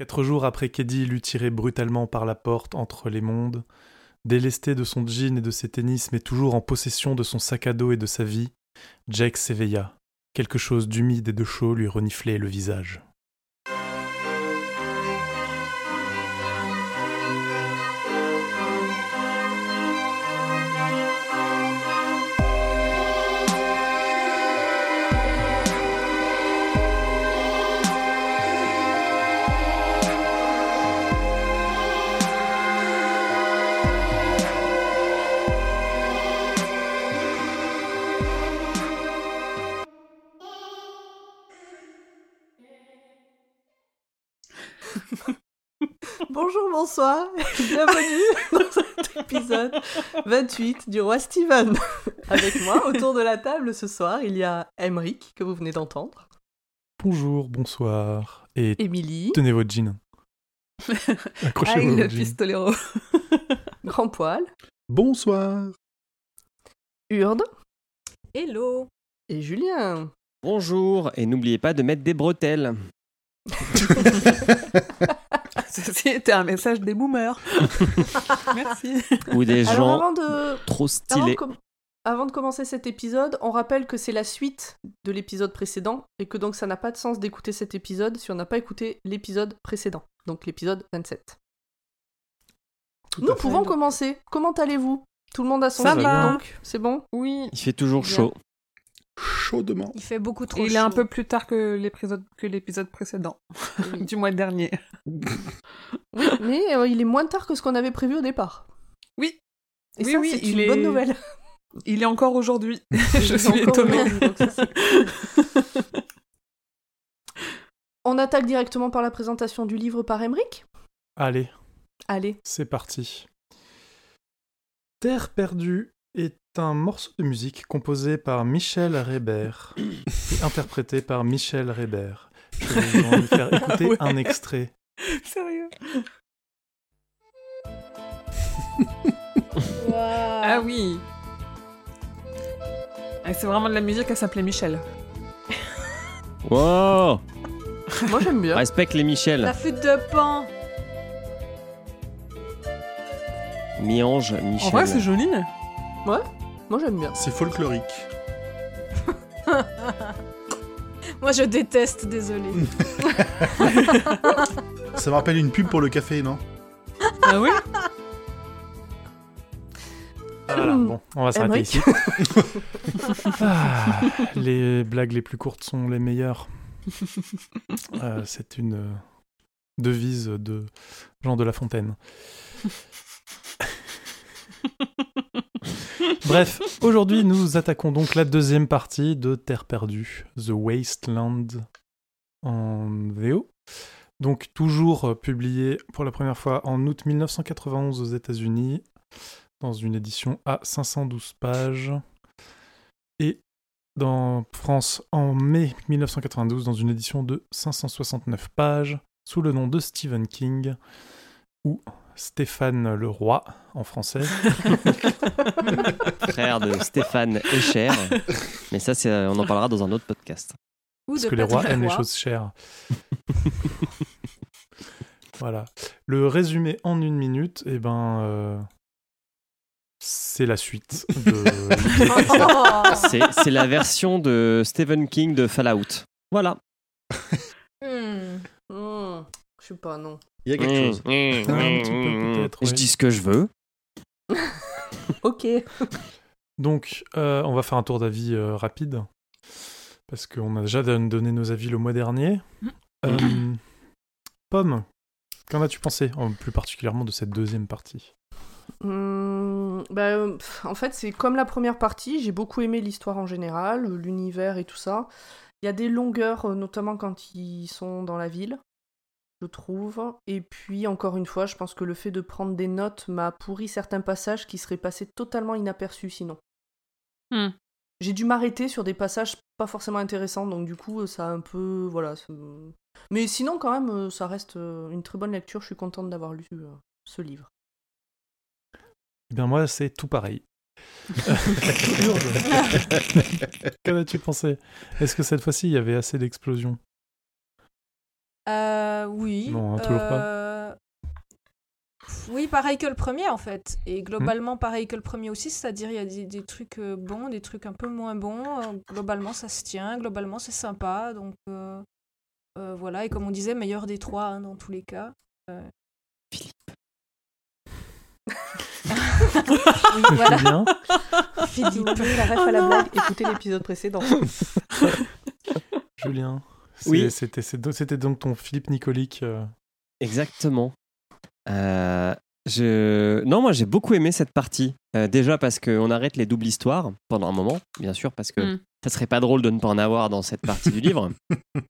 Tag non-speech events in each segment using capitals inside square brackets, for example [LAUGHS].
Quatre jours après qu'Eddie l'eut tiré brutalement par la porte entre les mondes, délesté de son jean et de ses tennis, mais toujours en possession de son sac à dos et de sa vie, Jake s'éveilla. Quelque chose d'humide et de chaud lui reniflait le visage. Bonsoir, [LAUGHS] bienvenue dans cet épisode 28 du Roi Steven. Avec moi, autour de la table ce soir, il y a Emric, que vous venez d'entendre. Bonjour, bonsoir, et Émilie, tenez votre jean. [LAUGHS] Accrochez-vous Aïe, le jean. pistolero. Grand Poil, Bonsoir. Urde Hello. et Julien. Bonjour, et n'oubliez pas de mettre des bretelles. [LAUGHS] [LAUGHS] Ceci était un message des boomers. [LAUGHS] Merci. Ou des Alors gens avant de, trop avant, de stylés. com- avant de commencer cet épisode, on rappelle que c'est la suite de l'épisode précédent et que donc ça n'a pas de sens d'écouter cet épisode si on n'a pas écouté l'épisode précédent, donc l'épisode 27. Tout Nous pouvons commencer. Comment allez-vous? Tout le monde a son Ça va. donc c'est bon? Oui. Il fait toujours Bien. chaud. Chaudement. Il fait beaucoup trop Et il chaud. est un peu plus tard que l'épisode que l'épisode précédent Oui. [LAUGHS] du mois dernier. [LAUGHS] Oui, mais euh, il est moins tard que ce qu'on avait prévu au départ. Oui. Et Oui, ça, oui, c'est il une est- bonne nouvelle. [LAUGHS] Il est encore aujourd'hui. Je suis encore étonnée. On attaque directement par la présentation du livre par Emric Allez, Allez. c'est parti. Terre perdue est un morceau de musique composé par Michel Reber et [COUGHS] interprété par Michel Reber. Je vais [LAUGHS] vous en faire écouter Ouais. un extrait. Sérieux? Ah oui. Et c'est vraiment de la musique, elle s'appelait Michel. Wow Moi j'aime bien. Respecte les Michel. La flûte de pan. Mi-ange, Michel. En vrai, c'est joli. Moi j'aime bien. C'est folklorique. [LAUGHS] Moi je déteste, désolé. [LAUGHS] Ça me rappelle une pub pour le café, non? Ah oui? Voilà, bon, on va s'arrêter ici. [LAUGHS] Ah, les blagues les plus courtes sont les meilleures. Euh, c'est une euh, devise de Jean de La Fontaine. Bref, aujourd'hui nous attaquons donc la deuxième partie de Terre perdue, The Wasteland en VO. Donc toujours publié pour la première fois en août 1991 aux États-Unis dans une édition à 512 pages et dans France en mai 1992 dans une édition de 569 pages sous le nom de Stephen King ou Stéphane le Roi en français. [LAUGHS] frère de Stéphane Escher. Mais ça, c'est- on en parlera dans un autre podcast. Ou Parce que les rois aiment les Roy. choses chères. [LAUGHS] voilà. Le résumé en une minute, eh ben, euh, c'est la suite de. [LAUGHS] C'est c'est la version de Stephen King de Fallout. Voilà. Hmm. Hmm, Je sais pas, non. Il y a quelque Mmh, chose. mmh, [LAUGHS] Un petit peu, mmh, peut-être, Je dis ce que je veux. [LAUGHS] Ok. Donc, euh, on va faire un tour d'avis euh, rapide. Parce qu'on a déjà don- donné nos avis le mois dernier. Euh, Pomme, qu'en as-tu pensé, en plus particulièrement de cette deuxième partie? Bah, pff, en fait, c'est comme la première partie. J'ai beaucoup aimé l'histoire en général, l'univers et tout ça. Il y a des longueurs, notamment quand ils sont dans la ville, je trouve. Et puis, encore une fois, je pense que le fait de prendre des notes m'a pourri certains passages qui seraient passés totalement inaperçus sinon. Hmm. J'ai dû m'arrêter sur des passages pas forcément intéressants, donc du coup, ça a un peu. Voilà. Mais sinon, quand même, euh, ça reste euh, une très bonne lecture. Je suis contente d'avoir lu euh, ce livre. Eh bien, moi, c'est tout pareil. Qu'en as-tu pensé Est-ce que cette fois-ci, il y avait assez d'explosions? Euh, oui. Non, hein, toujours pas. Euh, Oui, pareil que le premier en fait. Hmm. Et globalement, pareil que le premier aussi, c'est-à-dire il y a des, des trucs euh, bons, des trucs un peu moins bons. Euh, globalement, ça se tient. Globalement, c'est sympa. Donc euh, euh, voilà. Et comme on disait, meilleur des trois hein, dans tous les cas. Euh. [LAUGHS] oui, voilà. Julien Philippe. la ref à la blague, écoutez l'épisode précédent. [LAUGHS] Julien Oui. C'était donc ton Philippe Nicolique. euh, Exactement. Euh, je... Non, moi j'ai beaucoup aimé cette partie. Euh, déjà parce qu'on arrête les doubles histoires pendant un moment, bien sûr, parce que Mm. ça serait pas drôle de ne pas en avoir dans cette partie du livre. [LAUGHS]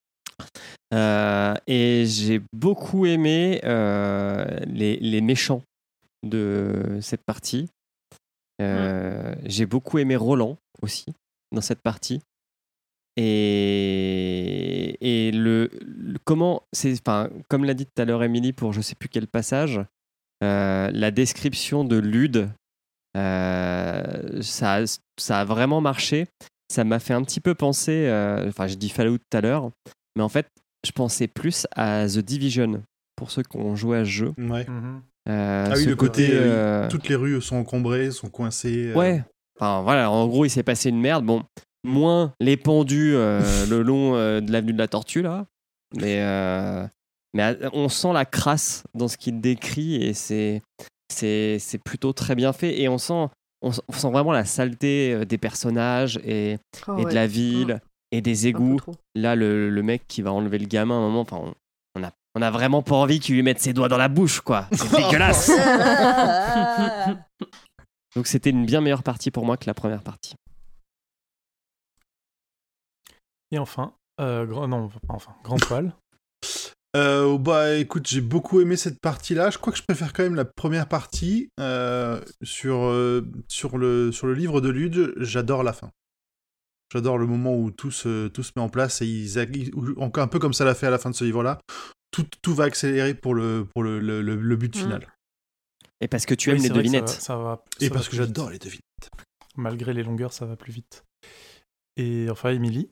Euh, et j'ai beaucoup aimé euh, les, les méchants de cette partie. Euh, J'ai beaucoup aimé Roland aussi dans cette partie. Et, et le, le- comment c'est enfin comme l'a dit tout à l'heure Émilie pour je sais plus quel passage euh, la description de Lude euh, ça a- ça a vraiment marché ça m'a fait un petit peu penser euh, enfin je dis Fallout tout à l'heure mais en fait je pensais plus à The Division pour ceux qui ont joué à ce jeu Ouais. mhm. Euh, Ah oui, le côté, euh, Toutes les rues sont encombrées, sont coincées. euh, Ouais. Enfin voilà, en gros, il s'est passé une merde. Bon, moins les pendus euh, [LAUGHS] le long euh, de l'avenue de la Tortue là, mais euh, mais on sent la crasse dans ce qu'il décrit et c'est c'est c'est plutôt très bien fait et on sent on, sent vraiment la saleté des personnages et, Oh, et ouais. de la ville et des égouts. Là, le, le mec qui va enlever le gamin à un moment, enfin, on, on a on a vraiment pas envie qu'il lui mette ses doigts dans la bouche quoi. C'est [LAUGHS] dégueulasse. [LAUGHS] Donc c'était une bien meilleure partie pour moi que la première partie. Et enfin, euh, grand, non, pas enfin, Grand Poil. [LAUGHS] Euh, bah écoute, j'ai beaucoup aimé cette partie-là. Je crois que je préfère quand même la première partie. Euh, sur, euh, sur, le, sur le livre de Lude, j'adore la fin. J'adore le moment où tout se, tout se met en place et ils, un peu comme ça l'a fait à la fin de ce livre-là. Tout, tout va accélérer pour le, pour le, le, le- le but Mm. final. Et parce que tu Oui, aimes les ça devinettes. va- ça va- Et va parce que j'adore les devinettes. Malgré les longueurs, ça va plus vite. Et enfin, Émilie.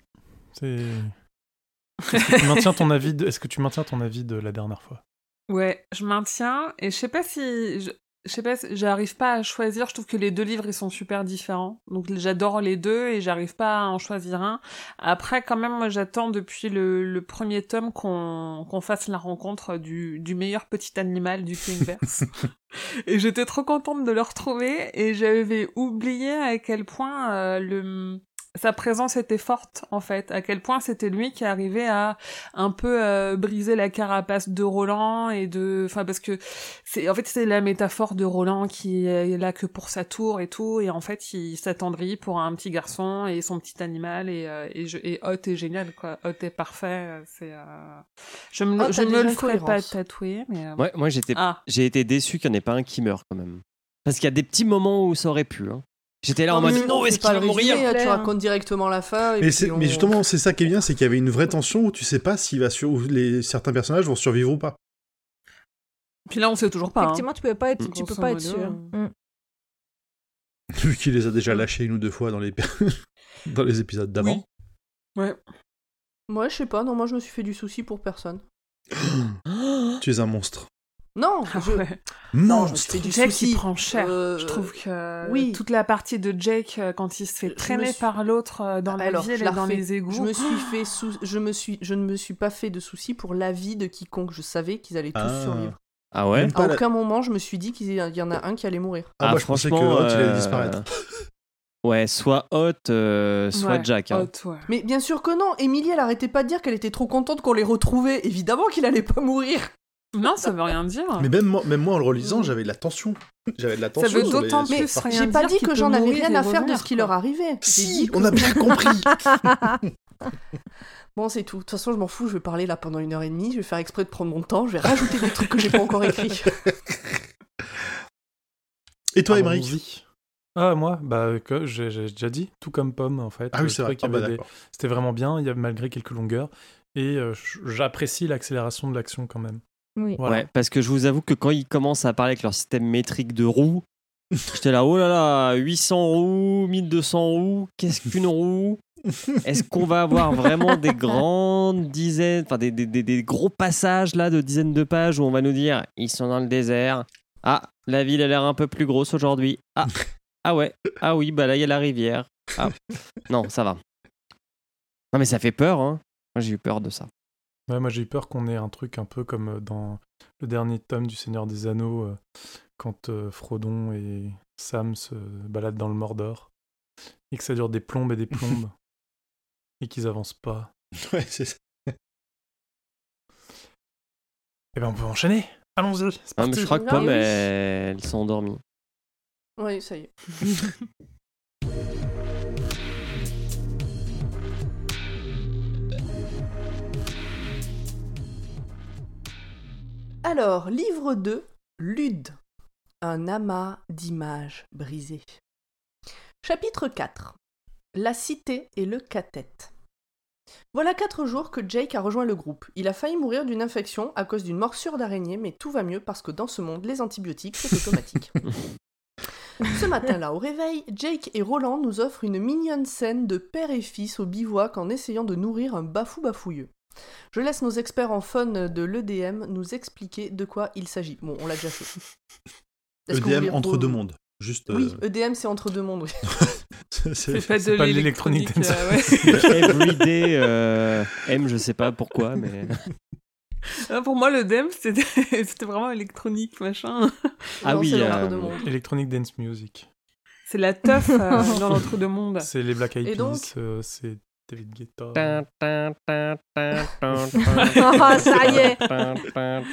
[LAUGHS] Est-ce que tu maintiens ton avis de... Est-ce que tu maintiens ton avis de la dernière fois? Ouais, je maintiens et je sais pas si je, je sais pas, si- j'arrive pas à choisir. Je trouve que les deux livres ils sont super différents. Donc j'adore les deux et j'arrive pas à en choisir un. Après, quand même, moi j'attends depuis le, le premier tome qu'on qu'on fasse la rencontre du, du meilleur petit animal du Kingverse. [LAUGHS] et j'étais trop contente de le retrouver et j'avais oublié à quel point euh, le sa présence était forte en fait, à quel point c'était lui qui arrivait à un peu euh, briser la carapace de Roland et de enfin parce que c'est en fait c'est la métaphore de Roland qui est là que pour sa tour et tout et en fait il s'attendrit pour un petit garçon et son petit animal et euh, et, je, et Hot est génial quoi Hot est parfait c'est euh... je me, je a me le ferai pas tatouer mais euh, Ouais, moi j'étais ah j'ai été déçu qu'il n'y en ait pas un qui meurt quand même. Parce qu'il y a des petits moments où ça aurait pu. hein. J'étais là en mode non, fais est-ce pas qu'il va le mourir résumé, Tu racontes directement la fin. Et Mais, puis c'est- on- mais justement, c'est ça qui est bien, c'est qu'il y avait une vraie tension où tu sais pas si va sur... les... certains personnages vont survivre ou pas. puis là on sait toujours pas hein. Effectivement, tu peux pas être, tu peux pas être sûr. euh. Mm. Vu qu'il les a déjà lâchés une ou deux fois dans les, [LAUGHS] dans les épisodes d'avant. Oui. ouais Moi, je sais pas. Non, moi, je me suis fait du souci pour personne. [GASPS] Tu es un monstre. Non, Ah je... ouais. non, je me suis fait du Jake souci. il prend cher. Euh, Je trouve que oui. toute la partie de Jake euh, quand il se fait traîner suis- par l'autre euh, dans la Alors, ville je et la dans les égouts. Je me suis [GASPS] fait sou- je me suis je ne me suis pas fait de soucis pour l'avis de quiconque. Je savais qu'ils allaient tous Ah. survivre. Ah ouais À la- aucun moment, je me suis dit qu'il y en a un qui allait mourir. Ah, bah, je pensais que il allait disparaître. [LAUGHS] Ouais, soit Hot, euh, soit Ouais, Jack. hein. Hot, ouais. Mais bien sûr que non. Émilie, elle arrêtait pas de dire qu'elle était trop contente qu'on les retrouvait. Évidemment qu'il allait pas mourir. Non, ça veut rien dire. Mais même moi, même moi, en le relisant, j'avais de la tension. J'avais de la Ça tension. veut sur les- d'autant plus j'ai pas dit que j'en avais rien à faire de ce qui leur arrivait. Si, on a bien compris. [LAUGHS] Bon, c'est tout. De toute façon, je m'en fous. Je vais parler là pendant une heure et demie. Je vais faire exprès de prendre mon temps. Je vais rajouter des trucs que j'ai pas encore écrits. [LAUGHS] Et toi, Émeric Allons-y. Ah, moi, bah, que j'ai déjà dit, tout comme Pomme, en fait. Ah oui, c'est vrai. Ah bah, avait des-. C'était vraiment bien, il y a malgré quelques longueurs. Et euh, j- j'apprécie l'accélération de l'action quand même. Oui. Voilà. Ouais, parce que je vous avoue que quand ils commencent à parler avec leur système métrique de roues, [LAUGHS] j'étais là, oh là là, 800 roues, 1200 roues, qu'est-ce qu'une roue? Est-ce qu'on va avoir vraiment des [LAUGHS] grandes dizaines, enfin des, des- des- des gros passages là de dizaines de pages où on va nous dire ils sont dans le désert. Ah, la ville a l'air un peu plus grosse aujourd'hui. Ah, ah ouais. Ah oui, bah là il y a la rivière. Ah. Non, ça va. Non mais ça fait peur, hein. Moi j'ai eu peur de ça. Ouais, moi j'ai eu peur qu'on ait un truc un peu comme euh, dans le dernier tome du Seigneur des Anneaux, euh, quand euh, Frodon et Sam se baladent dans le Mordor, et que ça dure des plombes et des plombes, [LAUGHS] et qu'ils avancent pas. Ouais, c'est ça. Eh ben on peut enchaîner Allons-y, Ah, mais je crois que Pomme, oui. elle, elles sont endormies. Oui, ça y est. [LAUGHS] Alors, livre 2, Lude. Un amas d'images brisées. Chapitre 4. La cité et le cathète. Voilà quatre jours que Jake a rejoint le groupe. Il a failli mourir d'une infection à cause d'une morsure d'araignée, mais tout va mieux parce que dans ce monde, les antibiotiques, c'est automatique. [LAUGHS] Ce matin-là, au réveil, Jake et Roland nous offrent une mignonne scène de père et fils au bivouac en essayant de nourrir un bafou bafouilleux. Je laisse nos experts en fun de l'EDM nous expliquer de quoi il s'agit. Bon, on l'a déjà fait. EDM E entre re- deux mondes. Juste. Oui, euh, EDM c'est entre deux mondes. oui. [LAUGHS] C'est pas de l'électronique euh, ouais. [LAUGHS] Everyday euh, M, je sais pas pourquoi, mais. [LAUGHS] Ah, Pour moi, le DEM, c'était c'était vraiment électronique, machin. Ah Non, oui, c'est euh, Dance Music. C'est la teuf euh, dans l'entre-deux-mondes. C'est les Black Eyed Peas, euh, c'est David Guetta. [LAUGHS] Ah, ça y est.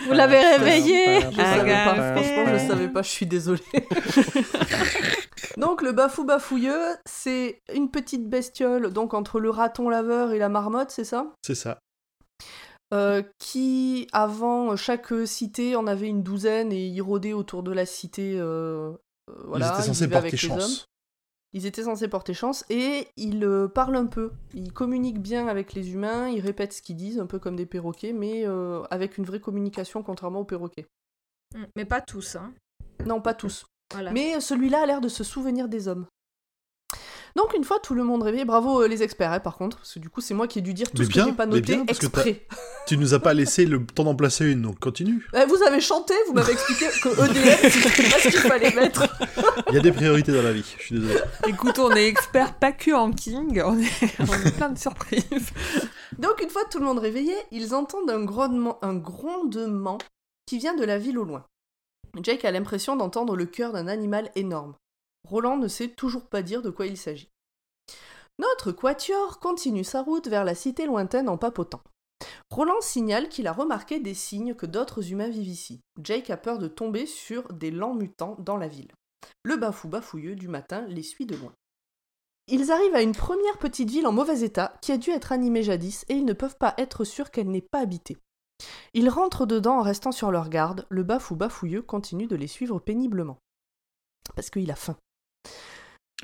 Vous l'avez réveillé. Je savais pas, franchement, je savais pas, je suis désolée. [LAUGHS] donc, le bafou bafouilleux, c'est une petite bestiole, donc entre le raton laveur et la marmotte, c'est ça? C'est ça. Euh, Qui, avant chaque cité, en avait une douzaine et ils rôdaient autour de la cité. euh, euh, voilà, Ils étaient censés porter chance. Ils étaient censés porter chance et ils euh, parlent un peu. Ils communiquent bien avec les humains, ils répètent ce qu'ils disent, un peu comme des perroquets, mais euh, avec une vraie communication, contrairement aux perroquets. Mm, Mais pas tous, hein. Non, pas tous. Voilà. Mais celui-là a l'air de se souvenir des hommes. Donc une fois tout le monde réveillé, bravo euh, les experts hein, par contre, parce que du coup c'est moi qui ai dû dire tout Mais ce bien, que j'ai pas noté bien, parce que exprès. [LAUGHS] Tu nous as pas laissé le temps d'en placer une, donc continue. [LAUGHS] Eh, vous avez chanté, vous m'avez expliqué que EDF [LAUGHS] c'était pas ce qu'il fallait mettre. Il y a des priorités dans la vie, je suis désolé. Écoute, on est expert pas que en King, on est, on est plein de surprises. Donc une fois tout le monde réveillé, ils entendent un grondement, un grondement qui vient de la ville au loin. Jake a l'impression d'entendre le cœur d'un animal énorme. Roland ne sait toujours pas dire de quoi il s'agit. Notre quatuor continue sa route vers la cité lointaine en papotant. Roland signale qu'il a remarqué des signes que d'autres humains vivent ici. Jake a peur de tomber sur des lents mutants dans la ville. Le bafou bafouilleux du matin les suit de loin. Ils arrivent à une première petite ville en mauvais état qui a dû être animée jadis et ils ne peuvent pas être sûrs qu'elle n'est pas habitée. Ils rentrent dedans en restant sur leur garde, le bafou bafouilleux continue de les suivre péniblement. Parce qu'il a faim.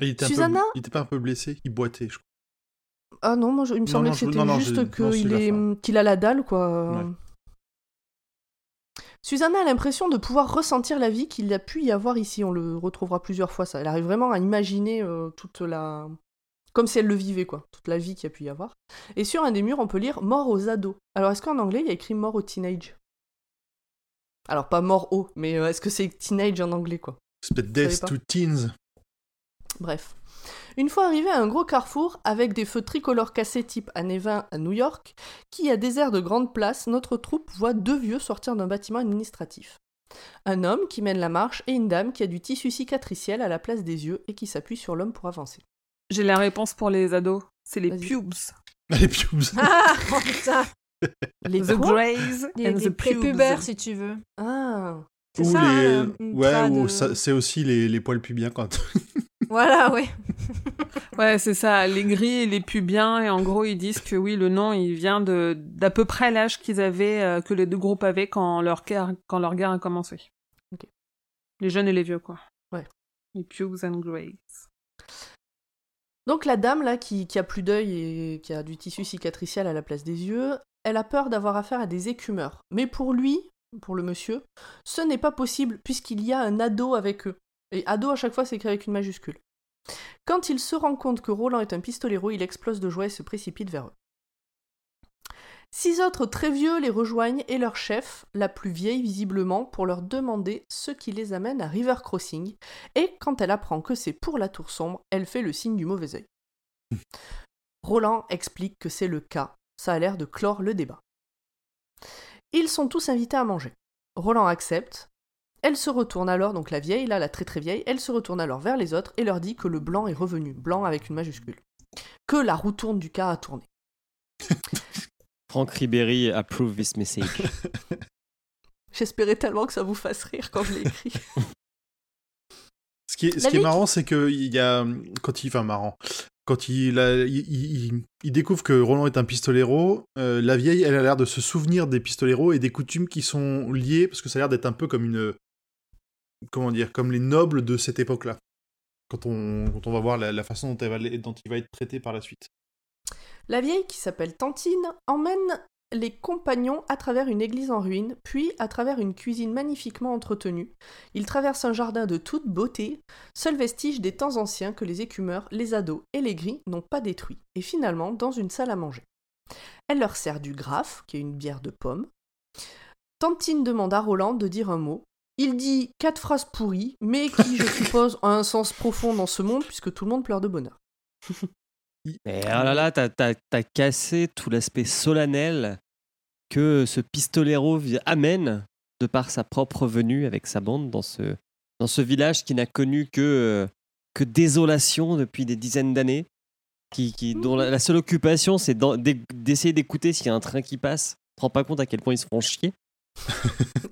Et il était, Susanna peu, il était pas un peu blessé, il boitait, je crois. Ah non, moi je- il me semblait que c'était juste qu'il est- a la dalle, quoi. Ouais. Susanna a l'impression de pouvoir ressentir la vie qu'il a pu y avoir ici. On le retrouvera plusieurs fois, ça. Elle arrive vraiment à imaginer euh, toute la. Comme si elle le vivait, quoi. Toute la vie qu'il y a pu y avoir. Et sur un des murs, on peut lire Mort aux ados. Alors, est-ce qu'en anglais, il y a écrit Mort aux teenage? Alors, pas mort au, mais euh, est-ce que c'est teenage en anglais, quoi? C'est peut-être Death to Teens. Bref. Une fois arrivé à un gros carrefour avec des feux tricolores cassés type années 20 à New York, qui a des airs de grande place, notre troupe voit deux vieux sortir d'un bâtiment administratif. Un homme qui mène la marche et une dame qui a du tissu cicatriciel à la place des yeux et qui s'appuie sur l'homme pour avancer. J'ai la réponse pour les ados. C'est les pubes. [LAUGHS] Les pubes. Ah, oh putain. [LAUGHS] Les The Les, and les the pubes. prépubères, si tu veux. Ah, C'est ça, les... hein, ouais, euh, ça- c'est aussi les, les poils pubiens quand. [LAUGHS] Voilà, ouais. [LAUGHS] Ouais, c'est ça, les gris et les pubiens, et en gros, ils disent que oui, le nom, il vient de d'à peu près l'âge qu'ils avaient, euh, que les deux groupes avaient quand leur guerre, quand leur guerre a commencé. Les jeunes et les vieux, quoi. Ouais. Les pubes and greys. Donc la dame là qui, qui a plus d'œil et qui a du tissu cicatriciel à la place des yeux, elle a peur d'avoir affaire à des écumeurs. Mais pour lui, pour le monsieur, ce n'est pas possible puisqu'il y a un ado avec eux. Et ado à chaque fois c'est écrit avec une majuscule. Quand il se rend compte que Roland est un pistolero, il explose de joie et se précipite vers eux. Six autres très vieux les rejoignent et leur chef, la plus vieille visiblement, pour leur demander ce qui les amène à River Crossing, et quand elle apprend que c'est pour la tour sombre, elle fait le signe du mauvais œil. [LAUGHS] Roland explique que c'est le cas, ça a l'air de clore le débat. Ils sont tous invités à manger. Roland accepte. Elle se retourne alors, donc la vieille, là, la très très vieille, elle se retourne alors vers les autres et leur dit que le blanc est revenu, blanc avec une majuscule. Que la roue tourne du cas a tourné. [LAUGHS] Franck Ribéry approve this message. [LAUGHS] J'espérais tellement que ça vous fasse rire quand je l'ai écrit. [LAUGHS] Ce qui est, ce La qui est vie marrant, c'est que il y a quand il, enfin marrant, quand il, a- il, il- il découvre que Roland est un pistolero, euh, la vieille, elle a l'air de se souvenir des pistoleros et des coutumes qui sont liées, parce que ça a l'air d'être un peu comme une, comment dire, comme les nobles de cette époque-là. Quand on, quand on va voir la, façon dont, il va être traité par la suite. La vieille, qui s'appelle Tantine, emmène les compagnons à travers une église en ruine, puis à travers une cuisine magnifiquement entretenue. Ils traversent un jardin de toute beauté, seul vestige des temps anciens que les écumeurs, les ados et les gris n'ont pas détruit, et finalement dans une salle à manger. Elle leur sert du graphe, qui est une bière de pomme. Tantine demande à Roland de dire un mot. Il dit quatre phrases pourries, mais qui, je [LAUGHS] suppose, ont un sens profond dans ce monde, puisque tout le monde pleure de bonheur. [LAUGHS] Mais oh là là, t'as, t'as- t'as cassé tout l'aspect solennel que ce pistolero vi- amène de par sa propre venue avec sa bande dans ce, dans ce village qui n'a connu que, que désolation depuis des dizaines d'années, qui, qui, dont la, la seule occupation c'est d'en- d'essayer d'écouter s'il y a un train qui passe. Tu te rends pas compte à quel point ils se font chier.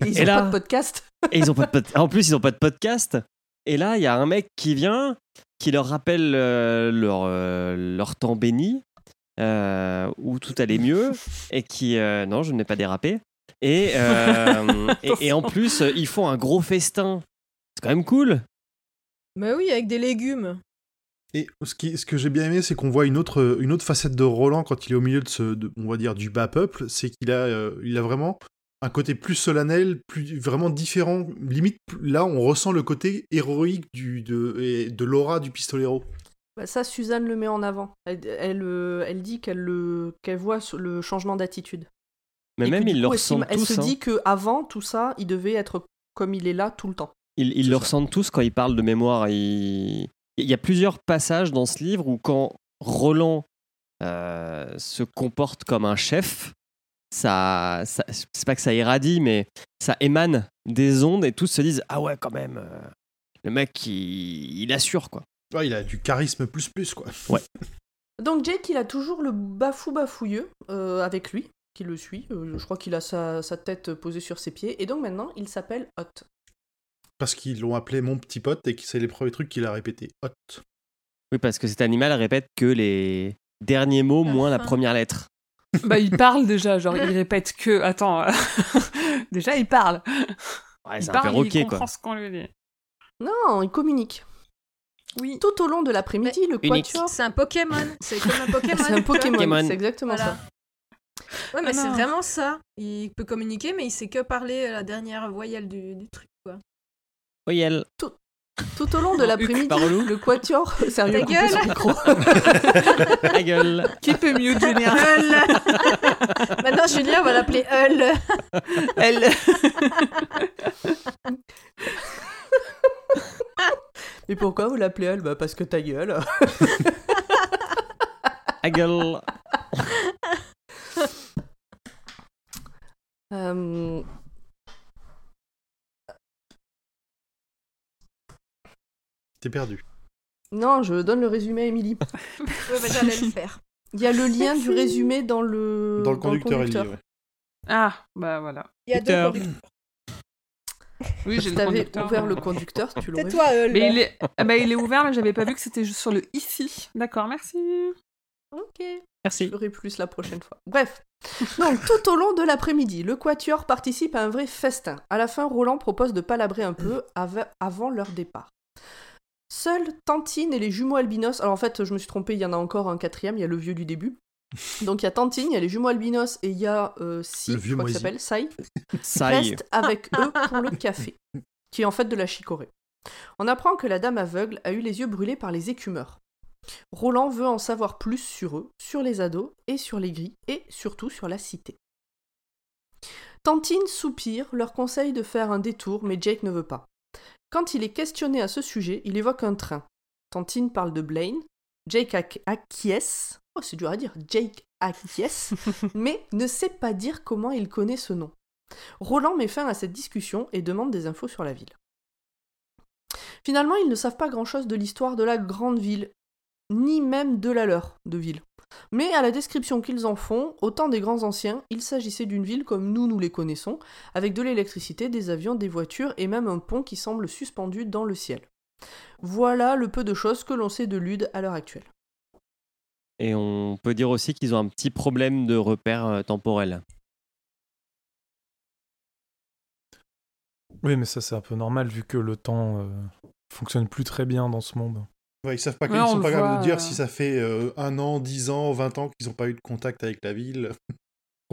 Et [LAUGHS] ils Et ont là- pas de podcast. [LAUGHS] Et ils ont pas de pod- En plus, ils n'ont pas de podcast. Et là, il y a un mec qui vient, qui leur rappelle euh, leur, euh, leur temps béni, euh, où tout allait mieux, [LAUGHS] et qui... euh, non, je n'ai pas dérapé. Et, euh, et, et en plus, ils font un gros festin. C'est quand même cool. Mais oui, avec des légumes. Et ce, qui, ce que j'ai bien aimé, c'est qu'on voit une autre, une autre facette de Roland quand il est au milieu de ce, de- on va dire, du bas peuple, c'est qu'il a, euh, il a vraiment un côté plus solennel, plus vraiment différent. Limite, là, on ressent le côté héroïque du, de, et de l'aura du pistolero. Bah, ça, Suzanne le met en avant. Elle, elle, euh, elle dit qu'elle le- qu'elle voit le changement d'attitude. Mais Et même, ils coup, le elle ressentent s'im- Elle tous. se hein. dit qu'avant tout ça, il devait être comme il est là tout le temps. Ils, le ça. ressentent tous quand ils parlent de mémoire. Il y a plusieurs passages dans ce livre où quand Roland euh, se comporte comme un chef, ça, ça c'est pas que ça irradie, mais ça émane des ondes et tous se disent ah ouais quand même, euh, le mec il, il assure quoi. Ouais, il a du charisme plus plus, quoi. [LAUGHS] Donc Jake, il a toujours le bafou bafouilleux euh, avec lui, qui le suit. Euh, je crois qu'il a sa, sa tête posée sur ses pieds. Et donc maintenant, il s'appelle Hot. Parce qu'ils l'ont appelé mon petit pote et que c'est les premiers trucs qu'il a répété. Hot. Oui parce que cet animal répète que les derniers mots La moins la première lettre. Bah, il parle déjà, genre, il répète que. Attends, euh, [LAUGHS] déjà, il parle. Ouais, il c'est un parle, perroquet il quoi. ce qu'on lui dit. Non, il communique. Oui. Tout au long de l'après-midi, le quatuor... C'est un Pokémon. C'est comme un Pokémon. [LAUGHS] C'est un Pokémon, Pokémon. c'est exactement Voilà. ça. Ouais, mais Ah c'est vraiment ça. Il peut communiquer, mais il sait que parler la dernière voyelle du, du truc, quoi. Voyelle. Tout au long de l'après-midi, le quatuor... [LAUGHS] Sérieux, Ta son gueule. micro. [LAUGHS] Gueule. Qui peut mieux Julien [LAUGHS] Hull Maintenant, Julien, on va l'appeler Hull. Elle. Et pourquoi vous l'appelez elle Bah parce que ta gueule. La gueule. Euh, T'es perdu. Non, je donne le résumé à Émilie. [LAUGHS] Ouais, bah, j'allais le faire. Il y a le lien du résumé dans le, Dans le conducteur, il dit, ouais. Ah, bah voilà. Il y a Peter. deux conducteurs. Oui, j'ai Si le t'avais conducteur. ouvert le conducteur, tu l'aurais C'est toi, Hull. Mais il est... ah bah, il est ouvert, mais j'avais pas vu que c'était juste sur le ici. D'accord, merci. Ok. Je Merci. ferai plus la prochaine fois. Bref. Donc, [LAUGHS] tout au long de l'après-midi, le Quatuor participe à un vrai festin. À la fin, Roland propose de palabrer un peu av- avant leur départ. Seuls Tantine et les jumeaux albinos. Alors, en fait, je me suis trompée, il y en a encore un quatrième, il y a le vieux du début. [LAUGHS] Donc, il y a Tantine, il y a les jumeaux albinos et il y a euh, Si, Le je vieux crois qu'il moisi. s'appelle, Sai, [LAUGHS] restent avec [LAUGHS] eux pour le café, qui est en fait de la chicorée. On apprend que la dame aveugle a eu les yeux brûlés par les écumeurs. Roland veut en savoir plus sur eux, sur les ados et sur les gris, et surtout sur la cité. Tantine soupire, leur conseille de faire un détour, mais Jake ne veut pas. Quand il est questionné à ce sujet, il évoque un train. Tantine parle de Blaine, Jake ac- acquiesce, oh c'est dur à dire, Jake acquiesce, [LAUGHS] mais ne sait pas dire comment il connaît ce nom. Roland met fin à cette discussion et demande des infos sur la ville. Finalement, ils ne savent pas grand-chose de l'histoire de la grande ville, ni même de la leur de ville. Mais à la description qu'ils en font, au temps des grands anciens, il s'agissait d'une ville comme nous nous les connaissons, avec de l'électricité, des avions, des voitures et même un pont qui semble suspendu dans le ciel. Voilà le peu de choses que l'on sait de Lude à l'heure actuelle. Et on peut dire aussi qu'ils ont un petit problème de repère euh, temporel. Oui, mais ça, c'est un peu normal vu que le temps euh, fonctionne plus très bien dans ce monde. Ouais, ils savent pas, Ouais, ils on sont pas capables de dire euh. si ça fait euh, un an, dix ans, vingt ans qu'ils n'ont pas eu de contact avec la ville. [LAUGHS]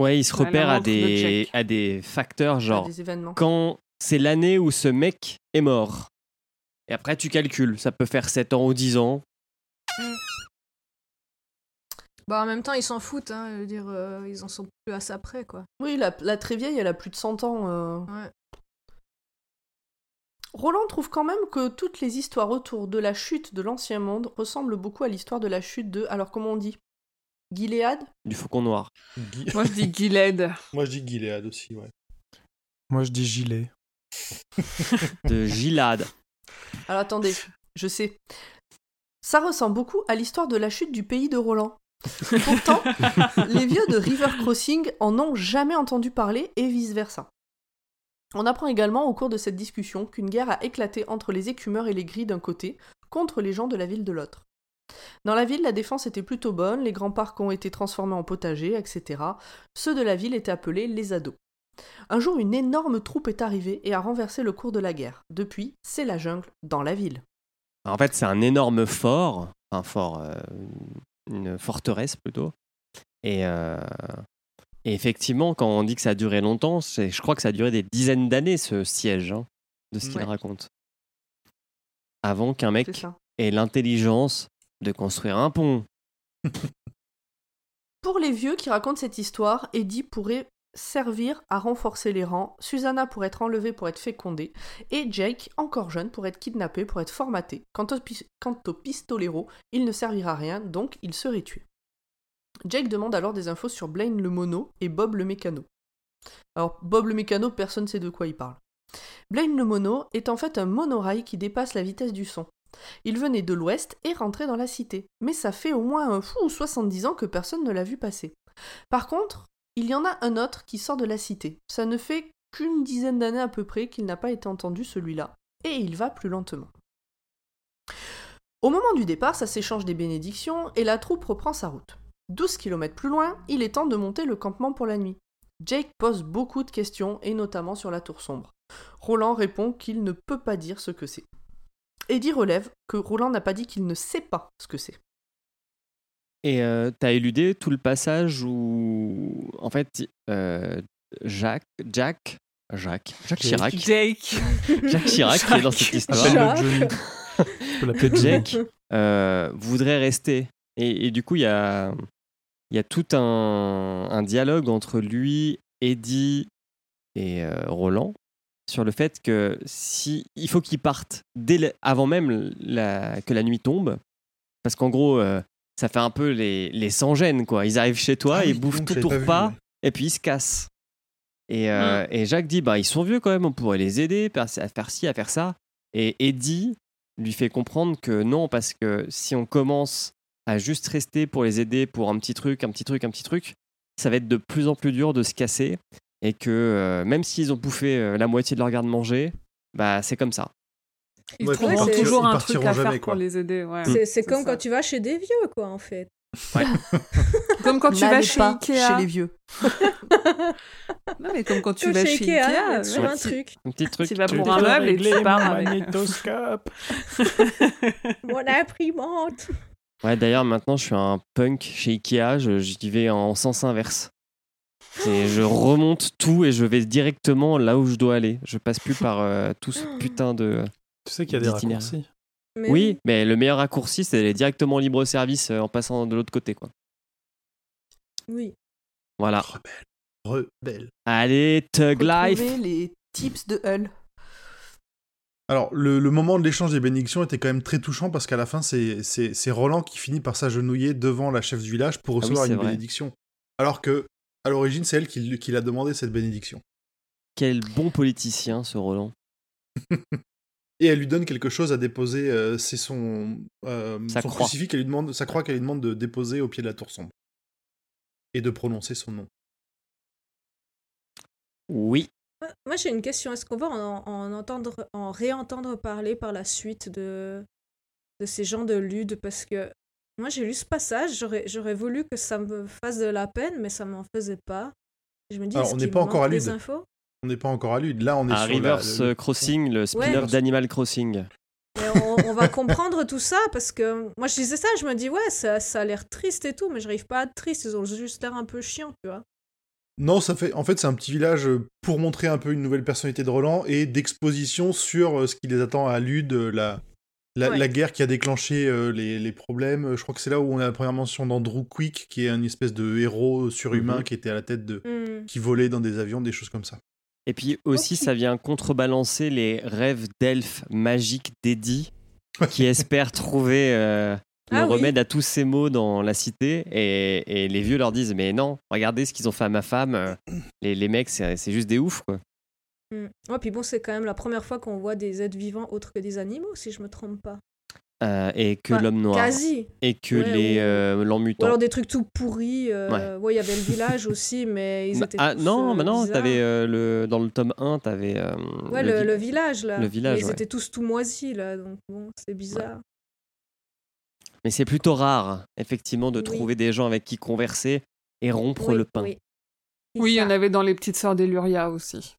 Ouais, ils se la repèrent à des, à des facteurs genre Des événements. quand c'est l'année où ce mec est mort. Et après, tu calcules, ça peut faire 7 ans ou 10 ans. Bah, en même temps, ils s'en foutent, hein, je veux dire, euh, ils en sont plus à ça près, quoi. Oui, la, la très vieille, elle a plus de 100 ans. euh. Ouais. Roland trouve quand même que toutes les histoires autour de la chute de l'ancien monde ressemblent beaucoup à l'histoire de la chute de. Alors, comment on dit? Gilead? Du faucon noir. Gui- Moi, je dis Gilead. [LAUGHS] Moi, je dis Gilead aussi, ouais. Moi, je dis gilet. De Gilad. [LAUGHS] Alors, attendez, je sais. Ça ressemble beaucoup à l'histoire de la chute du pays de Roland. Pourtant, [LAUGHS] les vieux de River Crossing en ont jamais entendu parler et vice-versa. On apprend également au cours de cette discussion qu'une guerre a éclaté entre les écumeurs et les gris d'un côté, contre les gens de la ville de l'autre. Dans la ville, la défense était plutôt bonne, les grands parcs ont été transformés en potagers, etc. Ceux de la ville étaient appelés les ados. Un jour, une énorme troupe est arrivée et a renversé le cours de la guerre. Depuis, c'est la jungle dans la ville. En fait, c'est un énorme fort, un fort, euh, une forteresse plutôt. Et, euh, et effectivement, quand on dit que ça a duré longtemps, je crois que ça a duré des dizaines d'années ce siège, hein, de ce qu'il Ouais. raconte. Avant qu'un mec ait l'intelligence de construire un pont. [LAUGHS] Pour les vieux qui racontent cette histoire, Eddie pourrait servir à renforcer les rangs, Susanna pourrait être enlevée pour être fécondée, et Jake, encore jeune, pourrait être kidnappé pour être formaté. Quant au, quant au pistolero, il ne servira à rien, donc il serait tué. Jake demande alors des infos sur Blaine le mono et Bob le mécano. Alors, Bob le mécano, personne ne sait de quoi il parle. Blaine le mono est en fait un monorail qui dépasse la vitesse du son. Il venait de l'ouest et rentrait dans la cité. Mais ça fait au moins un fou ou 70 ans que personne ne l'a vu passer. Par contre, il y en a un autre qui sort de la cité. Ça ne fait qu'une dizaine d'années à peu près qu'il n'a pas été entendu celui-là. Et il va plus lentement. Au moment du départ, ça s'échange des bénédictions et la troupe reprend sa route. 12 km plus loin, il est temps de monter le campement pour la nuit. Jake pose beaucoup de questions et notamment sur la tour sombre. Roland répond qu'il ne peut pas dire ce que c'est. Eddie relève que Roland n'a pas dit qu'il ne sait pas ce que c'est. Et euh, t'as éludé tout le passage où, en fait, euh, Jacques, Jack, Jacques, Jacques Chirac, Jake. [LAUGHS] Jacques Chirac qui est dans cette histoire, [LAUGHS] l'appeler Jake euh, voudrait rester. Et, et du coup, il y a, il y a tout un, un dialogue entre lui, Eddie et euh, Roland sur le fait que si il faut qu'ils partent dès le- avant même la- que la nuit tombe, parce qu'en gros, euh, ça fait un peu les, les sans-gêne, quoi. Ils arrivent chez toi, Ah ils oui, bouffent tout ton repas, et puis ils se cassent. Et, euh, et Jacques dit, bah, ils sont vieux quand même, on pourrait les aider à faire ci, à faire ça. Et Eddie lui fait comprendre que non, parce que si on commence à juste rester pour les aider pour un petit truc, un petit truc, un petit truc, ça va être de plus en plus dur de se casser. Et que euh, même s'ils ont bouffé euh, la moitié de leur garde-manger, bah c'est comme ça. Ils Ouais, trouveront puis ils toujours partiront- un truc à partiront faire jamais, pour quoi. les aider. Ouais. C'est c'est comme ça. quand tu vas chez des vieux, quoi, en fait. [LAUGHS] Comme quand tu vas chez Ikea. chez les vieux. [LAUGHS] Non, mais comme quand tu Comme vas chez Ikea, Ikea. ouais. un truc. Un petit truc. Tu vas pour un meuble et tu pars avec. magnétoscope. [LAUGHS] Mon imprimante. Ouais, d'ailleurs, maintenant, je suis un punk chez Ikea, je- j'y vais en sens inverse. Et je [GASPS] remonte tout et je vais directement là où je dois aller. Je passe plus par euh, tout ce [GASPS] putain de. Tu sais qu'il y a des d'itinéraire. raccourcis. Mais Oui, mais le meilleur raccourci, c'est d'aller directement libre service euh, en passant de l'autre côté, quoi. Oui. Voilà. Rebelle. Rebelle. Allez, Tug Life. Les tips de Hull. Alors, le, le moment de l'échange des bénédictions était quand même très touchant parce qu'à la fin, c'est- Roland qui finit par s'agenouiller devant la chef du village pour Ah oui, recevoir une vrai. bénédiction. Alors que, à l'origine, c'est elle qui, qui l'a demandé cette bénédiction. Quel bon politicien, ce Roland. [LAUGHS] Et elle lui donne quelque chose à déposer, euh, c'est son, euh, Sa son croix. crucifix qu'elle lui demande, sa croix qu'elle lui demande de déposer au pied de la tour sombre. Et de prononcer son nom. Oui. Moi- j'ai une question. Est-ce qu'on va en, en entendre, en réentendre parler par la suite de, de ces gens de Lude? Parce que moi, j'ai lu ce passage. J'aurais, j'aurais voulu que ça me fasse de la peine, mais ça m'en faisait pas. Je me dis, Alors, est-ce on n'est pas encore à des Lude. infos? On n'est pas encore à lui. Là, on est À sur la- Rivers le- Crossing, le spin-off Ouais. d'Animal Crossing. Mais on, on va [LAUGHS] comprendre tout ça parce que moi, je disais ça, je me dis, ouais, ça, ça a l'air triste et tout, mais j'arrive pas à être triste. Ils ont juste l'air un peu chiants, tu vois. Non, ça fait. En fait, c'est un petit village euh, pour montrer un peu une nouvelle personnalité de Roland et d'exposition sur euh, ce qui les attend à Lude, euh, la, la, Ouais. la guerre qui a déclenché euh, les, les problèmes. Je crois que c'est là où on a la première mention d'Andrew Quick, qui est une espèce de héros surhumain Mhm. qui était à la tête de. Hmm. qui volait dans des avions, des choses comme ça. Et puis aussi, ça vient contrebalancer les rêves d'elfes magiques d'Eddie qui espèrent trouver euh, le Ah oui. remède à tous ces maux dans la cité. Et, et les vieux leur disent Mais non, regardez ce qu'ils ont fait à ma femme. euh, Les, les mecs, c'est juste des oufs, quoi. Hmm. Ouais, puis bon, c'est quand même la première fois qu'on voit des êtres vivants autres que des animaux, si je me trompe pas. Euh, et que Enfin, l'homme noir. Quasi. Et que Ouais, les ou- euh, Ou mutants. alors des trucs tout pourris. euh, ouais, il y avait le village [LAUGHS] aussi, mais ils Bah, étaient ah, tous, non, mais non, le, dans le tome 1, t'avais. Ouais, le le, vi- le village, là. le village, Mais ils étaient tous tout moisis, là, donc bon, c'est bizarre. Mais c'est plutôt rare, effectivement, de Oui. trouver des gens avec qui converser et rompre Oui, le pain. Oui, Oui, il y en avait dans les petites sœurs d'Eluria aussi.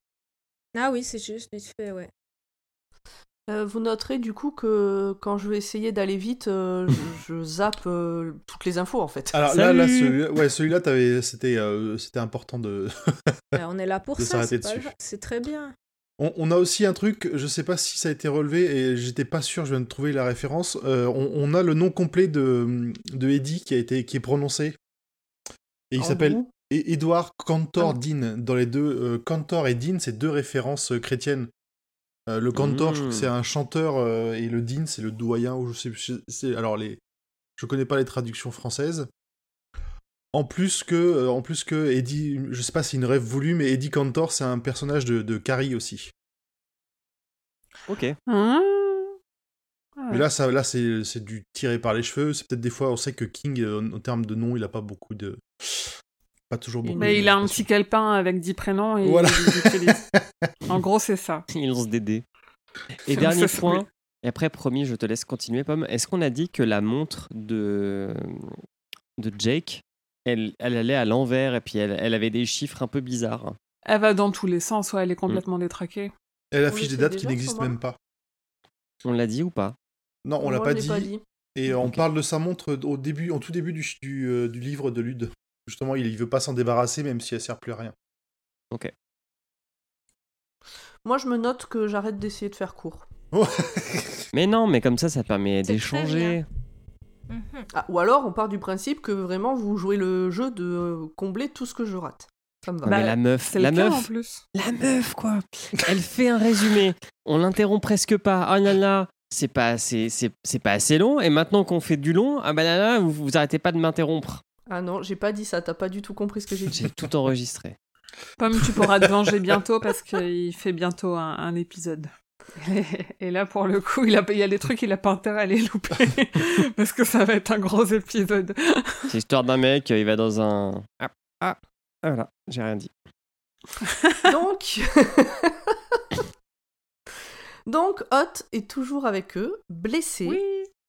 Ah oui, c'est juste, vite fait, ouais. Euh, vous noterez du coup que quand je vais essayer d'aller vite, euh, je, [LAUGHS] je zappe euh, toutes les infos en fait. Alors là, celui-là, ouais, celui-là, t'avais- c'était, euh, c'était important de. Ben, on est là pour [LAUGHS] De ça, pas c'est très bien. On, on a aussi un truc, je sais pas si ça a été relevé et j'étais pas sûr, je viens de trouver la référence. Euh, on, on a le nom complet de, de Eddie qui a été qui est prononcé. Et il s'appelle gros, E- Edward Cantor Ah. Dean. Dans les deux, euh, Cantor et Dean, c'est deux références euh, chrétiennes. Euh, le Cantor, je crois que c'est un chanteur et le Dean, c'est le doyen. Ou je sais, alors les, je connais pas les traductions françaises. En plus que, euh, en plus que Eddie, je sais pas si c'est une rêve voulue, mais Eddie Cantor, c'est un personnage de, de Carrie aussi. Ok. Hein Mais là, ça, là, c'est, c'est du tiré par les cheveux. C'est peut-être des fois, on sait que King, euh, en termes de nom, il a pas beaucoup de, pas toujours beaucoup. Mais de- il a un petit calepin avec 10 prénoms et Voilà. il. [LAUGHS] En gros, c'est ça. Il lance des dés. Et dernier point, et après, promis, je te laisse continuer, Pomme. Est-ce qu'on a dit que la montre de, de Jake, elle, elle allait à l'envers et puis elle, elle avait des chiffres un peu bizarres Elle va dans tous les sens, ouais, elle est complètement détraquée. Elle affiche des dates qui n'existent même pas. On l'a dit ou pas? Non, on l'a pas dit. Et on Ok. parle de sa montre au début, en tout début du, du, euh, du livre de Lude. Justement, il, il veut pas s'en débarrasser, même si elle sert plus à rien. Moi, je me note que j'arrête d'essayer de faire court. [LAUGHS] Mais non, mais comme ça, ça permet C'est Mhm. Ah, ou alors, on part du principe que vraiment vous jouez le jeu de euh, combler tout ce que je rate. Ça me va. Ouais, mais Bah, la meuf, la en meuf, plus. la meuf, quoi. Elle fait un résumé. On l'interrompt presque pas. Ah là là, c'est pas assez, c'est, c'est pas assez long. Et maintenant qu'on fait du long, ah bah là là, vous, vous arrêtez pas de m'interrompre. Ah non, j'ai pas dit ça, t'as pas du tout compris ce que j'ai dit. J'ai tout enregistré. Pomme, tu pourras te venger bientôt parce qu'il fait bientôt un, un épisode. [LAUGHS] Et, là, pour le coup, il, a, il y a des trucs qu'il a pas intérêt à les louper [LAUGHS] parce que ça va être un gros épisode. [LAUGHS] C'est l'histoire d'un mec, il va dans un. Ah, ah, voilà, j'ai rien dit. Donc, donc Hot est toujours avec eux, blessé,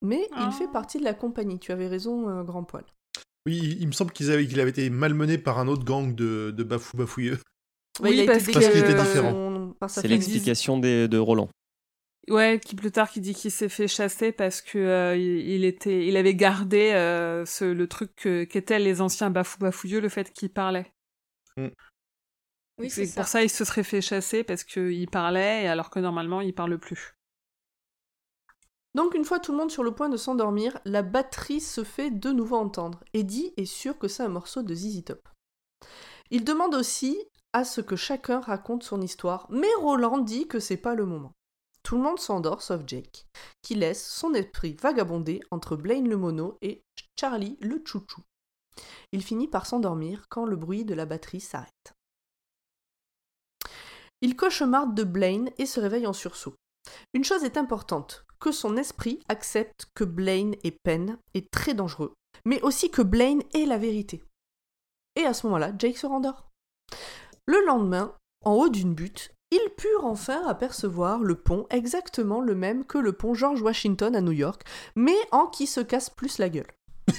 mais Ah. il fait partie de la compagnie. Tu avais raison, euh, Grand Poil. Oui, il, il me semble qu'ils avaient- qu'il avait été malmené par un autre gang de, de bafou bafouilleux. Oui, il a parce été que- Parce qu'il était différent. son- C'est l'explication de Roland. Ouais, qui plus tard qui dit qu'il s'est fait chasser parce que euh, il, était, il avait gardé euh, ce, le truc qu'étaient les anciens bafou bafouilleux, le fait qu'ils parlaient. Oui, c'est c'est pour ça. ça il se serait fait chasser parce qu'il parlait alors que normalement il parle plus. Donc une fois tout le monde sur le point de s'endormir, la batterie se fait de nouveau entendre. Eddie est sûr que c'est un morceau de ZZ Top. Il demande aussi à ce que chacun raconte son histoire, mais Roland dit que c'est pas le moment. Tout le monde s'endort sauf Jake, qui laisse son esprit vagabonder entre Blaine le mono et Charlie le chouchou. Il finit par s'endormir quand le bruit de la batterie s'arrête. Il cauchemarde de Blaine et se réveille en sursaut. Une chose est importante, que son esprit accepte que Blaine et Penn est très dangereux, mais aussi que Blaine est la vérité. Et à ce moment-là, Jake se rendort. Le lendemain, en haut d'une butte, ils purent enfin apercevoir le pont exactement le même que le pont George Washington à New York, mais en qui se casse plus la gueule. [LAUGHS]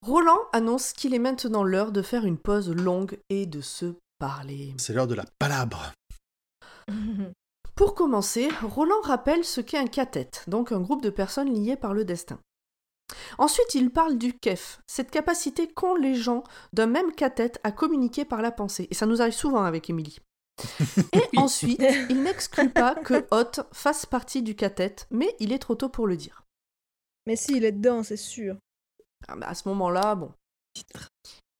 Roland annonce qu'il est maintenant l'heure de faire une pause longue et de se parler. C'est l'heure de la palabre. Pour commencer, Roland rappelle ce qu'est un cathète, donc un groupe de personnes liées par le destin. Ensuite, il parle du kef, cette capacité qu'ont les gens d'un même cathète à communiquer par la pensée. Et ça nous arrive souvent avec Émilie. [LAUGHS] Et ensuite, il n'exclut pas que Hot fasse partie du cathète, mais il est trop tôt pour le dire. Mais si, il est dedans, c'est sûr. Ah bah, à ce moment-là, bon.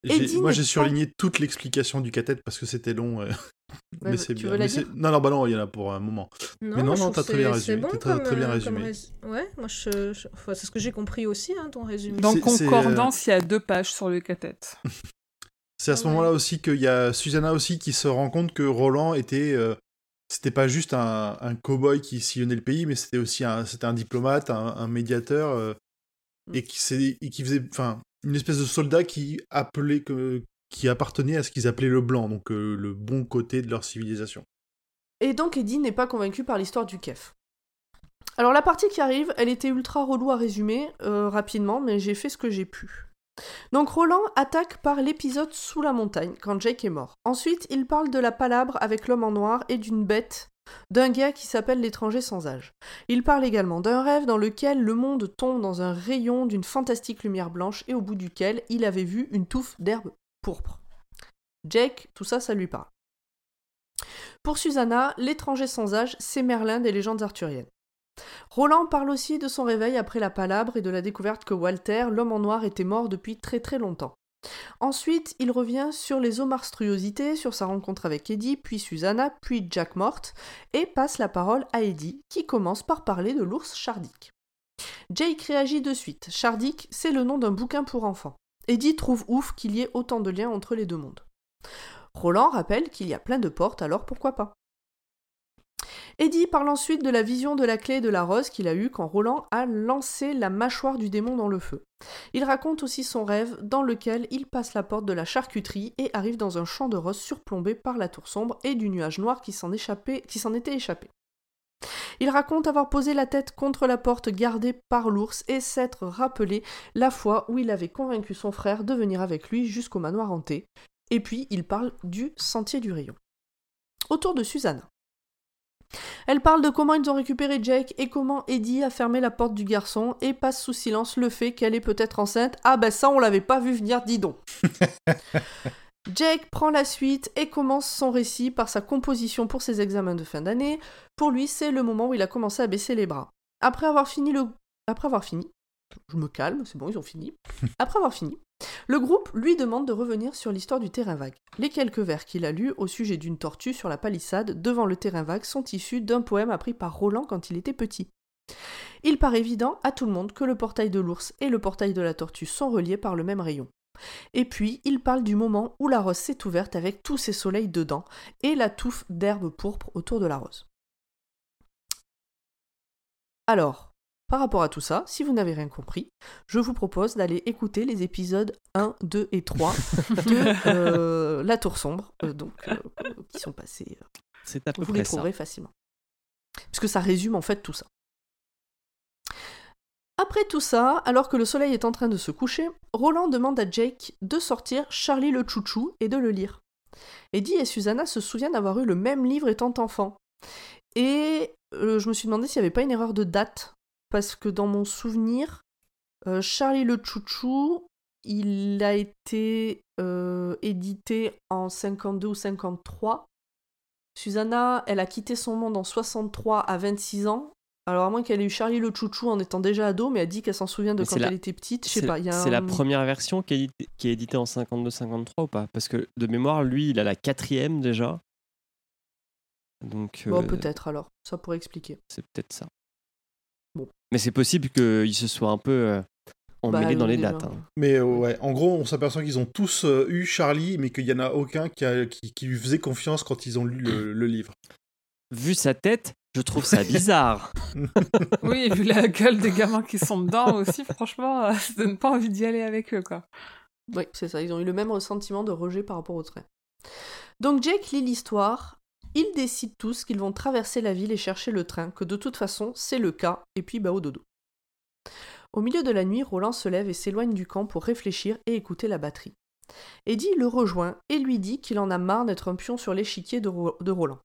Moi, j'ai pas- surligné toute l'explication du cathète parce que c'était long. euh, Ouais, mais bah, c'est tu bien. veux la Mais c'est- dire Non, non, bah non, il y en a pour un moment. Non, Mais non, non, t'as très bien résumé, C'est bon comme, très bien euh, résumé. rés- Ouais, moi, je, je- enfin, c'est ce que j'ai compris aussi, hein, ton résumé. Dans c'est, euh, Concordance, il y a deux pages sur le cathète. [LAUGHS] C'est à ce Ouais. moment-là aussi qu'il y a Susanna aussi qui se rend compte que Roland était. euh, c'était pas juste un, un cow-boy qui sillonnait le pays, mais c'était aussi un, c'était un diplomate, un, un médiateur, euh, Mm. et, qui, et qui faisait. Enfin, une espèce de soldat qui appelait. Que, qui appartenait à ce qu'ils appelaient le blanc, donc euh, le bon côté de leur civilisation. Et donc Eddie n'est pas convaincu par l'histoire du kef. Alors la partie qui arrive, elle était ultra relou à résumer euh, rapidement, mais j'ai fait ce que j'ai pu. Donc Roland attaque par l'épisode sous la montagne, quand Jake est mort. Ensuite, il parle de la palabre avec l'homme en noir et d'une bête, d'un gars qui s'appelle l'étranger sans âge. Il parle également d'un rêve dans lequel le monde tombe dans un rayon d'une fantastique lumière blanche et au bout duquel il avait vu une touffe d'herbe pourpre. Jake, tout ça, ça lui parle. Pour Susanna, l'étranger sans âge, c'est Merlin des légendes arthuriennes. Roland parle aussi de son réveil après la palabre et de la découverte que Walter, l'homme en noir, était mort depuis très très longtemps. Ensuite, il revient sur les monstruosités, sur sa rencontre avec Eddie, puis Susanna, puis Jack Mort, et passe la parole à Eddie, qui commence par parler de l'ours Chardic. Jake réagit de suite. Chardic, c'est le nom d'un bouquin pour enfants. Eddie trouve ouf qu'il y ait autant de liens entre les deux mondes. Roland rappelle qu'il y a plein de portes, alors pourquoi pas? Eddie parle ensuite de la vision de la clé de la rose qu'il a eue quand Roland a lancé la mâchoire du démon dans le feu. Il raconte aussi son rêve dans lequel il passe la porte de la charcuterie et arrive dans un champ de roses surplombé par la tour sombre et du nuage noir qui s'en échappait- qui s'en était échappé. Il raconte avoir posé la tête contre la porte gardée par l'ours et s'être rappelé la fois où il avait convaincu son frère de venir avec lui jusqu'au manoir hanté. Et puis il parle du sentier du rayon. Autour de Susanna. Elle parle de comment ils ont récupéré Jake et comment Eddie a fermé la porte du garçon et passe sous silence le fait qu'elle est peut-être enceinte. Ah ben ça on l'avait pas vu venir, dis donc. [LAUGHS] Jake prend la suite et commence son récit par sa composition pour ses examens de fin d'année. Pour lui, c'est le moment où il a commencé à baisser les bras. Après avoir fini le... Après avoir fini... Je me calme, c'est bon, ils ont fini. [LAUGHS] Après avoir fini, le groupe lui demande de revenir sur l'histoire du terrain vague. Les quelques vers qu'il a lus au sujet d'une tortue sur la palissade devant le terrain vague sont issus d'un poème appris par Roland quand il était petit. Il paraît évident à tout le monde que le portail de l'ours et le portail de la tortue sont reliés par le même rayon. Et puis, il parle du moment où la rose s'est ouverte avec tous ses soleils dedans et la touffe d'herbe pourpre autour de la rose. Alors, par rapport à tout ça, si vous n'avez rien compris, je vous propose d'aller écouter les épisodes 1, 2 et 3 [LAUGHS] de euh, La Tour Sombre, euh, donc, euh, qui sont passés. C'est à peu vous les ça. trouverez facilement. Puisque ça résume en fait tout ça. Après tout ça, alors que le soleil est en train de se coucher, Roland demande à Jake de sortir Charlie le Chouchou et de le lire. Eddie et Susanna se souviennent d'avoir eu le même livre étant enfant. Et euh, je me suis demandé s'il n'y avait pas une erreur de date, parce que dans mon souvenir, euh, Charlie le Chouchou, il a été euh, édité en 52 ou 53. Susanna, elle a quitté son monde en 63 à 26 ans. Alors à moins qu'elle ait eu Charlie le chouchou en étant déjà ado, mais elle dit qu'elle s'en souvient de Mais quand la- elle était petite. Je sais C'est pas. il y a c'est la première version qui est, éditée, qui est éditée en 52-53 ou pas? Parce que de mémoire, lui, il a la quatrième déjà. Donc, Bon, euh, peut-être alors. Ça pourrait expliquer. c'est peut-être ça. Bon. Mais c'est possible qu'il se soit un peu euh, emmêlé Bah, dans les déjà. dates. hein. Mais euh, ouais, en gros, on s'aperçoit qu'ils ont tous euh, eu Charlie, mais qu'il y en a aucun qui, a- qui, qui lui faisait confiance quand ils ont lu le, le livre. Vu sa tête, je trouve ça bizarre. [LAUGHS] Oui, vu la gueule des gamins qui sont dedans aussi, franchement, euh, ça donne pas envie d'y aller avec eux, quoi. Oui, c'est ça. Ils ont eu le même ressentiment de rejet par rapport au train. Donc Jake lit l'histoire. Ils décident tous qu'ils vont traverser la ville et chercher le train, que de toute façon, c'est le cas, et puis bah au dodo. Au milieu de la nuit, Roland se lève et s'éloigne du camp pour réfléchir et écouter la batterie. Eddie le rejoint et lui dit qu'il en a marre d'être un pion sur l'échiquier de, Ro- de Roland.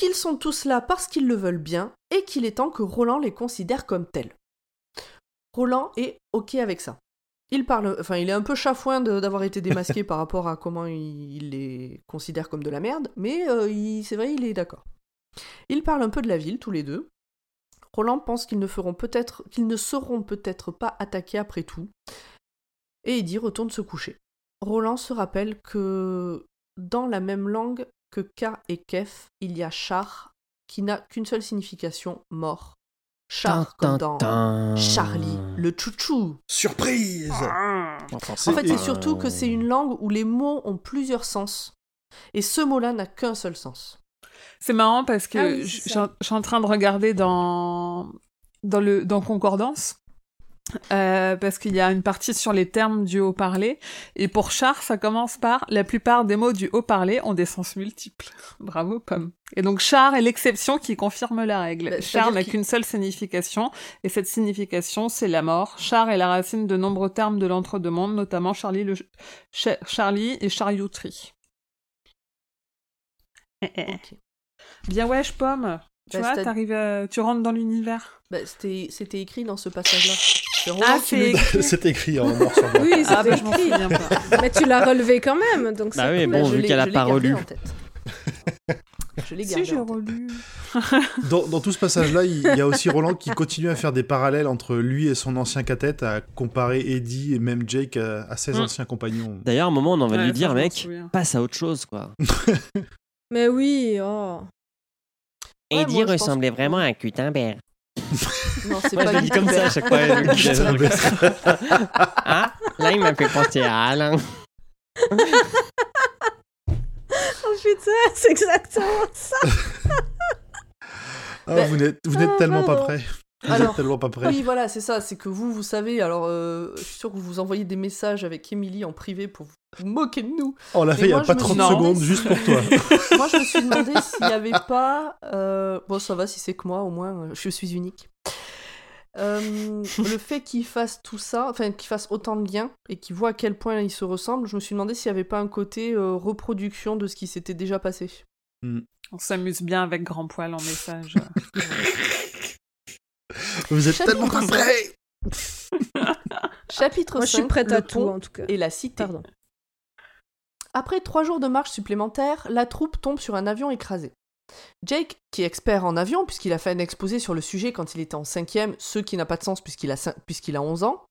Qu'ils sont tous là parce qu'ils le veulent bien et qu'il est temps que Roland les considère comme tels. Roland est OK avec ça. Il parle, enfin, il est un peu chafouin d'avoir été démasqué [LAUGHS] par rapport à comment il, les considère comme de la merde, mais euh, c'est vrai, il est d'accord. Ils parlent un peu de la ville, tous les deux. Roland pense qu'ils ne feront peut-être, qu'ils ne seront peut-être pas attaqués après tout, et Eddie retourne se coucher. Roland se rappelle que dans la même langue que K et Kef, il y a char, qui n'a qu'une seule signification, mort. Char, comme dans. Charlie, le chouchou. Surprise En fait, c'est surtout que c'est une langue où les mots ont plusieurs sens. Et ce mot-là n'a qu'un seul sens. C'est marrant parce que Ah oui, je je suis en train de regarder dans, dans, le, dans Concordance. Euh, parce qu'il y a une partie sur les termes du haut-parler. Et pour char, ça commence par la plupart des mots du haut-parler ont des sens multiples. [LAUGHS] Bravo, Pomme. Et donc, char est l'exception qui confirme la règle. Bah, char n'a qu'une seule signification, et cette signification, c'est la mort. Char est la racine de nombreux termes de l'entre-deux-mondes, notamment Charlie, le... Cha- Charlie et charioterie. Eh, eh. Ok. Bien wesh, Pomme. Tu Bah, vois, t'arrives, à- tu rentres dans l'univers. Bah, c'était écrit dans ce passage-là. Roland Ah, c'est le écrit. En noir sur blanc. Oui, Ah, c'est bah, je m'en écrit. souviens pas. [LAUGHS] Mais tu l'as relevé quand même, donc Bah oui, cool. bon, vu qu'elle a pas relu. [LAUGHS] Je l'ai Si, gardé j'ai en tête. relu. [LAUGHS] Dans, dans tout ce passage-là, il il y a aussi Roland qui continue à faire des parallèles entre lui et son ancien cathette, à comparer Eddie et même Jake à, à ses Mm. anciens compagnons. D'ailleurs, à un moment, on en va Ouais, lui dire, mec, passe à autre chose, quoi. Mais oui, oh. Ouais, Eddie moi, ressemblait que- vraiment à un Gutenberg. Non, c'est Moi, je pas le dis comme ça à chaque fois. [LAUGHS] ah, là, il m'a fait penser à Alain. [LAUGHS] Oh putain, c'est exactement ça. [LAUGHS] Ah, vous n'êtes vous n'êtes Ah, tellement pas prêt. Vous Alors, êtes tellement pas prêt. Oui, voilà, c'est ça. C'est que vous, vous savez. Alors, euh, je suis sûr que vous vous envoyez des messages avec Émilie en privé pour vous moquer de nous. On l'a Mais fait il y a pas je me 30 suis demandé secondes si- juste pour toi. Moi, je me suis demandé s'il n'y avait pas. euh, Bon, ça va, si c'est que moi, au moins, euh, je suis unique. Euh, [LAUGHS] le fait qu'il fasse tout ça, enfin qu'il fasse autant de liens et qu'il voit à quel point ils se ressemblent, je me suis demandé s'il n'y avait pas un côté euh, reproduction de ce qui s'était déjà passé. On s'amuse bien avec grand poil en message. [LAUGHS] Vous êtes Chapitre tellement pas cinq. prêt. [LAUGHS] Chapitre Moi, je 5, suis prête à tout, en tout cas. et la cité. Pardon. Après trois jours de marche supplémentaires, la troupe tombe sur un avion écrasé. Jake, qui est expert en avion, puisqu'il a fait un exposé sur le sujet quand il était en cinquième, ce qui n'a pas de sens puisqu'il a, puisqu'il a 11 ans,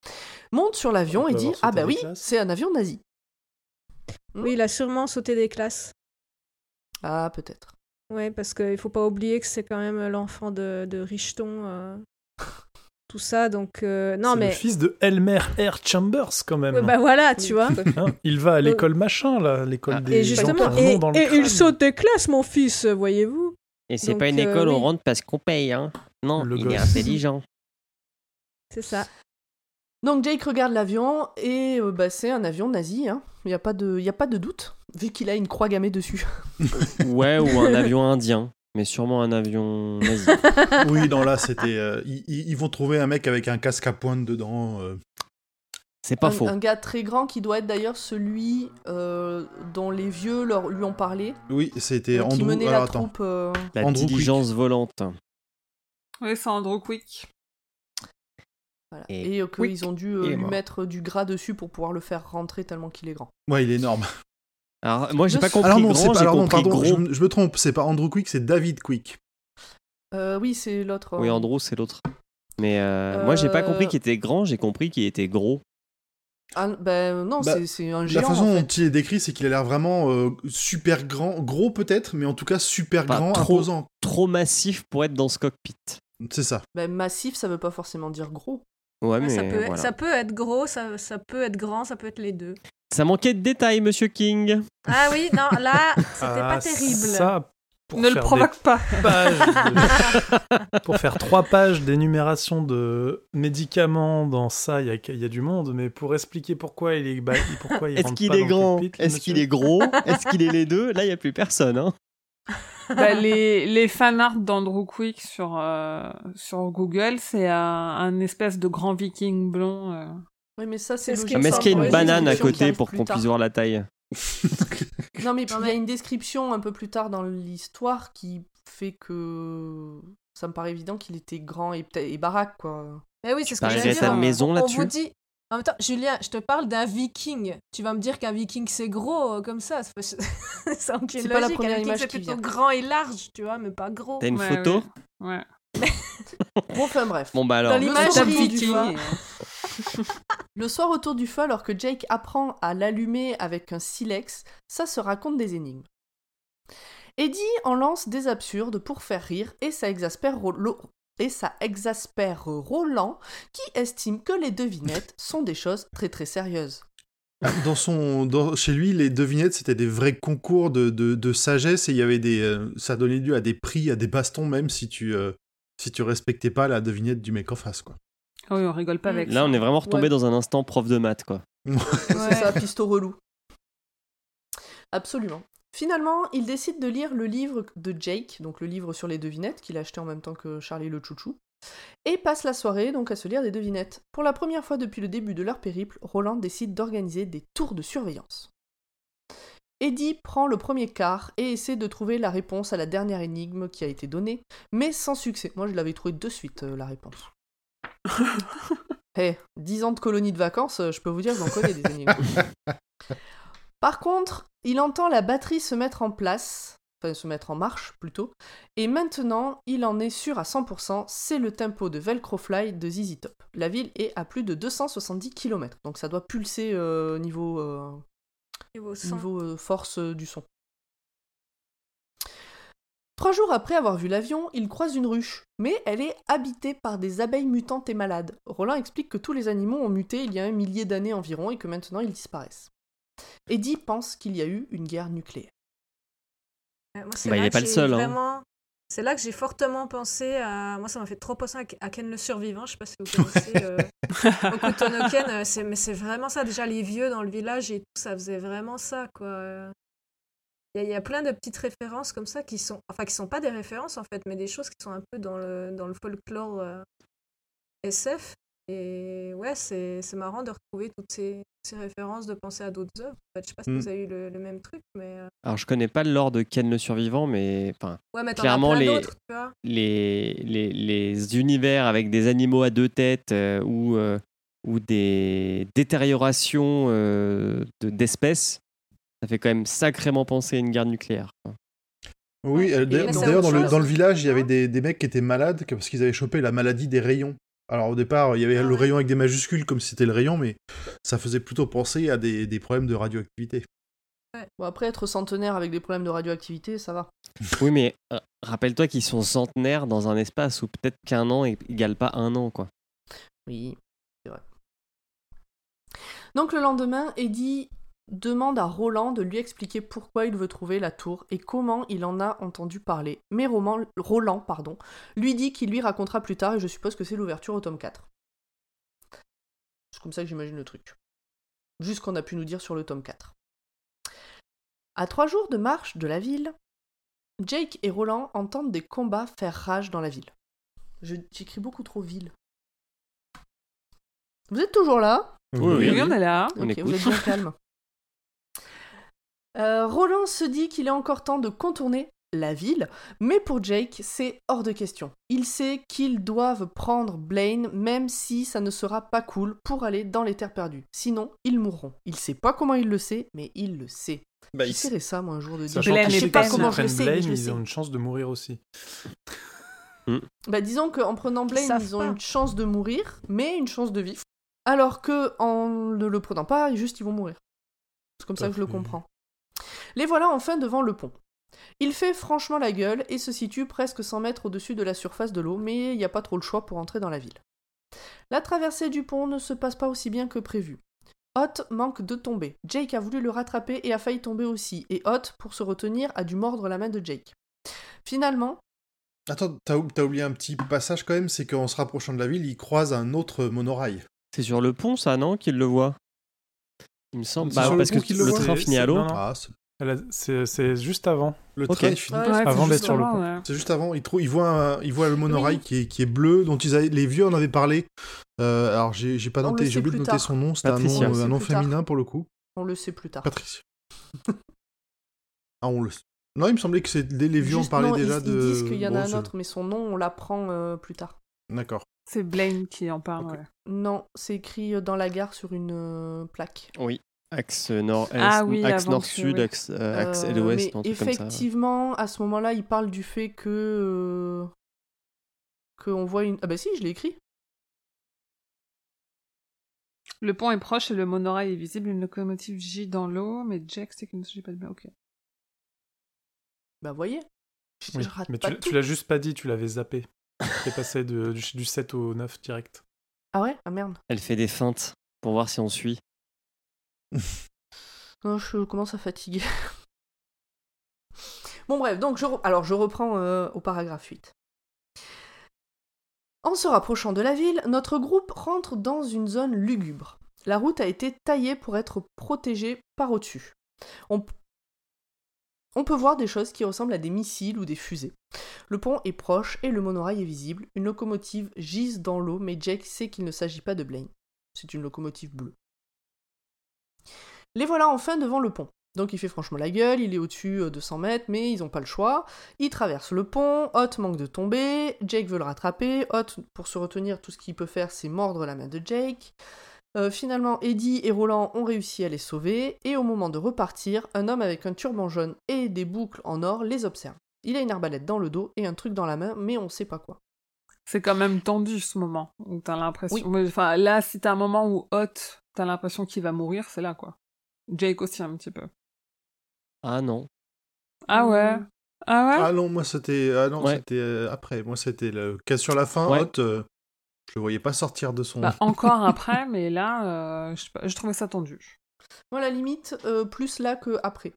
monte sur l'avion On et dit Ah bah oui, classes. c'est un avion nazi. Oui, il a sûrement sauté des classes. Ah, peut-être. Ouais, parce qu'il faut pas oublier que c'est quand même l'enfant de, de Richeton. euh, [LAUGHS] tout ça, donc. euh, non, c'est mais. le fils de Elmer Air Chambers, quand même. Ouais, bah voilà, tu vois. Hein, il va à l'école machin, là, l'école Ah, des Et justement, et, dans le et il saute des classes, mon fils, voyez-vous. Et c'est pas une euh, école, on oui. rentre parce qu'on paye, hein. Non, Le il est intelligent. C'est ça. Donc Jake regarde l'avion et euh, bah, c'est un avion nazi, hein. il n'y a, pas de- y a pas de doute, vu qu'il a une croix gammée dessus. Ouais, ou un [LAUGHS] avion indien. Mais sûrement un avion nazi. [LAUGHS] Oui, non, là, c'était. euh, ils, ils- ils vont trouver un mec avec un casque à pointe dedans. euh. C'est pas un, faux. un gars très grand qui doit être d'ailleurs celui euh, dont les vieux leur, lui ont parlé, Oui, c'était euh, qui Andrew. menait alors, la attends. troupe. euh, La Andrew diligence volante. oui, c'est Andrew Quick. Voilà. Et Et, euh, quick, qu'ils ont dû euh, il est lui mort. mettre du gras dessus pour pouvoir le faire rentrer tellement qu'il est grand. Ouais, il est énorme. Alors, moi, j'ai Je pas compris Alors non, grand, pas, alors non, compris pardon, gros. je, me- je me trompe, c'est pas Andrew Quick, c'est David Quick. Euh, oui, c'est l'autre. Oui, euh, Andrew, c'est l'autre. Mais euh, moi, j'ai pas compris qu'il était grand, j'ai compris qu'il était gros. Ah, ben non, Bah, c'est- un géant. La façon en dont fait. il est décrit, c'est qu'il a l'air vraiment euh, super grand, gros peut-être, mais en tout cas super Pas grand, trop. imposant. Trop massif pour être dans ce cockpit. C'est ça. Ben, massif, ça veut pas forcément dire gros. Ouais, Ouais, mais ça, peut, voilà. ça peut être gros, ça, ça peut être grand, ça peut être les deux. Ça manquait de détails, monsieur King. Ah oui, non, là, c'était Ah, pas terrible. Ça, pour ne le faire provoque pas. de- [LAUGHS] pour faire trois pages d'énumération de médicaments dans ça, il y a, y du monde, mais pour expliquer pourquoi il est, bah, pourquoi il Est-ce qu'il est grand? Est-ce qu'il est gros? Est-ce qu'il est les deux? Là, il n'y a plus personne. Hein. Bah, [LAUGHS] les, les fanarts d'Andrew Quick sur, euh, sur Google, c'est un, un espèce de grand viking blond. euh. Oui, mais ça, c'est C'est ce logique. mais est-ce qu'il y a une ouais, banane à côté pour qu'on puisse voir la taille [LAUGHS] Non, mais il y a une description un peu plus tard dans l'histoire qui fait que ça me paraît évident qu'il était grand et, peut-être- et baraque, quoi. Mais oui, c'est ce que parierais j'allais ta dire. maison On- là-dessus On vous dit. En même temps, Julien, je te parle d'un viking. Tu vas me dire qu'un viking c'est gros euh, comme ça. [LAUGHS] C'est pas- la première un viking c'est plutôt vient. grand et large, tu vois, mais pas gros. T'as une Ouais, photo Ouais. Bon, enfin bref. Bon, bah alors. Dans Le l'image soir d'un autour du viking. [LAUGHS] Le soir autour du feu, alors que Jake apprend à l'allumer avec un silex, ça se raconte des énigmes. Eddie en lance des absurdes pour faire rire et ça exaspère Ro- et ça exaspère Roland qui estime que les devinettes [LAUGHS] sont des choses très très sérieuses. Dans son, dans- chez lui, les devinettes, c'était des vrais concours de, de, de sagesse et il y avait des, euh, ça donnait lieu à des prix, à des bastons même si tu, euh, si tu respectais pas la devinette du mec en face, quoi. Ah oui, on rigole pas avec Là, on est vraiment retombé Ouais. dans un instant prof de maths, quoi. [LAUGHS] C'est ça, pisto relou. Absolument. Finalement, il décide de lire le livre de Jake, donc le livre sur les devinettes, qu'il a acheté en même temps que Charlie le chouchou, et passe la soirée donc à se lire des devinettes. Pour la première fois depuis le début de leur périple, Roland décide d'organiser des tours de surveillance. Eddie prend le premier quart et essaie de trouver la réponse à la dernière énigme qui a été donnée, mais sans succès. Moi, je l'avais trouvé de suite, euh, la réponse. [LAUGHS] Eh, 10 ans de colonie de vacances, euh, je peux vous dire que j'en connais des énigmes. [LAUGHS] Par contre, il entend la batterie se mettre en place, enfin se mettre en marche plutôt, et maintenant il en est sûr à 100%, c'est le tempo de Velcrofly de ZZ Top. La ville est à plus de 270 km, donc ça doit pulser euh, niveau, euh, Niveau sang. niveau euh, force euh, du son. Trois jours après avoir vu l'avion, il croise une ruche, mais elle est habitée par des abeilles mutantes et malades. Roland explique que tous les animaux ont muté il y a un millier d'années environ et que maintenant ils disparaissent. Eddie pense qu'il y a eu une guerre nucléaire. Moi, c'est Bah, il là est que pas le j'ai seul, hein. C'est là que j'ai fortement pensé à. Moi, ça m'a fait trop penser à- à Ken le survivant. Je sais pas si vous connaissez. [LAUGHS] euh, Hokuto no Ken, euh, c'est- mais c'est vraiment ça. Déjà, les vieux dans le village et tout, ça faisait vraiment ça, quoi. Il y, a- il y a plein de petites références comme ça qui sont. Enfin, qui sont pas des références, en fait, mais des choses qui sont un peu dans le, dans le folklore euh, SF. Et ouais, c'est c'est marrant de retrouver toutes ces, ces références, de penser à d'autres œuvres. En fait, je sais pas si Mm. vous avez eu le, le même truc, mais. euh, Alors, je connais pas le lore de Ken le survivant, mais enfin, Ouais, mais t'en Clairement, les- les, les, les univers avec des animaux à deux têtes euh, ou, euh, ou des détériorations de- d'espèces, ça fait quand même sacrément penser à une guerre nucléaire. Oui, euh, d'ailleurs dans, le, chose, dans le village, il y avait hein. des, des mecs qui étaient malades parce qu'ils avaient chopé la maladie des rayons. Alors au départ, il y avait Ah le ouais. rayon avec des majuscules comme si c'était le rayon, mais ça faisait plutôt penser à des, des problèmes de radioactivité. Bon, après, être centenaire avec des problèmes de radioactivité, ça va. [LAUGHS] Oui, mais euh, rappelle-toi qu'ils sont centenaires dans un espace où peut-être qu'un an égale pas un an, quoi. Oui, c'est vrai. Donc le lendemain, Eddie demande à Roland de lui expliquer pourquoi il veut trouver la tour et comment il en a entendu parler. Mais Roman- Roland pardon, lui dit qu'il lui racontera plus tard et je suppose que c'est l'ouverture au tome 4. C'est comme ça que j'imagine le truc. Juste ce qu'on a pu nous dire sur le tome 4. À trois jours de marche de la ville, Jake et Roland entendent des combats faire rage dans la ville. Je- J'écris beaucoup trop ville. Vous êtes toujours là? Oui, oui, Oui, on est là. On Ok, écoute. vous êtes bien calme. Euh, Roland se dit qu'il est encore temps de contourner la ville, mais pour Jake, c'est hors de question. Il sait qu'ils doivent prendre Blaine, même si ça ne sera pas cool, pour aller dans les terres perdues. Sinon, ils mourront. Il sait pas comment il le sait, mais il le sait. Bah, il- ça, moi un jour de dire. Blaine je sais pas Blaine. comment je le sais, Blaine, mais je le ils sais. ont une chance de mourir aussi. Bah, disons qu'en prenant Blaine, ils ont pas. une chance de mourir, mais une chance de vivre. Alors que en ne le prenant pas, juste ils vont mourir. C'est comme ça que je le comprends. Les voilà enfin devant le pont. Il fait franchement la gueule et se situe presque 100 mètres au-dessus de la surface de l'eau, mais il n'y a pas trop le choix pour entrer dans la ville. La traversée du pont ne se passe pas aussi bien que prévu. Hot manque de tomber. Jake a voulu le rattraper et a failli tomber aussi, et Hot, pour se retenir, a dû mordre la main de Jake. Finalement, Attends, t'as ou- t'as oublié un petit passage quand même, c'est qu'en se rapprochant de la ville, il croise un autre monorail. C'est sur le pont, ça, non Qu'il le voit? Il me semble. Bah, parce que le train C'est- finit à l'eau. non. Ah, c'est- juste avant. le train finit. Ouais, Avant c'est d'être sur le pont. ouais. C'est juste avant, il, trouve, il, voit un- il voit le monorail Oui. qui, est, qui est bleu, dont ils avaient- les vieux en avaient parlé. Euh, alors j'ai pas noté, j'ai oublié de noter tard. son nom, c'était un nom, euh, un sait nom plus tard. féminin pour le coup. on le sait plus tard. Patricia. ah, on le sait. Non, il me semblait que les, vieux Juste- en parlaient non, ils- déjà ils, de. disent qu'il y en a Bon, un autre, mais son nom, on l'apprend euh, plus tard. D'accord. C'est Blaine qui en parle, ouais. Non, c'est écrit euh, dans la gare sur une euh, plaque. Oui. Axe nord-est, Ah oui, axe nord-sud, oui. axe, euh, axe Euh, comme ça. effectivement, à ce moment-là, il parle du fait que euh, qu'on voit une. Ah bah si, je l'ai écrit. Le pont est proche et le monorail est visible. Une locomotive gît dans l'eau, mais Jack sait qu'il ne s'agit pas de bien. Ok. Bah voyez. Je, Oui, je rate Mais pas tu, tu l'as juste pas dit, tu l'avais zappé. [COUGHS] Passé de- du, du 7 au 9 direct. Ah ouais? Ah merde. Elle fait des feintes pour voir si on suit. [LAUGHS] Non, je commence à fatiguer. [LAUGHS] bon bref, donc je alors je reprends euh, au paragraphe 8. En se rapprochant de la ville, notre groupe rentre dans une zone lugubre. La route a été taillée pour être protégée par au-dessus. On, on peut voir des choses qui ressemblent à des missiles ou des fusées. Le pont est proche et le monorail est visible. Une locomotive gise dans l'eau, mais Jake sait qu'il ne s'agit pas de Blaine. C'est une locomotive bleue. Les voilà enfin devant le pont. Donc il fait franchement la gueule, il est au-dessus euh, de 100 mètres, mais ils n'ont pas le choix. Ils traversent le pont, Hot manque de tomber, Jake veut le rattraper, Hot, pour se retenir, tout ce qu'il peut faire, c'est mordre la main de Jake. Euh, finalement, Eddie et Roland ont réussi à les sauver, et au moment de repartir, un homme avec un turban jaune et des boucles en or les observe. Il a une arbalète dans le dos et un truc dans la main, mais on sait pas quoi. C'est quand même tendu ce moment. Où t'as l'impression. Oui. Enfin, là, si t'as un moment où Hot, t'as l'impression qu'il va mourir, c'est là, quoi. Jake aussi, un petit peu. Ah non. Ah ouais. Ah ouais? Ah non, moi c'était ah non, Ouais. c'était euh, après. Moi c'était le cas sur la fin. Ouais. Hot, euh, je le voyais pas sortir de son. Bah, encore [LAUGHS] après, mais là, euh, je, sais pas, je trouvais ça tendu. Moi, la limite, euh, plus là que après.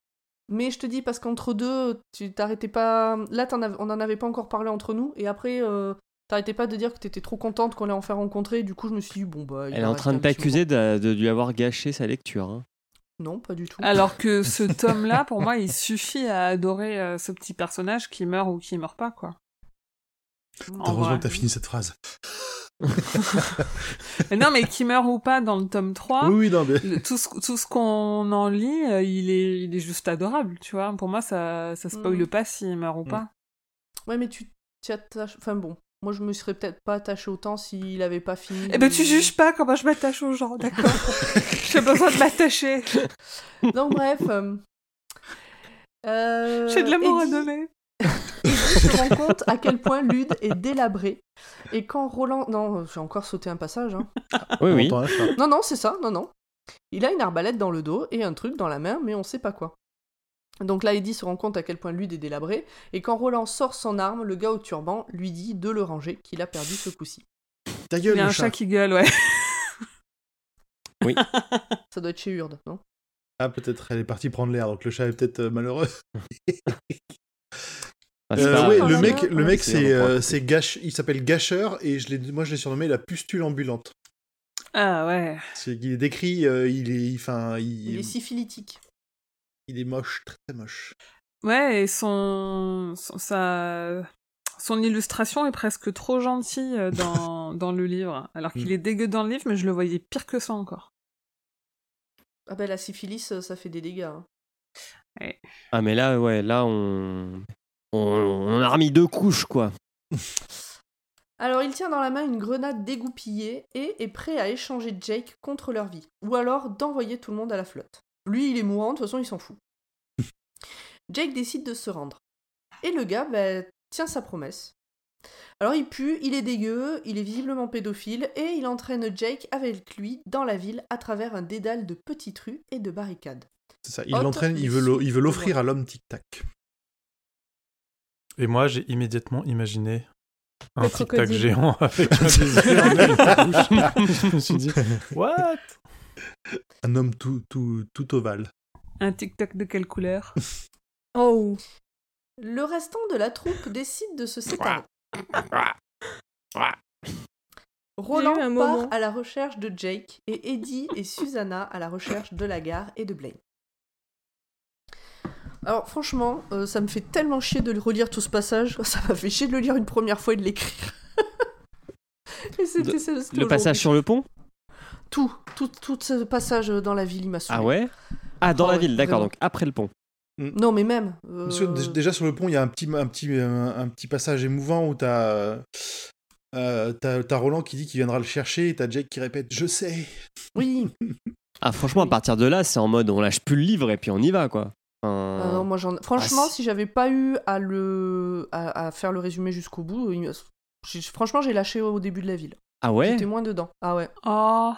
Mais je te dis, parce qu'entre deux, tu t'arrêtais pas. Là, av- on en avait pas encore parlé entre nous, et après, euh, t'arrêtais pas de dire que t'étais trop contente qu'on l'ait enfin rencontré, du coup, je me suis dit, bon, bah. il Elle est en train de t'accuser de, de lui avoir gâché sa lecture. hein. Non, pas du tout. Alors que [LAUGHS] ce tome-là, pour moi, il suffit à adorer euh, ce petit personnage qui meurt ou qui meurt pas, quoi. En Heureusement que t'as fini cette phrase. [LAUGHS] Non, mais qui meurt ou pas dans le tome 3, Oui, oui, non, mais. le- tout ce, tout ce qu'on en lit, euh, il est, il est juste adorable, tu vois. Pour moi, ça, ça spoile Mm. pas s'il meurt ou Mm. pas. Ouais, mais tu t'y attaches. Enfin bon, moi, je me serais peut-être pas attaché autant s'il avait pas fini. Eh ben, tu juges pas comment je m'attache aux gens, d'accord [LAUGHS] J'ai besoin de m'attacher. Donc, bref. euh, euh, J'ai de l'amour à donner. Eddie se rend compte à quel point Lude est délabré. Et quand Roland. Non, j'ai encore sauté un passage, hein. Oui, oui. Non, non, c'est ça, non, non. Il a une arbalète dans le dos et un truc dans la main, mais on sait pas quoi. Donc là, Eddie se rend compte à quel point Lude est délabré, et quand Roland sort son arme, le gars au turban lui dit de le ranger, qu'il a perdu ce coup-ci. Ta Il gueule, y a le un chat. chat qui gueule, ouais. [LAUGHS] Ça doit être chez Urde, non? Ah, peut-être elle est partie prendre l'air, donc le chat est peut-être euh, malheureux. [LAUGHS] Ah, Euh, ouais, Ah, le mec, le ouais. mec, C'est euh, il s'appelle Gâcheur et je l'ai, moi je l'ai surnommé la pustule ambulante. Ah ouais. C'est, il est décrit, euh, il est, enfin, il, Il est syphilitique. il est moche, très très moche. Ouais, et son, son, sa- son illustration est presque trop gentille euh, dans, [LAUGHS] dans le livre. Alors qu'il Mm. est dégueu dans le livre, mais je le voyais pire que ça encore. Ah ben la syphilis, ça fait des dégâts. hein. Ah, mais là, ouais, là, on... on, on a remis deux couches, quoi. Alors il tient dans la main une grenade dégoupillée et est prêt à échanger Jake contre leur vie, ou alors d'envoyer tout le monde à la flotte. Lui, il est mourant, de toute façon, il s'en fout. [LAUGHS] Jake décide de se rendre. Et le gars bah, tient sa promesse. Alors il pue, il est dégueu, il est visiblement pédophile et il entraîne Jake avec lui dans la ville à travers un dédale de petites rues et de barricades. C'est ça. Il l'entraîne, il veut l'offrir à l'homme Tic Tac. Et moi, j'ai immédiatement imaginé un tic-tac géant [LAUGHS] avec un désir dans la bouche. Je me suis dit, what? Un homme tout, tout, tout ovale. Un tic-tac de quelle couleur? [LAUGHS] Oh, Le restant de la troupe décide de se séparer. Roland part moment. à la recherche de Jake et Eddie et Susanna à la recherche de la gare et de Blaine. Alors franchement, euh, ça me fait tellement chier de relire tout ce passage, [LAUGHS] ça m'a fait chier de le lire une première fois et de l'écrire. [LAUGHS] et c'était ça, Le passage sur le pont? Tout, tout, tout ce passage dans la ville, il m'a saoulé. Ah ouais? Ah, dans Oh la ouais, ville, d'accord, donc après le pont. Non mais même... euh, Parce que dé- déjà sur le pont, il y a un petit, un petit, un, un petit passage émouvant où t'as, euh, t'as, t'as Roland qui dit qu'il viendra le chercher et t'as Jake qui répète Je sais. Oui, [LAUGHS] Ah, franchement, à partir de là, c'est en mode on lâche plus le livre et puis on y va, quoi. Enfin, Ah non, moi j'en... Franchement, si. si j'avais pas eu à le à, à faire le résumé jusqu'au bout, j'ai- franchement j'ai lâché au début de la ville. Ah ouais? J'étais moins dedans. Ah ouais. Oh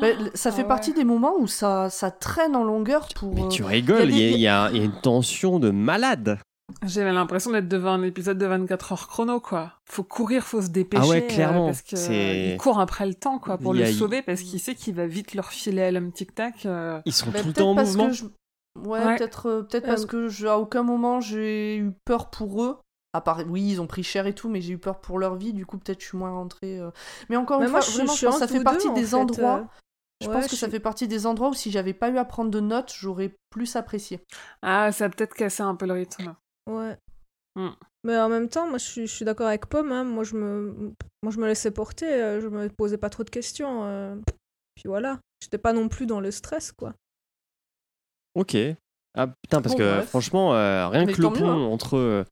Bah, ça fait Ah partie ouais. des moments où ça, ça traîne en longueur pour. Mais euh, tu rigoles, il y a y, des- a- il y a, il y a une tension de malade. J'avais l'impression d'être devant un épisode de 24 heures chrono, quoi. Faut courir, faut se dépêcher. Ah ouais, euh, clairement, parce que c'est- il court après le temps, quoi, pour le a- sauver, parce qu'il sait qu'il va vite leur filer à l'homme tic-tac. euh. Ils sont bah, tout le temps en mouvement. que je... Ouais, Ouais. peut-être euh, peut-être Euh, parce que je, à aucun moment j'ai eu peur pour eux. À part, oui, ils ont pris cher et tout, mais j'ai eu peur pour leur vie, du coup, peut-être je suis moins rentrée. euh. Mais encore Mais une moi, fois, je, vraiment, je pense que ça fait partie deux, en des fait, endroits. euh, Je ouais, pense que je ça fait partie des endroits où si j'avais pas eu à prendre de notes, j'aurais plus apprécié. Ah, ça a peut-être cassé un peu le rythme. Ouais. Hmm. Mais en même temps, moi je suis, d'accord avec Pomme. hein. Moi, je me, moi je me laissais porter, euh, je me posais pas trop de questions. euh. Puis voilà. J'étais pas non plus dans le stress, quoi. Ok. Ah putain, parce Bon, que bref. franchement, euh, rien Mais que le mieux, pont hein. entre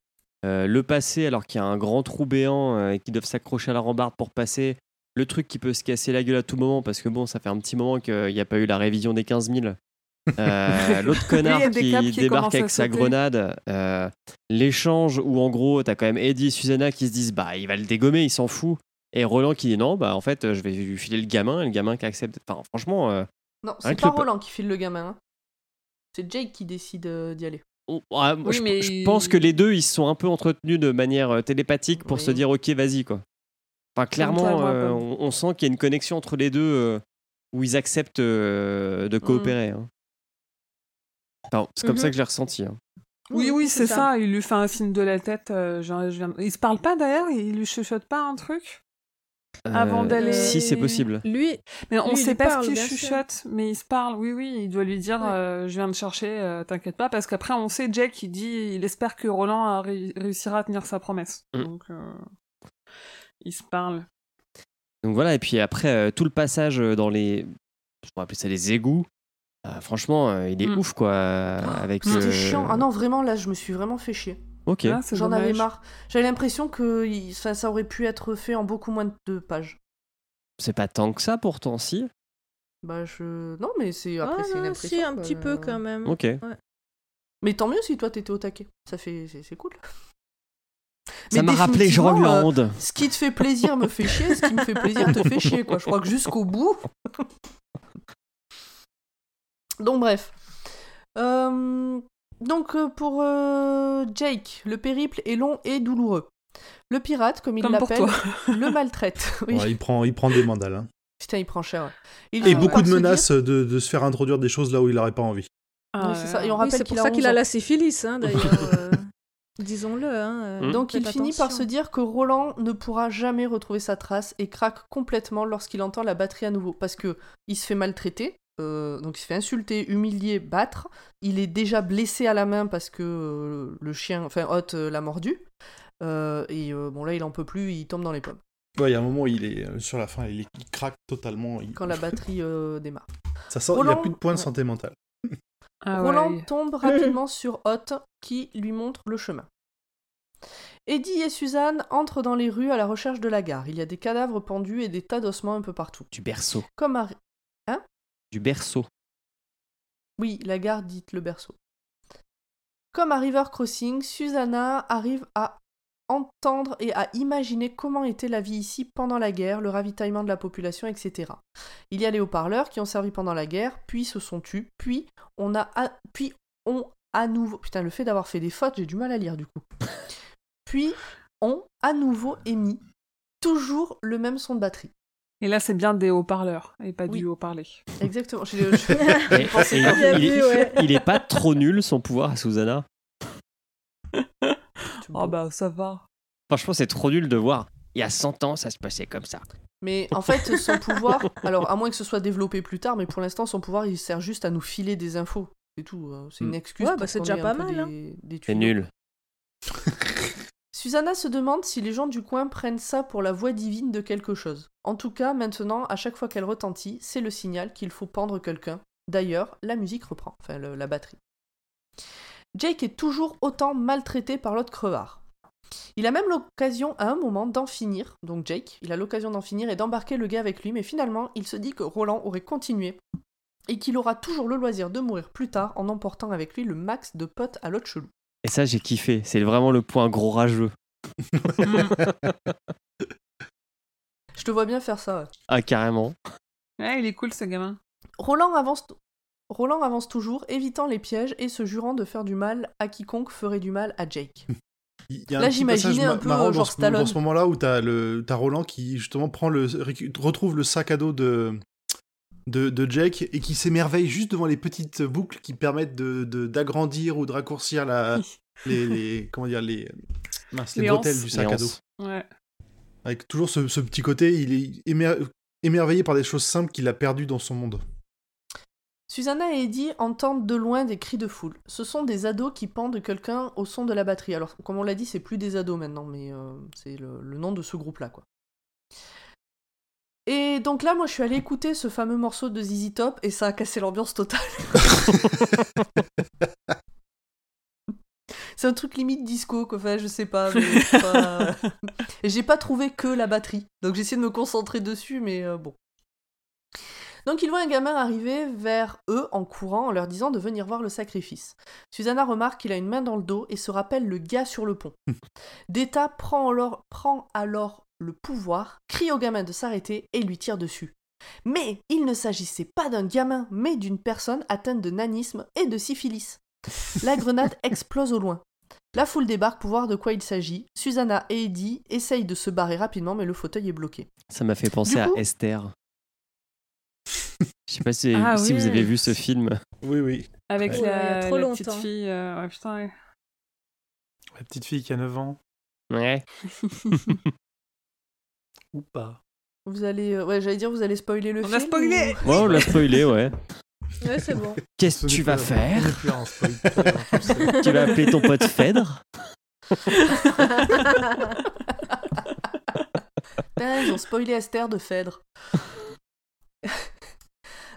euh, le passé, alors qu'il y a un grand trou béant euh, et qu'ils doivent s'accrocher à la rambarde pour passer, le truc qui peut se casser la gueule à tout moment, parce que bon, ça fait un petit moment qu'il n'y a pas eu la révision des 15 000. Euh, [LAUGHS] L'autre connard qui débarque avec sa grenade, l'échange où en gros t'as quand même Eddie et Susanna qui se disent bah il va le dégommer, il s'en fout, et Roland qui dit non bah en fait je vais lui filer le gamin, et le gamin qui accepte. Enfin franchement, Non, c'est pas Roland qui file le gamin. hein. C'est Jake qui décide euh, d'y aller. Oh, ouais, moi, Oui, je, mais- je pense que les deux, ils se sont un peu entretenus de manière euh, télépathique pour Oui. se dire ok, vas-y quoi. Enfin, clairement, euh, on, on sent qu'il y a une connexion entre les deux euh, où ils acceptent euh, de coopérer. hein. Enfin, c'est comme Mhm. ça que je l'ai ressenti. hein. Oui, oui, c'est ça. Il lui fait un signe de la tête. euh, genre, je viens- Il se parle pas d'ailleurs Il lui chuchote pas un truc? Avant d'aller- Si, c'est possible. Lui, Mais on il sait pas ce qu'il chuchote, mais il se parle. Oui, oui, il doit lui dire Ouais. euh, Je viens de chercher, euh, t'inquiète pas. Parce qu'après, on sait, Jake, il dit il espère que Roland a ré- réussira à tenir sa promesse. Mm. Donc, euh, il se parle. Donc voilà, et puis après, euh, tout le passage dans les. Je pourrais appeler ça les égouts. euh, franchement, euh, il est Mm. ouf quoi. euh, avec, C'était euh, chiant. Ah non, vraiment, là, je me suis vraiment fait chier. Ok. Ah, J'en avais marre. J'avais l'impression que ça, ça aurait pu être fait en beaucoup moins de pages. C'est pas tant que ça pourtant, si. Bah, je. Non, mais c'est. Après, ah c'est une non, impression. si, un quoi. petit peu quand même. Ok. Mais tant mieux si toi t'étais au taquet. Ça fait. C'est c'est cool. Ça m'a rappelé définitivement, euh, Groenland. Ce qui te fait plaisir me fait chier, ce qui me fait plaisir te fait chier, quoi. Je crois que jusqu'au bout. Donc, bref. Euh, Donc, euh, pour euh, Jake, le périple est long et douloureux. Le pirate, comme il l'appelle, le maltraite. [LAUGHS] Oui. Ouais, il, prend, il prend des mandales. hein. Putain, il prend cher. ouais. Il Et beaucoup de dire- menaces de, de se faire introduire des choses là où il n'aurait pas envie. Ah, Oui, c'est ça. Et on Oui, rappelle c'est pour qu'il a ça qu'il 11 a la syphilis, hein, d'ailleurs. [LAUGHS] euh, Disons-le. Hein, euh, Mm. Donc il finit par se dire que Roland ne pourra jamais retrouver sa trace et craque complètement lorsqu'il entend la batterie à nouveau parce que il se fait maltraiter, euh, donc il se fait insulter, humilier, battre. Il est déjà blessé à la main parce que euh, le chien, enfin Hot euh, l'a mordu. Euh, et euh, bon là il en peut plus, il tombe dans les pommes Ouais, il y a un moment où il est euh, sur la fin, il, est- il craque totalement. il- quand la [LAUGHS] batterie euh, démarre. Ça sort, il a plus de points de santé mentale. [LAUGHS] Ah Roland ouais. tombe rapidement [LAUGHS] sur Hot qui lui montre le chemin. Eddie et Suzanne entrent dans les rues à la recherche de la gare. Il y a des cadavres pendus et des tas d'ossements un peu partout. Du berceau. Comme à... Du berceau. Oui, la gare dite le berceau. Comme à River Crossing, Susanna arrive à entendre et à imaginer comment était la vie ici pendant la guerre, le ravitaillement de la population, etc. Il y a les haut-parleurs qui ont servi pendant la guerre, puis se sont tus, puis on a, puis on à nouveau, putain, le fait d'avoir fait des fautes, j'ai du mal à lire du coup. Puis ont à nouveau émis toujours le même son de batterie. Et là, c'est bien des haut-parleurs et pas Oui. du haut-parler. Exactement. je- je- [LAUGHS] Et- et il, vu, est, ouais. il est pas trop nul son pouvoir à Susanna. Oh bah, ça va. Franchement, c'est trop nul de voir. Il y a 100 ans, ça se passait comme ça. Mais en fait, son pouvoir, alors à moins que ce soit développé plus tard, mais pour l'instant, son pouvoir, il sert juste à nous filer des infos. C'est tout. euh, C'est une excuse. Ouais, bah, c'est déjà pas mal, hein. des- C'est nul. [LAUGHS] Susanna se demande si les gens du coin prennent ça pour la voix divine de quelque chose. En tout cas, maintenant, à chaque fois qu'elle retentit, c'est le signal qu'il faut pendre quelqu'un. D'ailleurs, la musique reprend, enfin la batterie. Jake est toujours autant maltraité par l'autre crevard. Il a même l'occasion à un moment d'en finir, donc Jake, il a l'occasion d'en finir et d'embarquer le gars avec lui, mais finalement, il se dit que Roland aurait continué et qu'il aura toujours le loisir de mourir plus tard en emportant avec lui le max de potes à l'autre chelou. Et ça, j'ai kiffé. C'est vraiment le point gros rageux. Je te vois bien faire ça. ouais. Ah, carrément. Ouais, il est cool ce gamin. Roland avance, Roland avance toujours, évitant les pièges et se jurant de faire du mal à quiconque ferait du mal à Jake. [LAUGHS] Il y a Là, petit j'imaginais passage un peu, marrant euh, dans ce, Stallone. dans ce moment-là où t'as le t'as Roland qui justement prend le récu- retrouve le sac à dos de de, de Jake et qui s'émerveille juste devant les petites boucles qui permettent de de- d'agrandir ou de raccourcir la [LAUGHS] les, les comment dire les mince, les, Les bretelles du sac Les à dos. Ouais. avec toujours ce, ce petit côté il est émer- émerveillé par des choses simples qu'il a perdues dans son monde. Susanna et Eddie entendent de loin des cris de foule. Ce sont des ados qui pendent quelqu'un au son de la batterie. Alors, comme on l'a dit, c'est plus des ados maintenant, mais euh, c'est le, le nom de ce groupe-là, quoi. Et donc là, moi, je suis allée écouter ce fameux morceau de ZZ Top et ça a cassé l'ambiance totale. [LAUGHS] c'est un truc limite disco, quoi. Enfin, je sais pas. [LAUGHS] mais c'est pas- et j'ai pas trouvé que la batterie. Donc j'ai essayé de me concentrer dessus, mais euh, bon. Donc ils voient un gamin arriver vers eux en courant en leur disant de venir voir le sacrifice. Susanna remarque qu'il a une main dans le dos et se rappelle le gars sur le pont. [LAUGHS] Deta prend alors, prend alors le pouvoir, crie au gamin de s'arrêter et lui tire dessus. Mais il ne s'agissait pas d'un gamin, mais d'une personne atteinte de nanisme et de syphilis. La grenade [LAUGHS] explose au loin. La foule débarque pour voir de quoi il s'agit. Susanna et Eddie essayent de se barrer rapidement, mais le fauteuil est bloqué. Ça m'a fait penser coup- à Esther. Je sais pas si, Ah si vous avez vu ce film. Oui oui. Avec Ouais, la, trop la petite fille. euh, Ouais, putain, ouais. La petite fille qui a 9 ans. Ouais. [LAUGHS] Ou pas. Vous allez, euh, ouais, j'allais dire, vous allez spoiler le On film. a spoilé ou- Ouais, on l'a spoilé, ouais. Ouais, c'est bon. Qu'est-ce que tu vas faire on Tu vas appeler ton pote Phèdre Putain, [LAUGHS] ils ont spoilé Esther de Phèdre.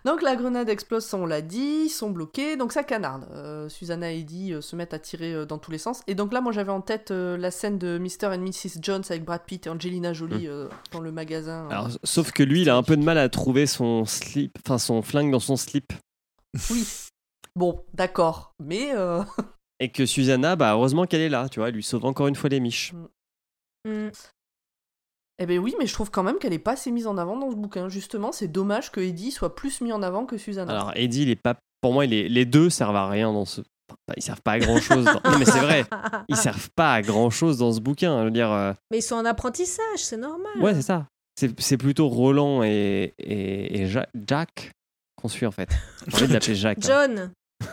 Donc la grenade explose, ça on l'a dit, ils sont bloqués, donc ça canarde. Euh, Susanna et Eddie euh, se mettent à tirer euh, dans tous les sens. Et donc là, moi j'avais en tête la scène de Mr. and Mrs. Jones avec Brad Pitt et Angelina Jolie euh, dans le magasin. Alors, sauf que lui, il a un peu de mal à trouver son slip, enfin son flingue dans son slip. Oui. Bon, d'accord. Mais [LAUGHS] Et que Susanna, bah heureusement qu'elle est là, tu vois, elle lui sauve encore une fois les miches. Mm. Eh ben oui, mais je trouve quand même qu'elle est pas assez mise en avant dans ce bouquin. Justement, c'est dommage que Eddie soit plus mis en avant que Susanna. Alors Eddie, il est pas, pour moi, il est... les deux servent à rien dans ce, enfin, ils servent pas à grand chose. Non mais c'est vrai, ils [LAUGHS] servent pas à grand chose dans ce bouquin. Je veux dire, euh, Mais ils sont en apprentissage, c'est normal. ouais, c'est ça. C'est c'est plutôt Roland et, et, et Ja- Jack qu'on suit en fait. J'ai envie de l'appeler Jack. hein. John. Tu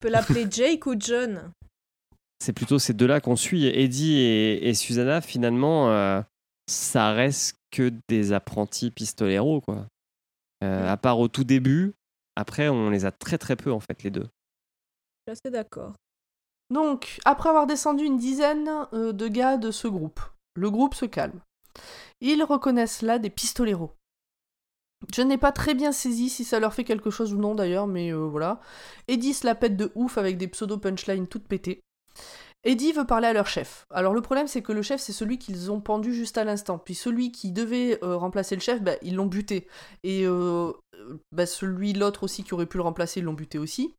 peux l'appeler Jake ou John. C'est plutôt ces deux-là qu'on suit. Eddie et, et Susanna, finalement, euh, ça reste que des apprentis pistoleros, quoi. Euh, à part au tout début, après, on les a très très peu, en fait, les deux. Je suis assez d'accord. Donc, après avoir descendu une dizaine euh, de gars de ce groupe, le groupe se calme. Ils reconnaissent là des pistoleros. Je n'ai pas très bien saisi si ça leur fait quelque chose ou non d'ailleurs, mais euh, voilà. Eddie se la pète de ouf avec des pseudo-punchlines toutes pétées. Eddie veut parler à leur chef. Alors le problème c'est que le chef c'est celui qu'ils ont pendu juste à l'instant. Puis celui qui devait euh, remplacer le chef, bah, ils l'ont buté. Et euh, bah, celui, l'autre aussi qui aurait pu le remplacer, ils l'ont buté aussi.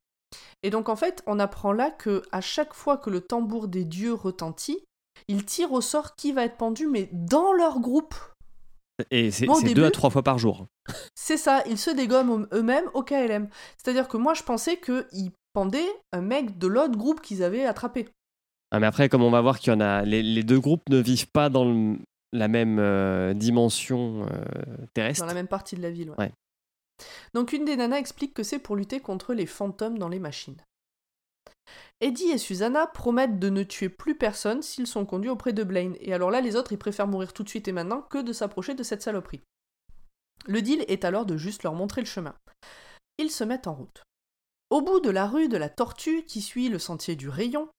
Et donc en fait, on apprend là que à chaque fois que le tambour des dieux retentit, Ils tirent au sort qui va être pendu, mais dans leur groupe. Et c'est deux à trois fois par jour. C'est ça, ils se dégomment eux-mêmes au KLM. C'est-à-dire que moi, je pensais qu'ils pendaient un mec de l'autre groupe qu'ils avaient attrapé. Ah, mais après, comme on va voir qu'il y en a, les, les deux groupes ne vivent pas dans le- la même euh, dimension euh, terrestre. Dans la même partie de la ville, ouais. Ouais. Donc une des nanas explique que c'est pour lutter contre les fantômes dans les machines. Eddie et Susanna promettent de ne tuer plus personne s'ils sont conduits auprès de Blaine. Et alors là, les autres, ils préfèrent mourir tout de suite et maintenant que de s'approcher de cette saloperie. Le deal est alors de juste leur montrer le chemin. Ils se mettent en route. Au bout de la rue de la Tortue qui suit le sentier du Rayon,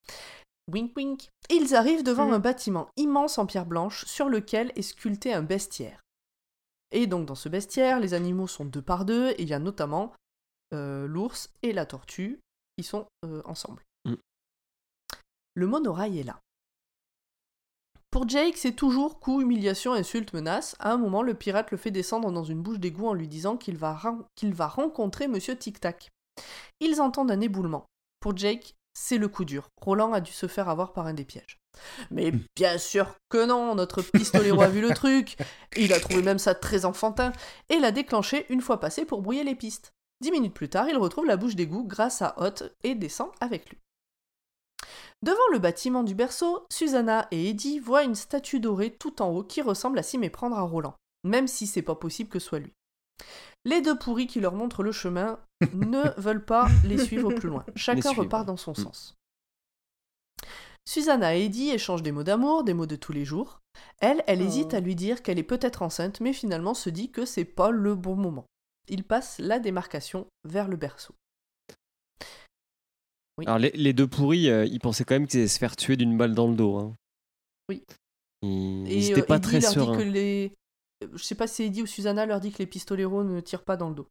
wink wink, ils arrivent devant Mhm. un bâtiment immense en pierre blanche sur lequel est sculpté un bestiaire. Et donc dans ce bestiaire, les animaux sont deux par deux, et il y a notamment euh, l'ours et la tortue qui sont euh, ensemble. Mm. Le monorail est là. Pour Jake, c'est toujours coup, humiliation, insulte, menace. À un moment, le pirate le fait descendre dans une bouche d'égout en lui disant qu'il va, va rencontrer Monsieur Tic Tac. Ils entendent un éboulement. Pour Jake, c'est le coup dur. Roland a dû se faire avoir par un des pièges. Mais bien sûr que non, notre pistolero a vu le truc. Il a trouvé même ça très enfantin et l'a déclenché une fois passé pour brouiller les pistes. Dix minutes plus tard, il retrouve la bouche d'égout grâce à Hot et descend avec lui. Devant le bâtiment du berceau, Susanna et Eddie voient une statue dorée tout en haut qui ressemble à s'y méprendre à Roland, même si c'est pas possible que ce soit lui. Les deux pourris qui leur montrent le chemin [LAUGHS] ne veulent pas les suivre plus loin. Chacun repart dans son Mm. sens. Susanna et Eddie échangent des mots d'amour, des mots de tous les jours. Elle, elle Oh. hésite à lui dire qu'elle est peut-être enceinte, mais finalement se dit que c'est pas le bon moment. Ils passent la démarcation vers le berceau. Oui. Alors, les, les deux pourris, euh, ils pensaient quand même qu'ils allaient se faire tuer d'une balle dans le dos. hein. Oui. Ils n'étaient euh, pas Eddie très leur dit sereins. que les. Euh, Je sais pas si c'est Eddie ou Susanna leur dit que les pistoleros ne tirent pas dans le dos.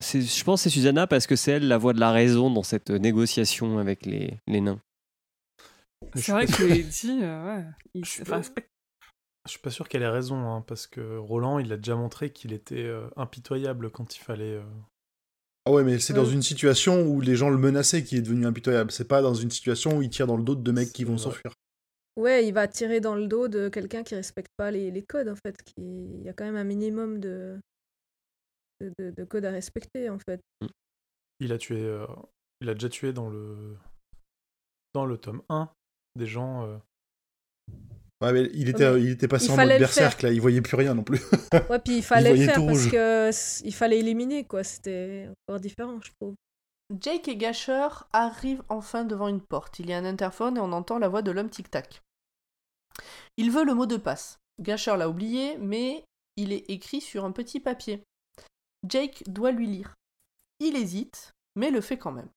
C'est- Je pense que c'est Susanna parce que c'est elle la voix de la raison dans cette négociation avec les, les nains. C'est vrai que Eddie, euh, ouais. il- Je suis enfin, pas- c'est pas- Je suis pas sûr qu'elle ait raison, hein, parce que Roland, il a déjà montré qu'il était euh, impitoyable quand il fallait. euh, Ah ouais, mais c'est dans Euh. une situation où les gens le menaçaient qui est devenu impitoyable. C'est pas dans une situation où il tire dans le dos de deux mecs qui vont vrai. s'enfuir. Ouais, il va tirer dans le dos de quelqu'un qui respecte pas les, les codes, en fait. Qui... Il y a quand même un minimum de, de, de- de codes à respecter, en fait. Il a tué. euh, il a déjà tué dans le. Dans le tome 1 des gens. euh, Ouais, mais il était, mais il était passé il en mode le berserk, là, il voyait plus rien non plus. [LAUGHS] Ouais, puis il fallait le faire parce rouge. que s- il fallait éliminer, quoi. C'était encore différent, je trouve. Jake et Gasher arrivent enfin devant une porte. Il y a un interphone et on entend la voix de l'homme tic-tac. Il veut le mot de passe. Gasher l'a oublié, mais il est écrit sur un petit papier. Jake doit lui lire. Il hésite, mais le fait quand même.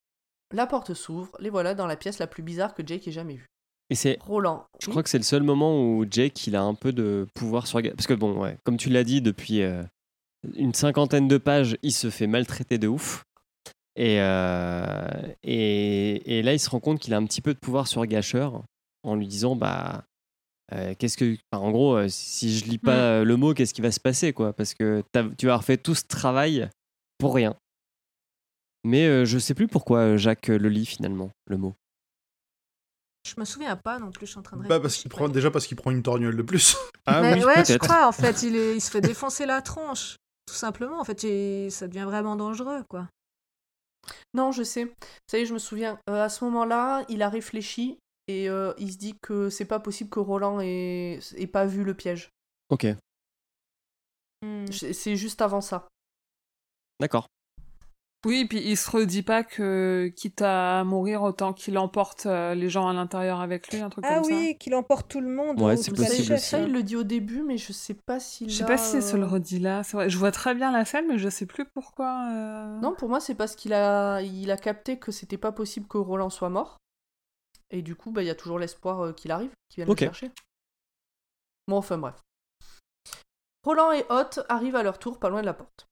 La porte s'ouvre, les voilà dans la pièce la plus bizarre que Jake ait jamais vue. Et c'est, Roland. je oui, crois que c'est le seul moment où Jake il a un peu de pouvoir sur. Parce que bon, ouais, comme tu l'as dit, depuis euh, une cinquantaine de pages, il se fait maltraiter de ouf. Et, euh, et, et là, il se rend compte qu'il a un petit peu de pouvoir sur Gasher en lui disant bah. Euh, qu'est-ce que enfin, en gros euh, si je lis pas euh, le mot qu'est-ce qui va se passer quoi? Parce que tu vas avoir fait tout ce travail pour rien mais euh, je sais plus pourquoi euh, Jacques le lit finalement le mot Je me souviens pas non plus, je suis en train de Bah, parce qu'il prend, déjà parce qu'il prend une torgnole de plus. [LAUGHS] ah Mais oui ouais, je crois, en fait, il, est, il se fait défoncer la tronche. Tout simplement, en fait, ça devient vraiment dangereux, quoi. Non, je sais. Ça y est, je me souviens. Euh, à ce moment-là, il a réfléchi et euh, il se dit que c'est pas possible que Roland ait, ait pas vu le piège. ok Hmm. C'est c'est juste avant ça. d'accord Oui, puis il se redit pas que, quitte à mourir, autant qu'il emporte euh, les gens à l'intérieur avec lui, un truc Ah comme ça. oui, qu'il emporte tout le monde. Ouais, c'est possible ça, il le dit au début, mais je sais pas s'il Je sais a, pas si se le euh, redit là. C'est vrai. Je vois très bien la scène, mais je sais plus pourquoi. euh. Non, pour moi, c'est parce qu'il a, il a capté que c'était pas possible que Roland soit mort. Et du coup, bah, il y a toujours l'espoir euh, qu'il arrive, qu'il vienne Ok. le chercher. Bon, enfin bref. Roland et Hot arrivent à leur tour pas loin de la porte.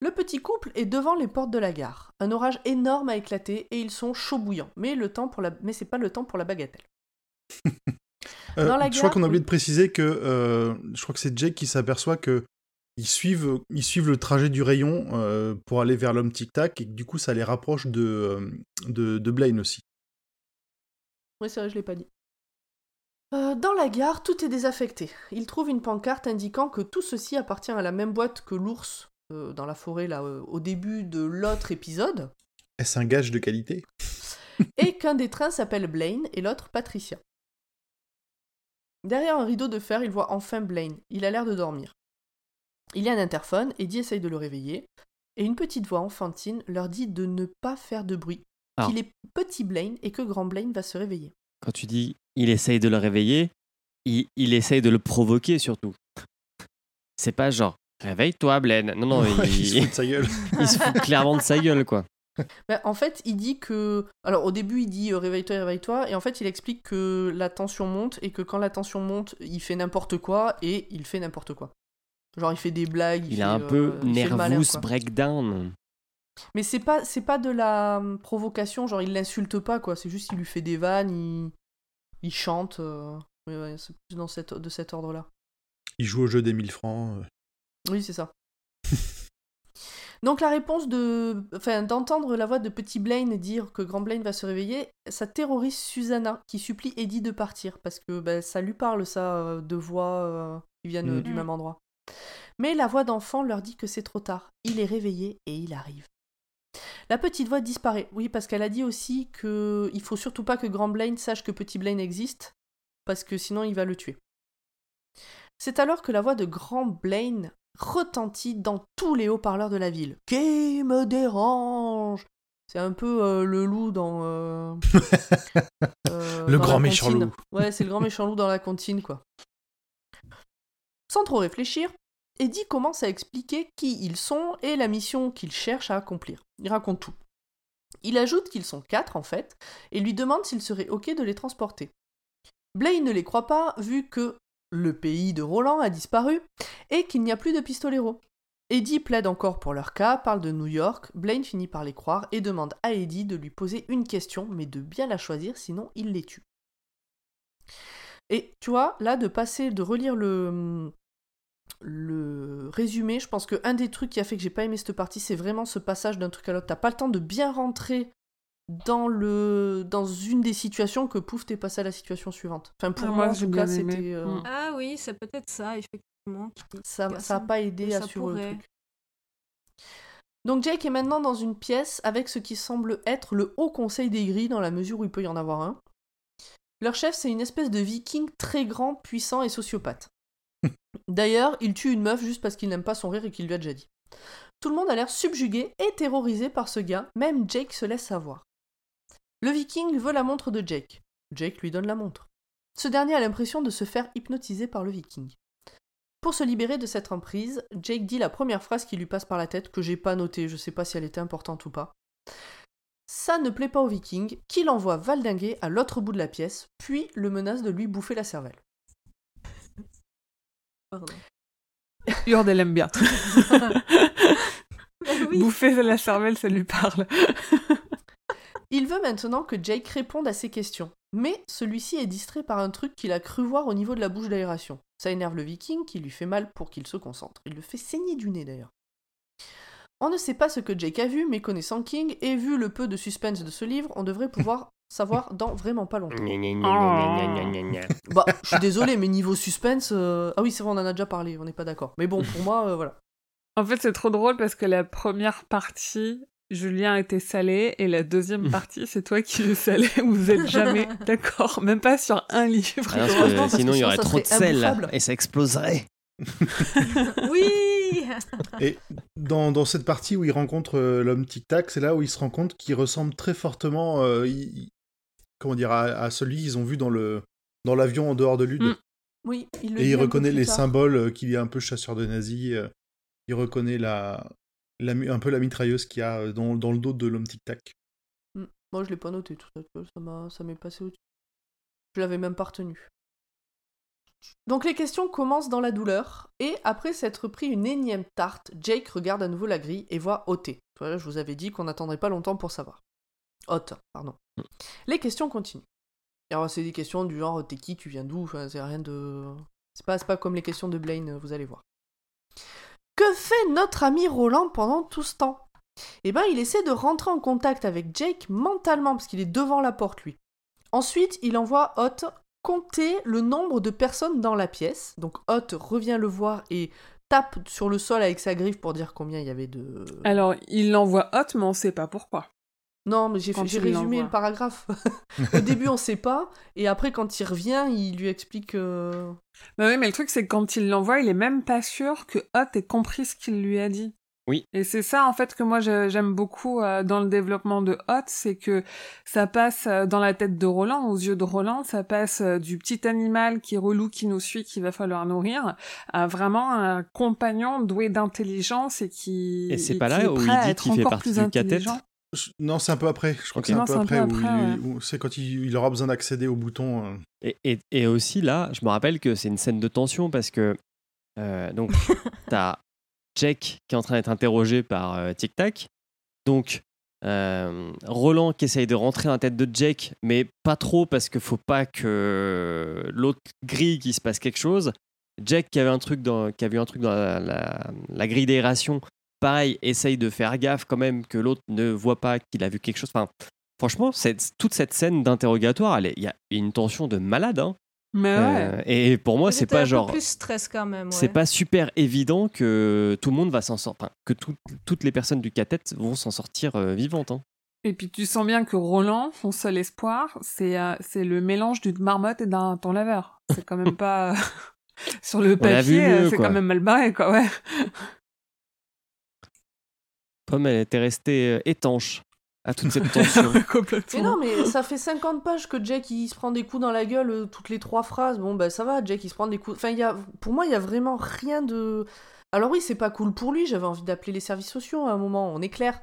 Le petit couple est devant les portes de la gare. Un orage énorme a éclaté et ils sont chauds bouillants. Mais le temps pour la, mais c'est pas le temps pour la bagatelle. [LAUGHS] Euh, Dans la je crois qu'on a oublié de préciser que euh, je crois que c'est Jake qui s'aperçoit que ils suivent, ils suivent le trajet du rayon euh, pour aller vers l'homme Tic Tac et que du coup ça les rapproche de, de, de Blaine aussi. Oui, c'est vrai, je l'ai pas dit. Euh, dans la gare, tout est désaffecté. Il trouve une pancarte indiquant que tout ceci appartient à la même boîte que l'ours euh, dans la forêt là euh, au début de l'autre épisode, Est-ce un gage de qualité? [LAUGHS] Et qu'un des trains s'appelle Blaine et l'autre Patricia. Derrière un rideau de fer, il voit enfin Blaine. Il a l'air de dormir. Il y a un interphone, Eddie essaye de le réveiller, et une petite voix enfantine leur dit de ne pas faire de bruit. Qu'il est petit Blaine et que grand Blaine va se réveiller. Quand tu dis il essaye de le réveiller, il, il essaye de le provoquer surtout. [LAUGHS] C'est pas genre réveille-toi, Blaine. Non, non, Ouais, [LAUGHS] il, il se fout de sa gueule. [LAUGHS] il se fout clairement de sa gueule, quoi. Ben, en fait, il dit que. Alors, au début, il dit euh, réveille-toi, réveille-toi. Et en fait, il explique que la tension monte et que quand la tension monte, il fait n'importe quoi et il fait n'importe quoi. Genre, il fait des blagues. Il fait, a un euh, peu malin, nervous breakdown. Mais c'est pas, c'est pas de la hum, provocation, genre, il l'insulte pas, quoi. C'est juste, il lui fait des vannes, il, il chante. euh, ouais, c'est plus dans cette... de cet ordre-là. Il joue au jeu des 1000 francs. euh. Oui, c'est ça. Donc la réponse de, enfin, d'entendre la voix de Petit Blaine dire que Grand Blaine va se réveiller, ça terrorise Susanna qui supplie Eddie de partir parce que ben, ça lui parle ça euh, de voix euh, qui viennent du Mm. même endroit. Mais la voix d'enfant leur dit que c'est trop tard. Il est réveillé et il arrive. La petite voix disparaît. Oui, parce qu'elle a dit aussi que il faut surtout pas que Grand Blaine sache que Petit Blaine existe parce que sinon il va le tuer. C'est alors que la voix de Grand Blaine retentit dans tous les haut-parleurs de la ville. Qui me dérange? C'est un peu euh, le loup dans. euh, [LAUGHS] euh, Le dans grand méchant loup. Ouais, c'est le grand méchant loup dans la comptine, quoi. Sans trop réfléchir, Eddie commence à expliquer qui ils sont et la mission qu'ils cherchent à accomplir. Il raconte tout. Il ajoute qu'ils sont quatre en fait, et lui demande s'il serait ok de les transporter. Blaine ne les croit pas, vu que le pays de Roland a disparu et qu'il n'y a plus de pistoleros. Eddie plaide encore pour leur cas, parle de New York, Blaine finit par les croire et demande à Eddie de lui poser une question, mais de bien la choisir, sinon il les tue. Et tu vois, là, de passer, de relire le, le résumé, je pense que un des trucs qui a fait que j'ai pas aimé cette partie, c'est vraiment ce passage d'un truc à l'autre. T'as pas le temps de bien rentrer dans le dans une des situations que pouf t'es passé à la situation suivante. Enfin pour Ah, moi, moi, en tout cas c'était euh, Mm. Ah oui, c'est peut-être ça, effectivement. ça qui ça a pas aidé à suivre le truc. Donc Jake est maintenant dans une pièce avec ce qui semble être le haut conseil des grilles dans la mesure où il peut y en avoir un. Leur chef c'est une espèce de viking très grand, puissant et sociopathe. D'ailleurs, il tue une meuf juste parce qu'il n'aime pas son rire et qu'il lui a déjà dit. Tout le monde a l'air subjugué et terrorisé par ce gars, même Jake se laisse savoir. Le viking veut la montre de Jake. Jake lui donne la montre. Ce dernier a l'impression de se faire hypnotiser par le viking. Pour se libérer de cette emprise, Jake dit la première phrase qui lui passe par la tête, que j'ai pas notée, je sais pas si elle était importante ou pas. Ça ne plaît pas au viking, qui l'envoie valdinguer à l'autre bout de la pièce, puis le menace de lui bouffer la cervelle. Pardon. [LAUGHS] Urde, elle aime bien. [LAUGHS] oui. Bouffer la cervelle, ça lui parle. [LAUGHS] Il veut maintenant que Jake réponde à ses questions, mais celui-ci est distrait par un truc qu'il a cru voir au niveau de la bouche d'aération. Ça énerve le viking qui lui fait mal pour qu'il se concentre. Il le fait saigner du nez d'ailleurs. On ne sait pas ce que Jake a vu, mais connaissant King et vu le peu de suspense de ce livre, on devrait pouvoir savoir dans vraiment pas longtemps. Bah, je suis désolé, mais niveau suspense, euh, ah oui, c'est vrai, on en a déjà parlé, on n'est pas d'accord. Mais bon, pour moi, euh, voilà. En fait, c'est trop drôle parce que la première partie, Julien était salé, et la deuxième partie, c'est toi qui es salé. [LAUGHS] Vous êtes jamais [LAUGHS] d'accord, même pas sur un livre. Ah parce que parce sinon, il y aurait ça trop de serait sel et ça exploserait. [LAUGHS] Oui Et dans, dans cette partie où il rencontre euh, l'homme Tic Tac, c'est là où il se rend compte qu'il ressemble très fortement, euh, il- comment dire, à, à celui qu'ils ont vu dans le dans l'avion en dehors de Lude. Mm. Oui, il le Et il reconnaît les symboles, euh, qu'il est un peu chasseur de nazis. euh, il reconnaît la, un peu la mitrailleuse qu'il y a euh, dans, dans le dos de l'homme Tic Tac. Mm. Moi, je l'ai pas noté tout ça, vois, ça m'a, ça m'est passé au-dessus. Je l'avais même pas retenu. Donc les questions commencent dans la douleur, et après s'être pris une énième tarte, Jake regarde à nouveau la grille et voit ôter. Voilà, je vous avais dit qu'on n'attendrait pas longtemps pour savoir. Hôte, pardon. Les questions continuent. Alors c'est des questions du genre t'es qui, tu viens d'où, enfin c'est rien de... C'est pas, pas comme les questions de Blaine, vous allez voir. Que fait notre ami Roland pendant tout ce temps? Eh ben, il essaie de rentrer en contact avec Jake mentalement, parce qu'il est devant la porte, lui. Ensuite, il envoie Hot compter le nombre de personnes dans la pièce. Donc Hot revient le voir et tape sur le sol avec sa griffe pour dire combien il y avait de... Alors, il l'envoie hot, mais on sait pas pourquoi. Non, mais j'ai résumé le paragraphe. [LAUGHS] Au début, on sait pas, et après, quand il revient, il lui explique. euh, Bah oui, mais le truc, c'est que quand il l'envoie, il est même pas sûr que Hot ait compris ce qu'il lui a dit. Oui. Et c'est ça, en fait, que moi, je- j'aime beaucoup euh, dans le développement de Hot, c'est que ça passe euh, dans la tête de Roland, aux yeux de Roland, ça passe euh, du petit animal qui est relou, qui nous suit, qu'il va falloir nourrir, à vraiment un compagnon doué d'intelligence et qui, Et c'est pas là est où prêt il à dit être qu'il fait encore partie du Non, c'est un peu après. Je crois que c'est un peu après, après, c'est quand il, il aura besoin d'accéder au bouton. euh. Et, et, et aussi là, je me rappelle que c'est une scène de tension parce que euh, donc [LAUGHS] t'as Jack qui est en train d'être interrogé par euh, Tic Tac, donc euh, Roland qui essaye de rentrer dans la tête de Jack, mais pas trop parce qu'il faut pas que l'autre grille qu'il se passe quelque chose. Jack qui avait un truc dans, qui a vu un truc dans la, la- la grille d'aération, pareil, essaye de faire gaffe quand même que l'autre ne voit pas qu'il a vu quelque chose. Enfin, franchement, cette- toute cette scène d'interrogatoire, il y a une tension de malade. hein. Mais ouais. Euh, et pour moi, c'est pas un peu genre. plus stress quand même. C'est pas super évident que tout le monde va s'en sortir. Enfin, que tout- toutes les personnes du catet vont s'en sortir euh, vivantes. hein. Et puis tu sens bien que Roland, son seul espoir, c'est euh, c'est le mélange d'une marmotte et d'un ton laveur. C'est quand même [LAUGHS] pas [LAUGHS] sur le papier, c'est quand même mal barré quoi. Ouais. Pomme, elle était restée euh, étanche à toute cette tension. [LAUGHS] Complètement. Mais non, mais ça fait 50 pages que Jack il se prend des coups dans la gueule euh, toutes les trois phrases. Bon, bah ça va, Jack il se prend des coups. Enfin, il y a... pour moi, il y a vraiment rien de. Alors, oui, c'est pas cool pour lui, j'avais envie d'appeler les services sociaux à un moment, on est clair.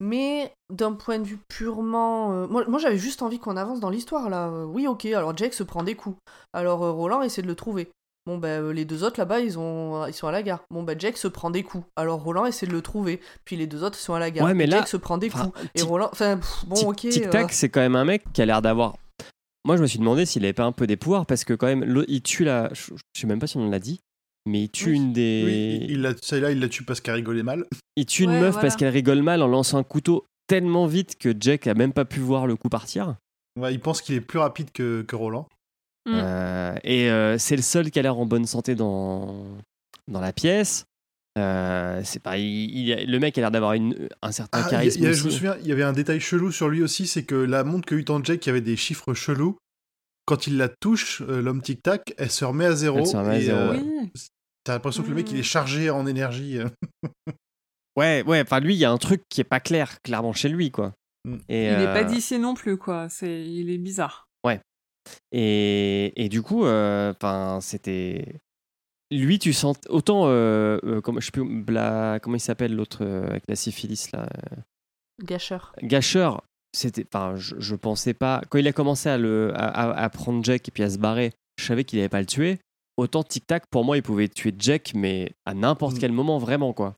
Mais d'un point de vue purement. euh, Moi, moi j'avais juste envie qu'on avance dans l'histoire là. Oui, ok, alors Jack se prend des coups. Alors euh, Roland essaie de le trouver. Bon, bah euh, les deux autres là-bas, ils, ont... ils sont à la gare. Bon, bah Jack se prend des coups. Alors Roland essaie de le trouver. Puis les deux autres sont à la gare. Ouais, mais là- Jack se prend des Enfin, coups. Et Roland. Enfin, bon, Tic- ok. Tic euh, Tac, c'est quand même un mec qui a l'air d'avoir. Moi, je me suis demandé s'il avait pas un peu des pouvoirs parce que quand même, il tue la. Je, sais même pas si on l'a dit, mais il tue Oui. une des. Oui, il l'a- celle-là, il la tue parce qu'elle rigolait mal. Il tue une Ouais, meuf voilà. parce qu'elle rigole mal en lançant un couteau tellement vite que Jack a même pas pu voir le coup partir. Ouais, il pense qu'il est plus rapide que, que Roland. Mm. Euh, et euh, c'est le seul qui a l'air en bonne santé dans, dans la pièce. Euh, c'est pas, il- le mec a l'air d'avoir une- un certain Ah, il y a- charisme. il y a- je me souviens, il y avait un détail chelou sur lui aussi, c'est que la montre que Jack, y avait des chiffres chelous. Quand il la touche, euh, l'homme Tic Tac, elle se remet à zéro. Elle se remet à zéro, euh, ouais. Oui. T'as l'impression que le mec, Mm. il est chargé en énergie. [LAUGHS] Ouais, ouais. Enfin, lui, il y a un truc qui est pas clair, clairement chez lui, quoi. Mm. Et, Il n'est pas d'ici non plus quoi. C'est il est bizarre. Et, et du coup, euh, enfin, c'était. Lui, tu sens autant, euh, euh, comment, je sais plus, Bla- comment il s'appelle l'autre euh, avec la syphilis là, Gâcheur. Gâcheur. C'était, enfin, je, je pensais pas quand il a commencé à le, à, à- à prendre Jack et puis à se barrer, je savais qu'il allait pas le tuer. Autant Tic Tac, pour moi, il pouvait tuer Jack, mais à n'importe Mm. quel moment, vraiment quoi.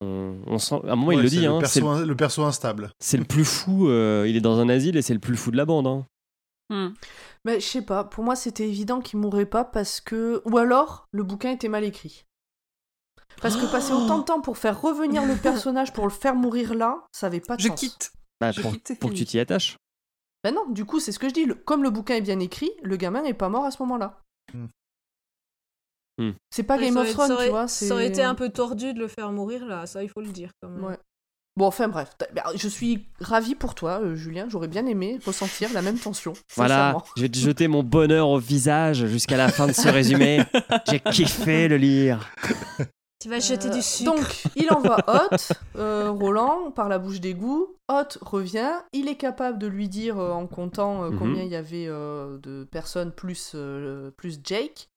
On, on sent, à un moment, il le dit, le, hein, c'est perso, le perso instable. c'est le plus fou. euh, il est dans un asile et c'est le plus fou de la bande. hein. Hmm. Mais je sais pas, pour moi c'était évident qu'il mourrait pas parce que. Ou alors, le bouquin était mal écrit. Parce que passer autant de temps pour faire revenir le personnage, pour le faire mourir là, ça avait pas de Je sens. quitte. Bah, Je pour, quitte, pour que tu t'y attaches. Ben non, du coup, c'est ce que je dis. le- Comme le bouquin est bien écrit, le gamin est pas mort à ce moment-là. Hmm. Hmm. C'est pas Game of Thrones, tu vois. Ça aurait été un peu tordu de le faire mourir là, ça il faut le dire quand même. Ouais. Bon, enfin bref, ben, je suis ravi pour toi, euh, Julien. J'aurais bien aimé ressentir la même tension. Voilà, je vais te jeter mon bonheur au visage jusqu'à la fin de ce résumé. [LAUGHS] J'ai kiffé le lire. Tu vas jeter Euh, du sucre. Donc, il envoie Hot, euh, Roland, par la bouche d'égout. Hot revient. Il est capable de lui dire, euh, en comptant euh, Mhm. combien il y avait euh, de personnes plus, euh, plus Jake.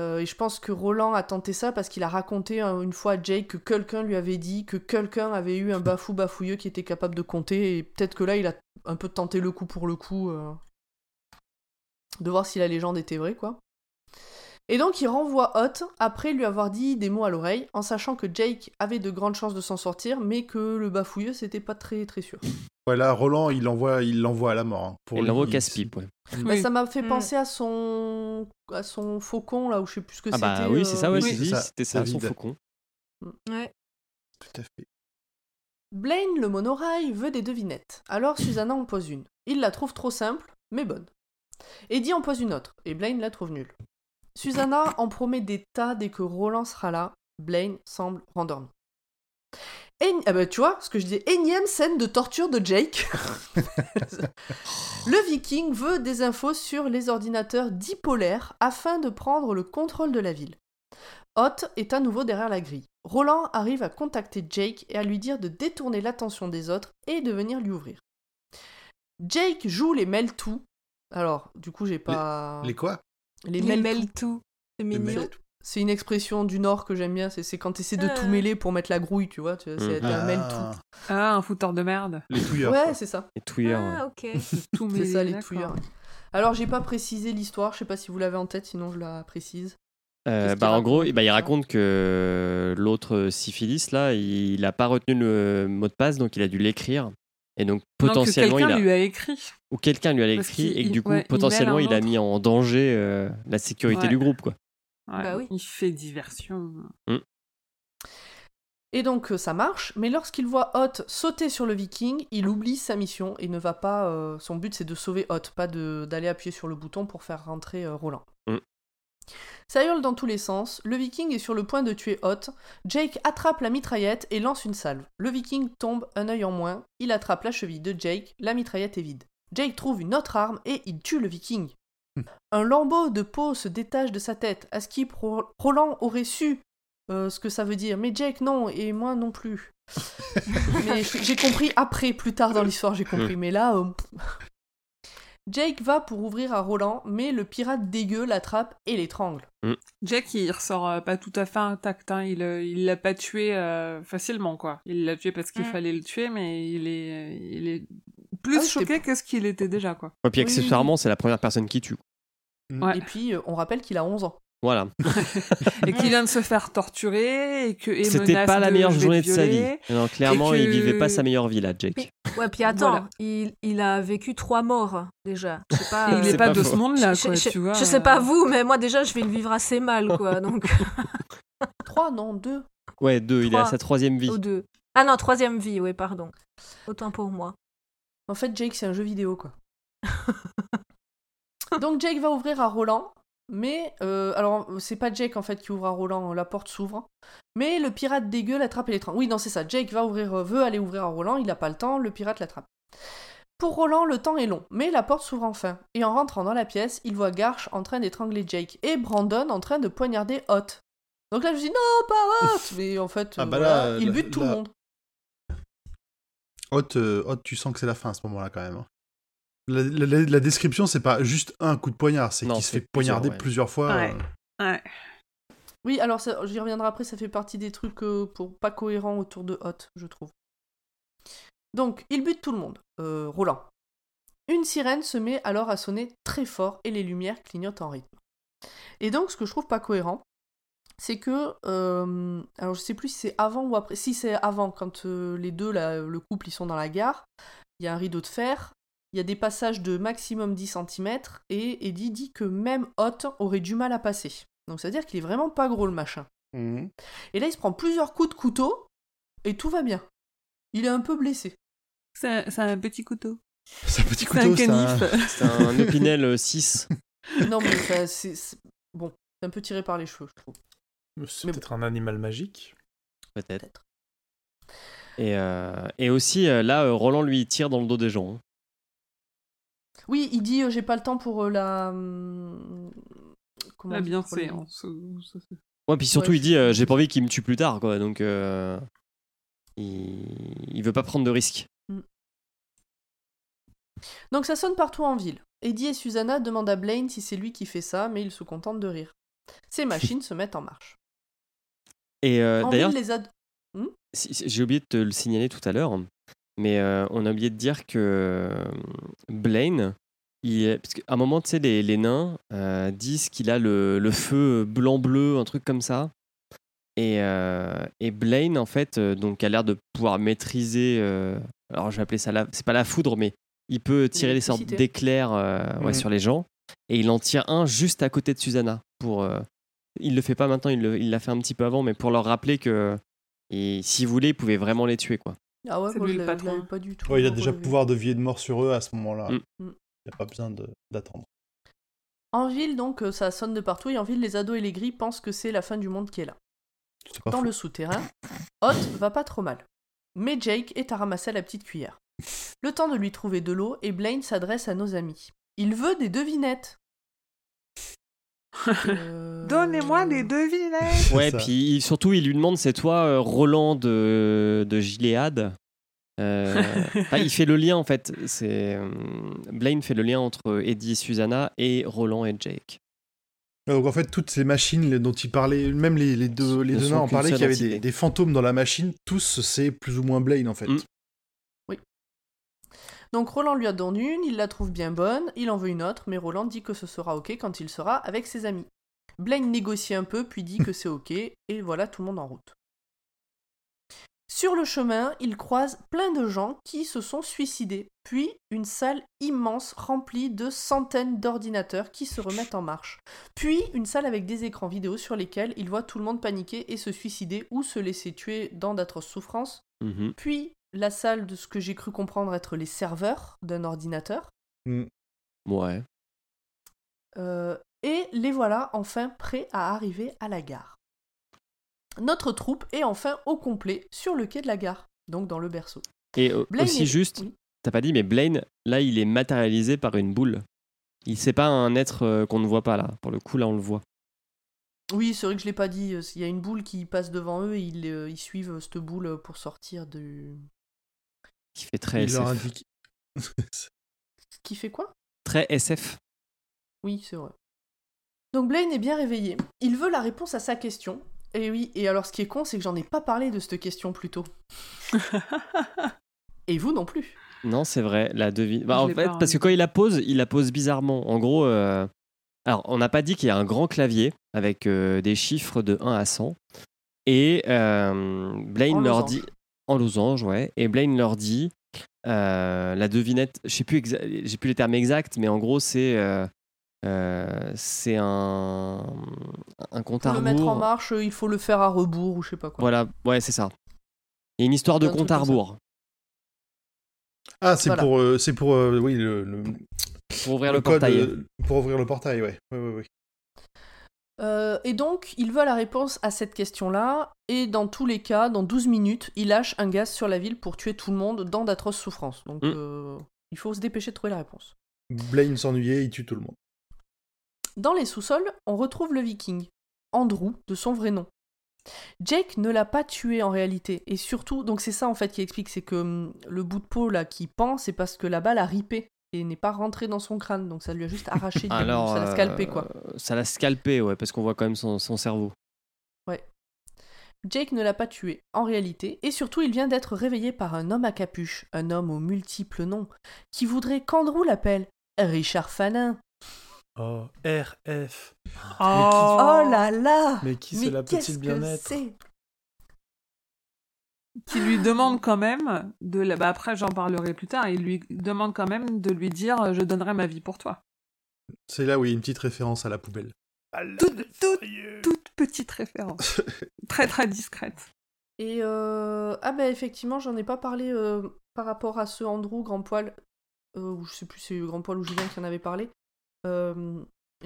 Euh, et je pense que Roland a tenté ça parce qu'il a raconté euh, une fois à Jake que quelqu'un lui avait dit que quelqu'un avait eu un bafou bafouilleux qui était capable de compter. Et peut-être que là, il a un peu tenté le coup pour le coup. euh, de voir si la légende était vraie, quoi. Et donc il renvoie Hot après lui avoir dit des mots à l'oreille, en sachant que Jake avait de grandes chances de s'en sortir, mais que le bafouilleux c'était pas très très sûr. Voilà, Roland, il l'envoie il l'envoie à la mort. hein. Pour Il l'envoie au casse-pipe. ouais. Bah, Oui. ça m'a fait Mm. penser à son à son faucon là où je sais plus ce que Ah c'était. bah oui, c'est ça, ouais, euh, Oui, c'était ça, son faucon. Ouais. Tout à fait. Blaine le monorail veut des devinettes. Alors Susanna en pose une. Il la trouve trop simple, mais bonne. Eddie en pose une autre, et Blaine la trouve nulle. Susanna en promet des tas dès que Roland sera là. Blaine semble rendormi. Éni- ah bah, tu vois, ce que je disais, énième scène de torture de Jake. [LAUGHS] le viking veut des infos sur les ordinateurs dipolaires afin de prendre le contrôle de la ville. Hot est à nouveau derrière la grille. Roland arrive à contacter Jake et à lui dire de détourner l'attention des autres et de venir lui ouvrir. Jake joue les mêle tout. Alors, du coup, j'ai pas. Les quoi? Les, Les mêle tout. C'est Les mignon. C'est une expression du Nord que j'aime bien. C'est quand tu essaies de tout Ah. mêler pour mettre la grouille, tu vois. tu- C'est Mm. un mêle Ah, tout. Ah, un fouteur de merde. Les touilleurs. Ouais, c'est ça. Et touilleurs. Ah, ok. Tout C'est ça, les touilleurs. Alors, j'ai pas précisé l'histoire. Je sais pas si vous l'avez en tête, sinon je la précise. Euh, bah, en gros, raconte bah, il raconte que l'autre syphilis, là, il n'a pas retenu le mot de passe, donc il a dû l'écrire. Et donc, Non, que potentiellement, il a... lui a écrit. ou quelqu'un lui a écrit, et que du coup, ouais, potentiellement, il a mis en danger euh, la sécurité Ouais. du groupe, quoi. Ouais, Bah oui. Il fait diversion. Et donc, euh, ça marche. Mais lorsqu'il voit Hot sauter sur le viking, il oublie sa mission et ne va pas. euh, son but, c'est de sauver Hot, pas de- d'aller appuyer sur le bouton pour faire rentrer euh, Roland. Ça hurle dans tous les sens. Le viking est sur le point de tuer Hot. Jake attrape la mitraillette et lance une salve. Le viking tombe, un œil en moins. Il attrape la cheville de Jake. La mitraillette est vide. Jake trouve une autre arme et il tue le viking. Un lambeau de peau se détache de sa tête. À ce qui Ro- Roland aurait su euh, ce que ça veut dire. Mais Jake, non, et moi non plus. [LAUGHS] mais j'ai compris après, plus tard dans l'histoire, j'ai compris. Mais là. euh, Jake va pour ouvrir à Roland, mais le pirate dégueu l'attrape et l'étrangle. Jack, il ressort euh, pas tout à fait intact. Hein. Il euh, il l'a pas tué euh, facilement, quoi. Il l'a tué parce qu'il Mm. fallait le tuer, mais il est, il est plus Ah c'était- choqué que ce qu'il était déjà, quoi. Et puis, oui, accessoirement, c'est la première personne qui tue. Ouais. Et puis, euh, on rappelle qu'il a 11 ans. Voilà. [LAUGHS] Et qu'il vient de se faire torturer et que C'était pas la meilleure journée de sa vie. Non, clairement, que- il vivait pas sa meilleure vie, là, Jake. Ouais, puis attends, Voilà. il, il a vécu trois morts déjà. Je sais pas, il c'est est pas, pas de faux. ce monde-là, je, quoi, je- tu vois. je sais pas vous, mais moi déjà je vais le vivre assez mal, quoi. [LAUGHS] Donc, 3, non, 2. Ouais, deux, il est à Trois. sa troisième vie. ou deux. Ah non, troisième vie, oui, pardon. Autant pour moi. En fait, Jake, c'est un jeu vidéo, quoi. [LAUGHS] Donc, Jake va ouvrir à Roland, mais. euh, alors, c'est pas Jake, en fait, qui ouvre à Roland, la porte s'ouvre. Mais le pirate dégueu l'attrape et l'étrangle. Oui, non, c'est ça. Jake va ouvrir, euh, veut aller ouvrir à Roland, il a pas le temps, le pirate l'attrape. Pour Roland, le temps est long, mais la porte s'ouvre enfin. Et en rentrant dans la pièce, il voit Garch en train d'étrangler Jake et Brandon en train de poignarder Hot. Donc là, je me dis non, pas Hot [LAUGHS] Mais en fait, Ah euh, bah voilà, là, il là- bute tout le monde. Hot, euh, Hot, tu sens que c'est la fin à ce moment-là quand même. La, la- la- la description, c'est pas juste un coup de poignard, c'est qu'il se fait poignarder plusieurs, ouais. plusieurs fois. Ouais. euh. Ouais. Oui, alors j'y reviendrai après, ça fait partie des trucs euh, pour pas cohérents autour de Hot, je trouve. Donc, il bute tout le monde. Euh, Roland. Une sirène se met alors à sonner très fort et les lumières clignotent en rythme. Et donc, ce que je trouve pas cohérent, c'est que. euh, alors, je sais plus si c'est avant ou après. Si c'est avant, quand euh, les deux, là, le couple, ils sont dans la gare, il y a un rideau de fer, il y a des passages de maximum 10 cm, et Eddie dit que même Hot aurait du mal à passer. Donc, ça veut dire qu'il est vraiment pas gros le machin. Mhm. Et là, il se prend plusieurs coups de couteau et tout va bien. Il est un peu blessé. C'est c'est un petit couteau. C'est un petit C'est un couteau, c'est un... canif. [LAUGHS] C'est un [LAUGHS] Opinel euh, 6. Non, mais ça, c'est. Bon, c'est un peu tiré par les cheveux, je trouve. C'est peut-être un animal magique. Peut-être. Et, euh, et aussi, euh, là, euh, Roland lui tire dans le dos des gens. Oui, il dit euh, j'ai pas le temps pour euh, la. hum, Comment La bienséance. c'est- Ouais, puis surtout, Ouais, il dit euh, J'ai pas envie qu'il me tue plus tard, quoi. Donc, euh, il... il veut pas prendre de risques. Donc ça sonne partout en ville. Eddie et Susanna demandent à Blaine si c'est lui qui fait ça, mais il se contente de rire. Ces [LAUGHS] machines se mettent en marche. Et euh, d'ailleurs, ad... si- j'ai oublié de te le signaler tout à l'heure, mais euh, on a oublié de dire que euh, Blaine, il parce qu'à un moment, tu sais, les, les nains euh, disent qu'il a le, le feu blanc-bleu, un truc comme ça. Et, euh, et Blaine, en fait, donc, a l'air de pouvoir maîtriser. alors, je vais appeler ça la. C'est pas la foudre, mais il peut tirer des sortes d'éclairs ouais, sur les gens. Et il en tire un juste à côté de Susanna. Pour, il le fait pas maintenant, il l'a fait un petit peu avant, mais pour leur rappeler que et s'il voulait, il pouvait vraiment les tuer. quoi. Ah ouais, moi, lui je le patron. pas du tout. Ouais, il a déjà relevé. pouvoir de vie et de mort sur eux à ce moment-là. Mm. Mm. Il n'y a pas besoin d'attendre. En ville, donc, euh, ça sonne de partout, et en ville, les ados et les gris pensent que c'est la fin du monde qui est là. Dans fou. le souterrain, Hot va pas trop mal. Mais Jake est à ramasser la petite cuillère. Le temps de lui trouver de l'eau, et Blaine s'adresse à nos amis. Il veut des devinettes. [LAUGHS] Euh, Donnez-moi des devinettes. Ouais, puis surtout, il lui demande c'est toi, euh, Roland de, de Gilead? Euh, [LAUGHS] Il fait le lien en fait. C'est euh, Blaine fait le lien entre Eddie et Susanna et Roland et Jake. Donc en fait, toutes ces machines dont il parlait, même les, les deux, les deux en parlaient, qu'il y avait des, des fantômes dans la machine, tous c'est plus ou moins Blaine en fait. Mm. Donc Roland lui a donné une, il la trouve bien bonne, il en veut une autre, mais Roland dit que ce sera ok quand il sera avec ses amis. Blaine négocie un peu, puis dit que c'est ok, et voilà tout le monde en route. Sur le chemin, il croise plein de gens qui se sont suicidés, puis une salle immense remplie de centaines d'ordinateurs qui se remettent en marche, puis une salle avec des écrans vidéo sur lesquels il voit tout le monde paniquer et se suicider ou se laisser tuer dans d'atroces souffrances, Mhm. puis la salle de ce que j'ai cru comprendre être les serveurs d'un ordinateur. Ouais. Euh, et les voilà enfin prêts à arriver à la gare. Notre troupe est enfin au complet sur le quai de la gare, donc dans le berceau. Et euh, Blaine aussi est- juste, oui. t'as pas dit, mais Blaine, là, il est matérialisé par une boule. Il c'est pas un être euh, qu'on ne voit pas là. Pour le coup, là, on le voit. Oui, c'est vrai que je l'ai pas dit. euh, Il y a une boule qui passe devant eux et ils, ils suivent cette boule pour sortir du. Qui fait très Il leur SF. indique. Qui fait quoi? Très SF. Oui, c'est vrai. Donc Blaine est bien réveillé. Il veut la réponse à sa question. Et oui, et alors ce qui est con, c'est que j'en ai pas parlé de cette question plus tôt. [LAUGHS] Et vous non plus. Non, c'est vrai, la devine. Bah, en fait, pas parce que quand il la pose, il la pose bizarrement. En gros, euh, alors on n'a pas dit qu'il y a un grand clavier avec euh, des chiffres de 1 à 100. Et euh, Blaine En leur losange. dit. En losange, ouais. Et Blaine leur dit. euh, la devinette, je sais plus, exa- j'ai plus les termes exacts, mais en gros, c'est. Euh, c'est un, un compte à Pour le mettre en rebours. marche, euh, il faut le faire à rebours ou je sais pas quoi. Voilà, ouais, c'est ça. Il y a une histoire de Un compte à rebours Ah, c'est Voilà. pour, euh, c'est pour, euh, oui, le, le, pour ouvrir le, code, portail. euh, pour ouvrir le portail, ouais. ouais, ouais, ouais. Euh, et donc, il veut la réponse à cette question-là, et dans tous les cas, dans 12 minutes, il lâche un gaz sur la ville pour tuer tout le monde dans d'atroces souffrances. Donc, Mm. euh, il faut se dépêcher de trouver la réponse. Blaine s'ennuyait, il tue tout le monde. Dans les sous-sols, on retrouve le viking, Andrew, de son vrai nom. Jake ne l'a pas tué en réalité, et surtout, donc c'est ça en fait qui explique, c'est que hum, le bout de peau là qui pend, c'est parce que la balle a ripé et n'est pas rentrée dans son crâne, donc ça lui a juste arraché, du- [LAUGHS] Alors, ça l'a scalpé quoi. euh, Ça l'a scalpé, ouais, parce qu'on voit quand même son, son cerveau. Jake ne l'a pas tué, en réalité, et surtout il vient d'être réveillé par un homme à capuche, un homme aux multiples noms, qui voudrait qu'Andrew l'appelle Richard Fanin. Oh, RF. Oh, Oh là là Mais qui Mais cela qu'est-ce peut-il que bien être c'est Qui lui demande quand même de. la- Bah après, j'en parlerai plus tard. Il lui demande quand même de lui dire euh, Je donnerai ma vie pour toi. C'est là où il y a une petite référence à la poubelle. Toute, toute, toute petite référence. [LAUGHS] très très discrète. Et euh... ah ben effectivement, j'en ai pas parlé euh, par rapport à ce Andrew grand poil, euh, ou je sais plus si c'est grand poil ou Julien qui en avait parlé. Euh,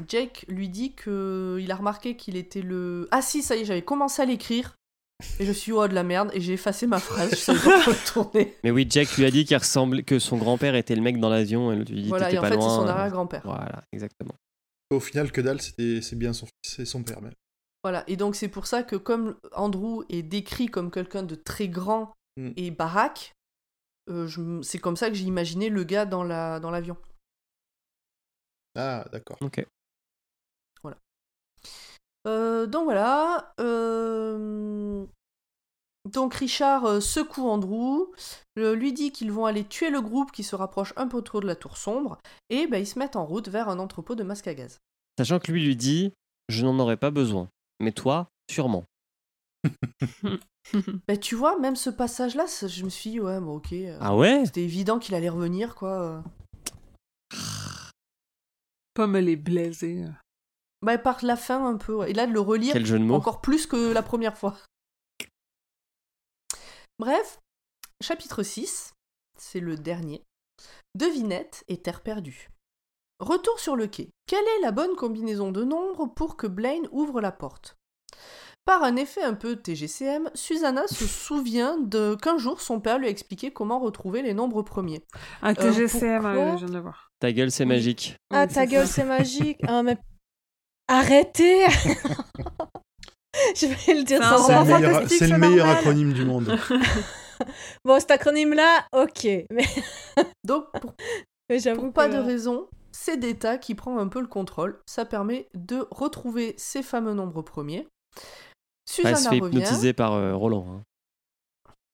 Jake lui dit que il a remarqué qu'il était le. Ah si, ça y est, j'avais commencé à l'écrire et je suis oh de la merde et j'ai effacé ma phrase. Je savais pas retourner. [LAUGHS] Mais oui, Jack lui a dit qu'il ressemblait, que son grand-père était le mec dans l'avion, et lui dit Voilà, et en pas fait c'est loin. son arrière-grand-père. Voilà, exactement. Au final, que dalle, c'était, c'est bien son fils et son père même. Voilà, et donc c'est pour ça que comme Andrew est décrit comme quelqu'un de très grand Mm. et baraque, euh, je c'est comme ça que j'ai imaginé le gars dans la dans l'avion. Ah, d'accord. Ok. Euh, donc voilà. euh, Donc Richard euh, secoue Andrew, lui dit qu'ils vont aller tuer le groupe qui se rapproche un peu trop de la tour sombre, et ben, ils se mettent en route vers un entrepôt de masque à gaz. Sachant que lui lui dit Je n'en aurais pas besoin. Mais toi, sûrement. [LAUGHS] Ben, tu vois, même ce passage-là, je me suis dit, ouais, bon ok. euh, Ah ouais? C'était évident qu'il allait revenir, quoi. Euh. Pomme, elle est blasée. Ben, par la fin, un peu. Et là, de le relire, Quel jeu de mots. encore plus que la première fois. Bref, chapitre 6, c'est le dernier. Devinette et terre perdue. Retour sur le quai. Quelle est la bonne combinaison de nombres pour que Blaine ouvre la porte? Par un effet un peu TGCM, Susanna se [LAUGHS] souvient de qu'un jour son père lui a expliqué comment retrouver les nombres premiers. Un TGCM, pourquoi euh, je viens de le voir. Ta gueule, c'est magique. Ah, Oui, ta c'est gueule, c'est magique. [LAUGHS] Ah, mais... Arrêtez [LAUGHS] Je vais le dire C'est sans C'est le meilleur, c'est le acronyme du monde. [LAUGHS] Bon, cet acronyme-là, ok. Mais, Donc, pour, mais j'avoue pour pas que- de raison, c'est Data qui prend un peu le contrôle. Ça permet de retrouver ces fameux nombres premiers. Bah, elle Susanna se fait revient. hypnotiser par euh, Roland. hein.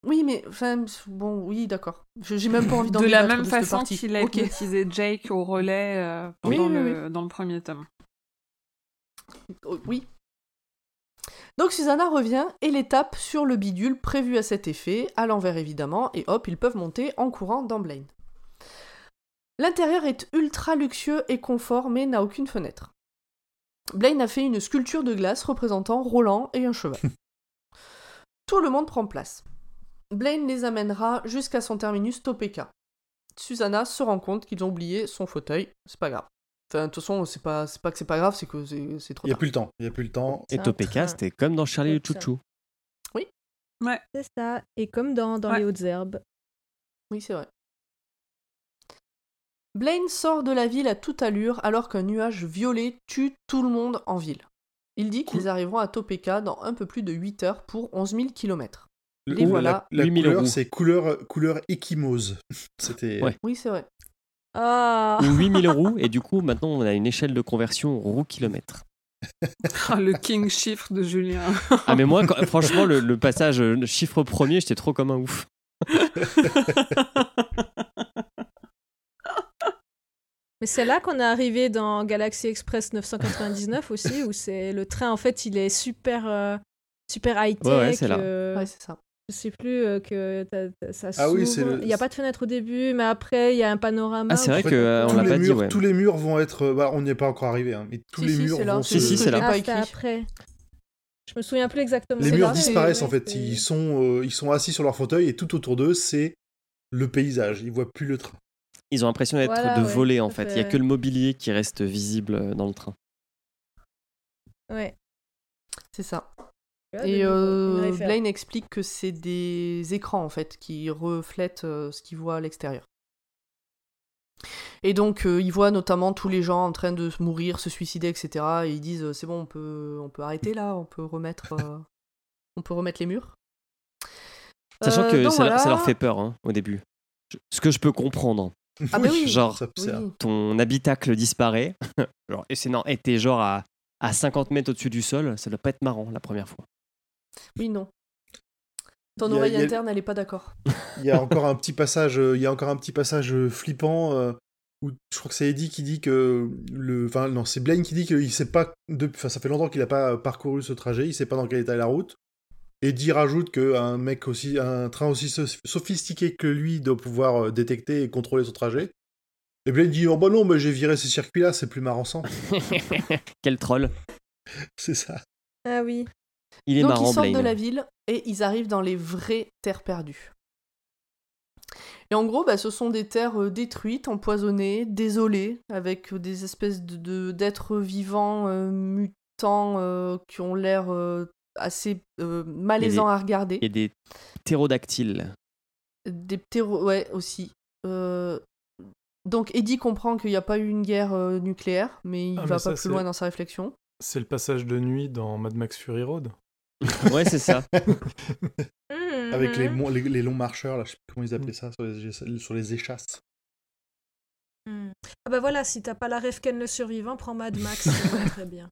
Oui, mais enfin, bon, oui, d'accord. Je- J'ai même pas envie [LAUGHS] d'en De la même de façon qu'il a Ok. hypnotisé Jake au relais euh, Oui, oui, le- dans le premier tome. Oh, Oui. Donc Susanna revient et les tape sur le bidule prévu à cet effet, à l'envers évidemment, et hop, ils peuvent monter en courant dans Blaine. L'intérieur est ultra luxueux et confort, mais n'a aucune fenêtre. Blaine a fait une sculpture de glace représentant Roland et un cheval. [LAUGHS] Tout le monde prend place. Blaine les amènera jusqu'à son terminus Topeka. Susanna se rend compte qu'ils ont oublié son fauteuil, c'est pas grave. Enfin, de toute façon, c'est pas, c'est pas que c'est pas grave, c'est que c'est c'est trop Il n'y a tard. plus le temps. Il n'y a plus le temps. Et Topeka, c'était comme dans Charlie le Comme ça. Chouchou. C'est ça. Et comme dans, dans Ouais. les hautes herbes. Oui, c'est vrai. Blaine sort de la ville à toute allure alors qu'un nuage violet tue tout le monde en ville. Il dit qu'ils arriveront à Topeka dans un peu plus de 8 heures pour 11 000 km. Le- Et la- voilà. La, 8000 couleur, euros. c'est couleur, couleur échymose. [LAUGHS] C'était. Ouais. Oui, c'est vrai. Ah Ou 8000 roues. Et du coup, maintenant, on a une échelle de conversion roue-kilomètre. Ah, le king chiffre de Julien. [LAUGHS] Ah, mais moi, quand- franchement, le, le passage euh, chiffre premier, j'étais trop comme un ouf. [LAUGHS] Mais c'est là qu'on est arrivé dans Galaxy Express 999 aussi, où c'est le train en fait il est super euh, super high tech. Ouais, ouais, c'est là. Ouais, c'est ça. Je sais plus euh, que ça Ah oui, s'ouvre. Il n'y a pas de fenêtre au début, mais après il y a un panorama. Ah, c'est vrai que euh, l'a les pas dit, murs, ouais. Tous les murs vont être. euh, bah, on n'y est pas encore arrivé, hein, mais tous Si, les si, murs là. vont Si, se- si, c'est là. Ah, pas c'était écrit. après. Je me souviens plus exactement. Les C'est murs là, disparaissent en fait. c'est- Ils sont, euh, ils sont assis sur leur fauteuil et tout autour d'eux, c'est le paysage. Ils voient plus le train. Ils ont l'impression d'être Voilà, de ouais, voler, en fait. Il n'y a que le mobilier qui reste visible euh, dans le train. Ouais. C'est ça. Et euh. Blaine explique que c'est des écrans en fait qui reflètent euh, ce qu'il voit à l'extérieur. Et donc euh, il voit notamment tous les gens en train de se mourir, se suicider, etc. Et ils disent euh, c'est bon, on peut, on peut arrêter là, on peut remettre, euh, [LAUGHS] on peut remettre les murs. Sachant Euh, que donc ça, leur fait peur hein, au début. Je- Ce que je peux comprendre. Ah [LAUGHS] bah oui. Genre, Oui. ton habitacle disparaît. [LAUGHS] genre, et c'est non, et t'es genre à, à 50 mètres au-dessus du sol. Ça doit pas être marrant la première fois. Oui, non. Ton a- oreille a- interne, elle est pas d'accord. Il y a encore un [LAUGHS] petit passage, euh, il y a encore un petit passage euh, flippant euh, où je crois que c'est Eddie qui dit que le, enfin non, c'est Blaine qui dit qu'il sait pas, de... enfin ça fait longtemps qu'il a pas parcouru ce trajet, il sait pas dans quel état est la route. Eddie rajoute qu'un mec aussi, un train aussi so- sophistiqué que lui doit pouvoir détecter et contrôler son trajet. Et Blaine dit oh bah non, mais j'ai viré ces circuits-là, c'est plus marrant sans. [LAUGHS] Quel troll. c'est ça. Ah oui. Il est Donc marrant, ils sortent Blaine. de la ville et ils arrivent dans les vraies terres perdues. Et en gros, bah, ce sont des terres euh, détruites, empoisonnées, désolées, avec euh, des espèces de- d'êtres vivants, euh, mutants, euh, qui ont l'air euh, assez euh, malaisants à regarder. A des ptérodactyles. Des ptéro... Ouais, aussi. Euh, Donc Eddie comprend qu'il n'y a pas eu une guerre euh, nucléaire, mais il Ah, va mais pas ça, plus loin dans sa réflexion. C'est le passage de nuit dans Mad Max Fury Road. [LAUGHS] Ouais, c'est ça. Avec les, Mhm. mon- les, les longs marcheurs, là, je sais plus comment ils appelaient ça, sur les, sur les échasses. Hmm. Ah bah voilà, si t'as pas la rêve Ken le survivant, prends Mad Max, [LAUGHS] ça va très bien.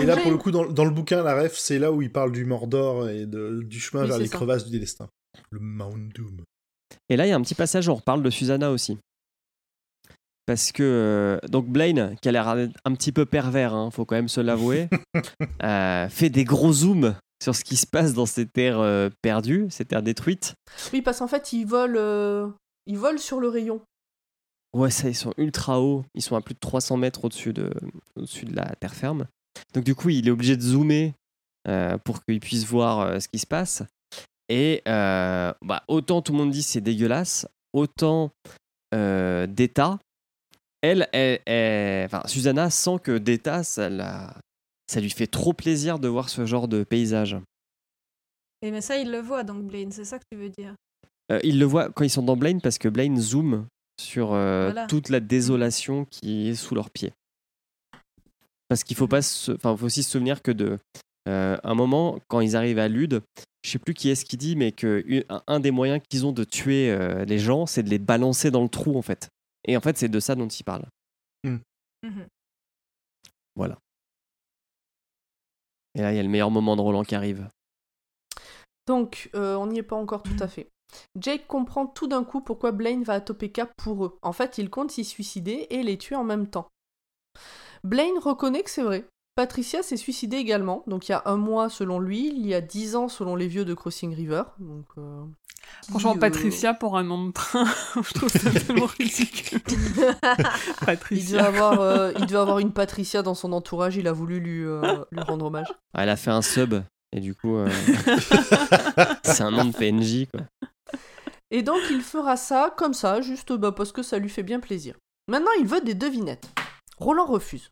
Et là, pour le coup, dans, dans le bouquin, la ref, c'est là où il parle du Mordor et de- du chemin Oui, vers les ça. crevasses du destin. Le Mount Doom. Et là, il y a un petit passage où on reparle de Susanna aussi. Parce que, euh, donc Blaine, qui a l'air un petit peu pervers, hein, faut quand même se l'avouer, [LAUGHS] euh, fait des gros zooms sur ce qui se passe dans ces terres euh, perdues, ces terres détruites. Oui, parce qu'en fait, ils volent, euh, ils volent sur le rayon. Ouais, ça, ils sont ultra hauts. Ils sont à plus de 300 mètres au-dessus de, au-dessus de la terre ferme. Donc, du coup, il est obligé de zoomer euh, pour qu'il puisse voir euh, ce qui se passe. Et euh, bah, autant tout le monde dit c'est dégueulasse, autant euh, d'État elle, elle, elle- enfin, Susanna sent que Data, ça, la- ça lui fait trop plaisir de voir ce genre de paysage. Et mais ça, il le voit donc Blaine, c'est ça que tu veux dire? Euh, il le voit quand ils sont dans Blaine parce que Blaine zoome sur euh, Voilà. toute la désolation qui est sous leurs pieds. Parce qu'il faut pas, se... enfin, faut aussi se souvenir que de euh, un moment quand ils arrivent à Lude, je sais plus qui est-ce qui dit, mais que u- un- un des moyens qu'ils ont de tuer les gens, c'est de les balancer dans le trou en fait. Et en fait, c'est de ça dont il parle. Mhm. Et là, il y a le meilleur moment de Roland qui arrive. Donc, euh, on n'y est pas encore tout à fait. Jake comprend tout d'un coup pourquoi Blaine va à Topeka pour eux. En fait, il compte s'y suicider et les tuer en même temps. Blaine reconnaît que c'est vrai. Patricia s'est suicidée également, donc il y a un mois selon lui, il y a dix ans selon les vieux de Crossing River. Donc, euh, Franchement, qui, euh, Patricia pour un nom de train, [LAUGHS] je trouve ça [LAUGHS] tellement ridicule. [LAUGHS] Il devait, Patricia. avoir, euh, il devait avoir une Patricia dans son entourage, il a voulu lui, euh, lui rendre hommage. Ah, elle a fait un sub et du coup, euh, c'est un nom de PNJ quoi. Et donc il fera ça comme ça, juste bah, parce que ça lui fait bien plaisir. Maintenant il veut des devinettes. Roland refuse.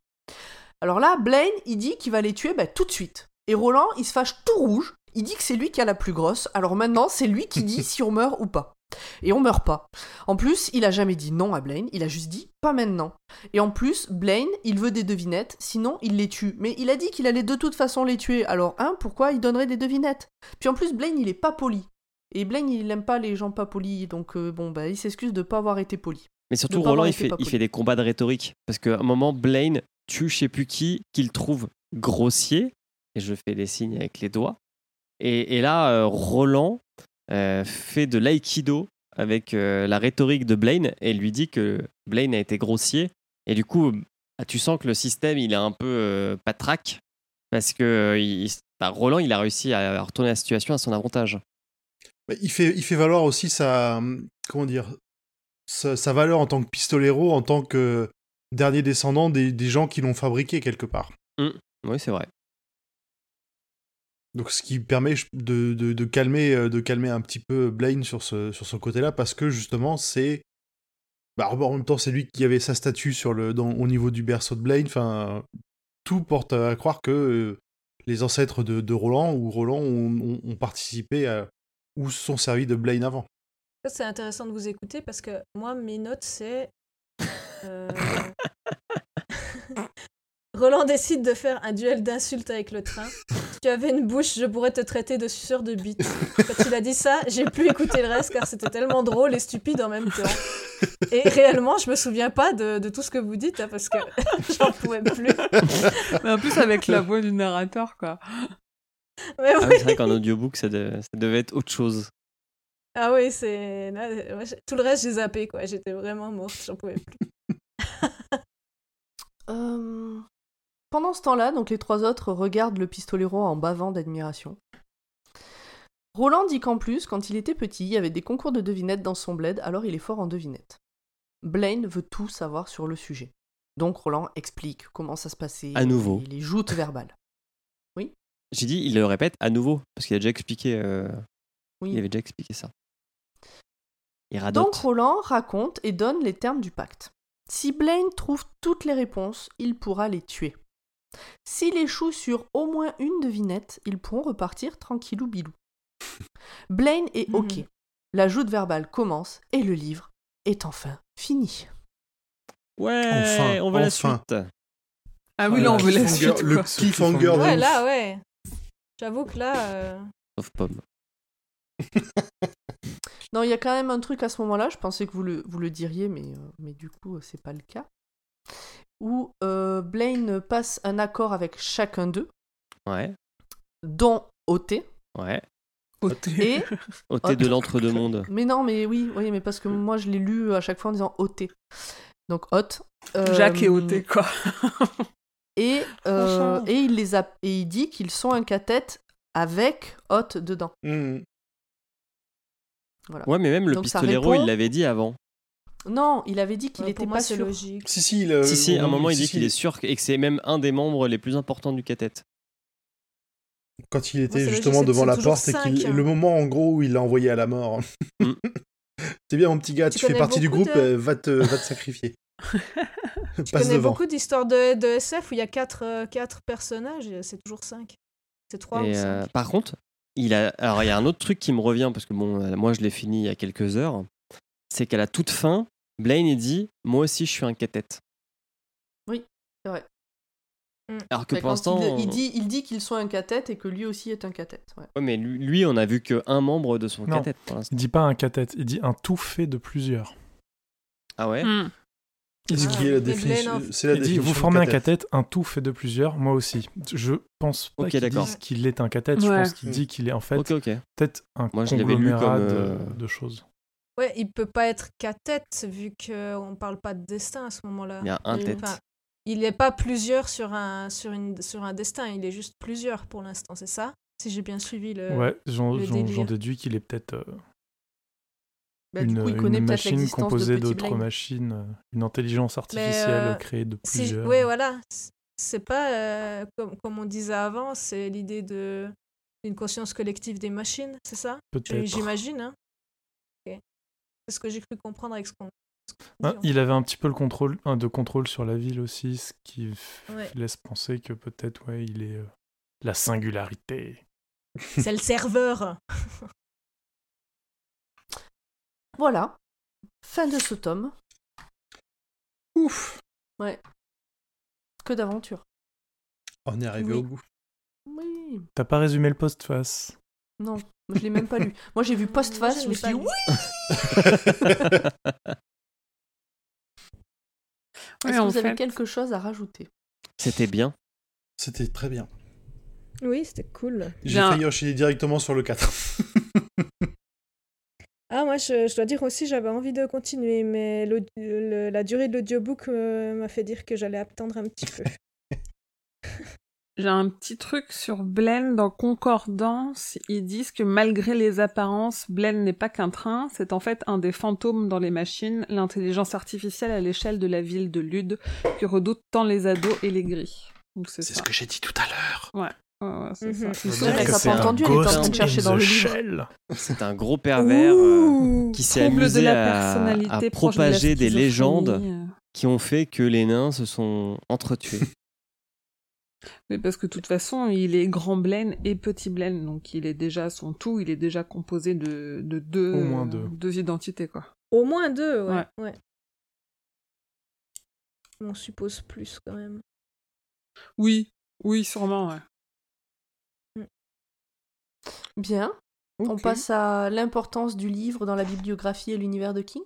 Alors là, Blaine, il dit qu'il va les tuer bah, tout de suite. Et Roland, il se fâche tout rouge, il dit que c'est lui qui a la plus grosse, alors maintenant c'est lui qui dit [LAUGHS] si on meurt ou pas. Et on meurt pas. En plus, il a jamais dit non à Blaine, il a juste dit pas maintenant. Et en plus, Blaine, il veut des devinettes, sinon il les tue. Mais il a dit qu'il allait de toute façon les tuer, alors hein, pourquoi il donnerait des devinettes? Puis en plus, Blaine, il est pas poli. Et Blaine, il aime pas les gens pas polis, donc euh, bon, bah, il s'excuse de pas avoir été poli. Mais surtout, Roland, il fait, il fait des combats de rhétorique. Parce qu'à un moment, Blaine tue je sais plus qui, qu'il trouve grossier. Et je fais des signes avec les doigts. Et, là, euh, Roland euh, fait de l'aïkido avec euh, la rhétorique de Blaine et lui dit que Blaine a été grossier. Et du coup, ah, tu sens que le système, il est un peu patraque. Parce que bah, Roland, il a réussi à retourner la situation à son avantage. Il, fait, il fait valoir aussi sa. Comment dire sa, sa valeur en tant que pistolero, en tant que dernier descendant des, des gens qui l'ont fabriqué quelque part. Oui, c'est vrai. Donc, ce qui permet de, de, de calmer, euh, de calmer un petit peu Blaine sur ce, sur ce côté-là, parce que justement, c'est. Bah, en même temps, c'est lui qui avait sa statue sur le, dans, au niveau du berceau de Blaine. Enfin, tout porte à croire que euh, les ancêtres de, de Roland ou Roland ont, ont- ont participé à, ou se sont servis de Blaine avant. Ça, c'est intéressant de vous écouter parce que moi, mes notes, c'est. Euh, [LAUGHS] Roland décide de faire un duel d'insultes avec le train. Si tu avais une bouche, je pourrais te traiter de suceur de bite. Quand il a dit ça, j'ai plus écouté le reste car c'était tellement drôle et stupide en même temps. Et réellement, je me souviens pas de, de tout ce que vous dites hein, parce que [LAUGHS] j'en pouvais plus. Mais en plus, avec la voix du narrateur, quoi. Mais Ah oui. oui, c'est vrai qu'en audiobook, ça, de- ça devait être autre chose. Ah oui, c'est. Tout le reste, j'ai zappé, quoi. J'étais vraiment morte, j'en pouvais plus. [LAUGHS] Euh, Pendant ce temps-là, donc les trois autres regardent le pistolero en bavant d'admiration. Roland dit qu'en plus, quand il était petit, il y avait des concours de devinettes dans son bled, alors il est fort en devinettes. Blaine veut tout savoir sur le sujet. Donc Roland explique comment ça se passait, À nouveau. les joutes [LAUGHS] verbales. J'ai dit, il le répète à nouveau, parce qu'il a déjà expliqué, euh, Oui. il avait déjà expliqué ça. Il Donc. Roland raconte et donne les termes du pacte. Si Blaine trouve toutes les réponses, il pourra les tuer. S'il échoue sur au moins une devinette, ils pourront repartir tranquillou bilou. [LAUGHS] Blaine est Mhm. OK. La joute verbale commence et le livre est enfin fini. Ouais, Enfin, on veut la enfin. suite. Ah oui, là, on veut la suite, le cliffhanger de Ouais, là, ouais. J'avoue que là. euh, Sauf pomme. [LAUGHS] Non, il y a quand même un truc à ce moment-là, je pensais que vous le, vous le diriez, mais, euh, mais du coup, c'est pas le cas. Où euh, Blaine passe un accord avec chacun d'eux, Ouais, dont OT, ouais. et Au thé Hop. de [LAUGHS] l'entre-deux-mondes. Mais non, mais oui, oui, mais parce que moi je l'ai lu à chaque fois en disant OT. Donc hot. euh, Jacques et ôté, quoi. [LAUGHS] Et, euh, et il les a et il dit qu'ils sont un cathète avec hot dedans. Mhm. Voilà. Ouais, mais même le Donc pistolero, répond- il l'avait dit avant. Non, il avait dit qu'il ouais, était pas c'est sûr. logique. Si, si, le- si, si, à un moment, il si, dit si. qu'il est sûr que- et que c'est même un des membres les plus importants du catet. Quand il était justement devant la porte et qu'il hein. le moment en gros où il l'a envoyé à la mort. Mm. [LAUGHS] C'est bien mon petit gars, tu, Tu fais partie du groupe, de- euh, va, te, va te sacrifier. Je [LAUGHS] Passe connais devant. beaucoup d'histoires de, de SF où il y a quatre, euh, quatre personnages, et c'est toujours cinq. C'est trois ou Et, cinq. euh, par contre, il a. Alors, il y a un autre truc qui me revient parce que bon, euh, moi, je l'ai fini il y a quelques heures. C'est qu'à la toute fin, Blaine il dit, moi aussi, je suis un cathette. Oui, c'est vrai. Alors que Mais pour l'instant, il, il dit, il dit qu'ils sont un cathète et que lui aussi est un cathète. Ouais. Ouais, mais lui, lui, on a vu que un membre de son Non. cathette pour l'instant. Il dit pas un cathète, il dit un tout fait de plusieurs. Ah ouais? Hmm. Il Ce dit, qui est la définition. C'est la il dit, vous formez un cathète. un tout fait de plusieurs, moi aussi. Je pense pas qu'il dise qu'il est un cathète, je pense qu'il dit qu'il est en fait peut-être un Moi, je l'avais lu conglomérat comme, de- euh, de, choses. Ouais, il peut pas être cathète vu qu'on parle pas de destin à ce moment-là. Il y a un tête. Enfin, il n'est pas plusieurs sur un, sur, une, sur un destin, il est juste plusieurs pour l'instant, c'est ça? Si j'ai bien suivi le. ouais, j'en déduis qu'il est peut-être euh, Bah, du une, coup, il une connaît peut-être machine composée d'autres machines, euh, une intelligence artificielle euh, créée de Si- plusieurs. ouais, voilà. C'est pas, euh, comme, comme on disait avant, c'est l'idée de d'une conscience collective des machines, c'est ça? J'imagine. Hein Ok. C'est ce que j'ai cru comprendre avec ce qu'on. Hein, il avait un petit peu le contrôle, de contrôle sur la ville aussi, ce qui Ouais. laisse penser que peut-être ouais, il est euh, la singularité. C'est le serveur. [LAUGHS] Voilà. Fin de ce tome. Ouf Que d'aventure. On est arrivé Oui. au bout. Oui. T'as pas résumé le post-face Non, je l'ai même pas lu. [LAUGHS] Moi, j'ai vu post-face, je je me suis dit oui. Est-ce que vous avez quelque chose à rajouter? C'était bien. C'était très bien. Oui, c'était cool. J'ai failli enchaîner directement sur le 4. [LAUGHS] Ah, moi, je, je dois dire aussi, j'avais envie de continuer, mais le- la durée de l'audiobook euh, m'a fait dire que j'allais attendre un petit peu. [LAUGHS] J'ai un petit truc sur Blaine dans Concordance. Ils disent que malgré les apparences, Blaine n'est pas qu'un train, c'est en fait un des fantômes dans les machines, l'intelligence artificielle à l'échelle de la ville de Lude, que redoutent tant les ados et les gris. C'est ça. que j'ai dit tout à l'heure. Ouais, ouais, c'est Mhm. Ça elle pas entendu, elle était en train de chercher dans the le livre. C'est un gros pervers euh, qui s'est de amusé la à, de propager des légendes qui ont fait que les nains se sont entretués. [LAUGHS] Mais parce que de toute façon, il est grand Blaine et petit Blaine, donc il est déjà son tout, il est déjà composé de, de deux, Au moins deux. deux identités, quoi. Au moins deux, ouais. Ouais. ouais. On suppose plus quand même. Oui, oui, sûrement, ouais. Bien. On passe à l'importance du livre dans la bibliographie et l'univers de King?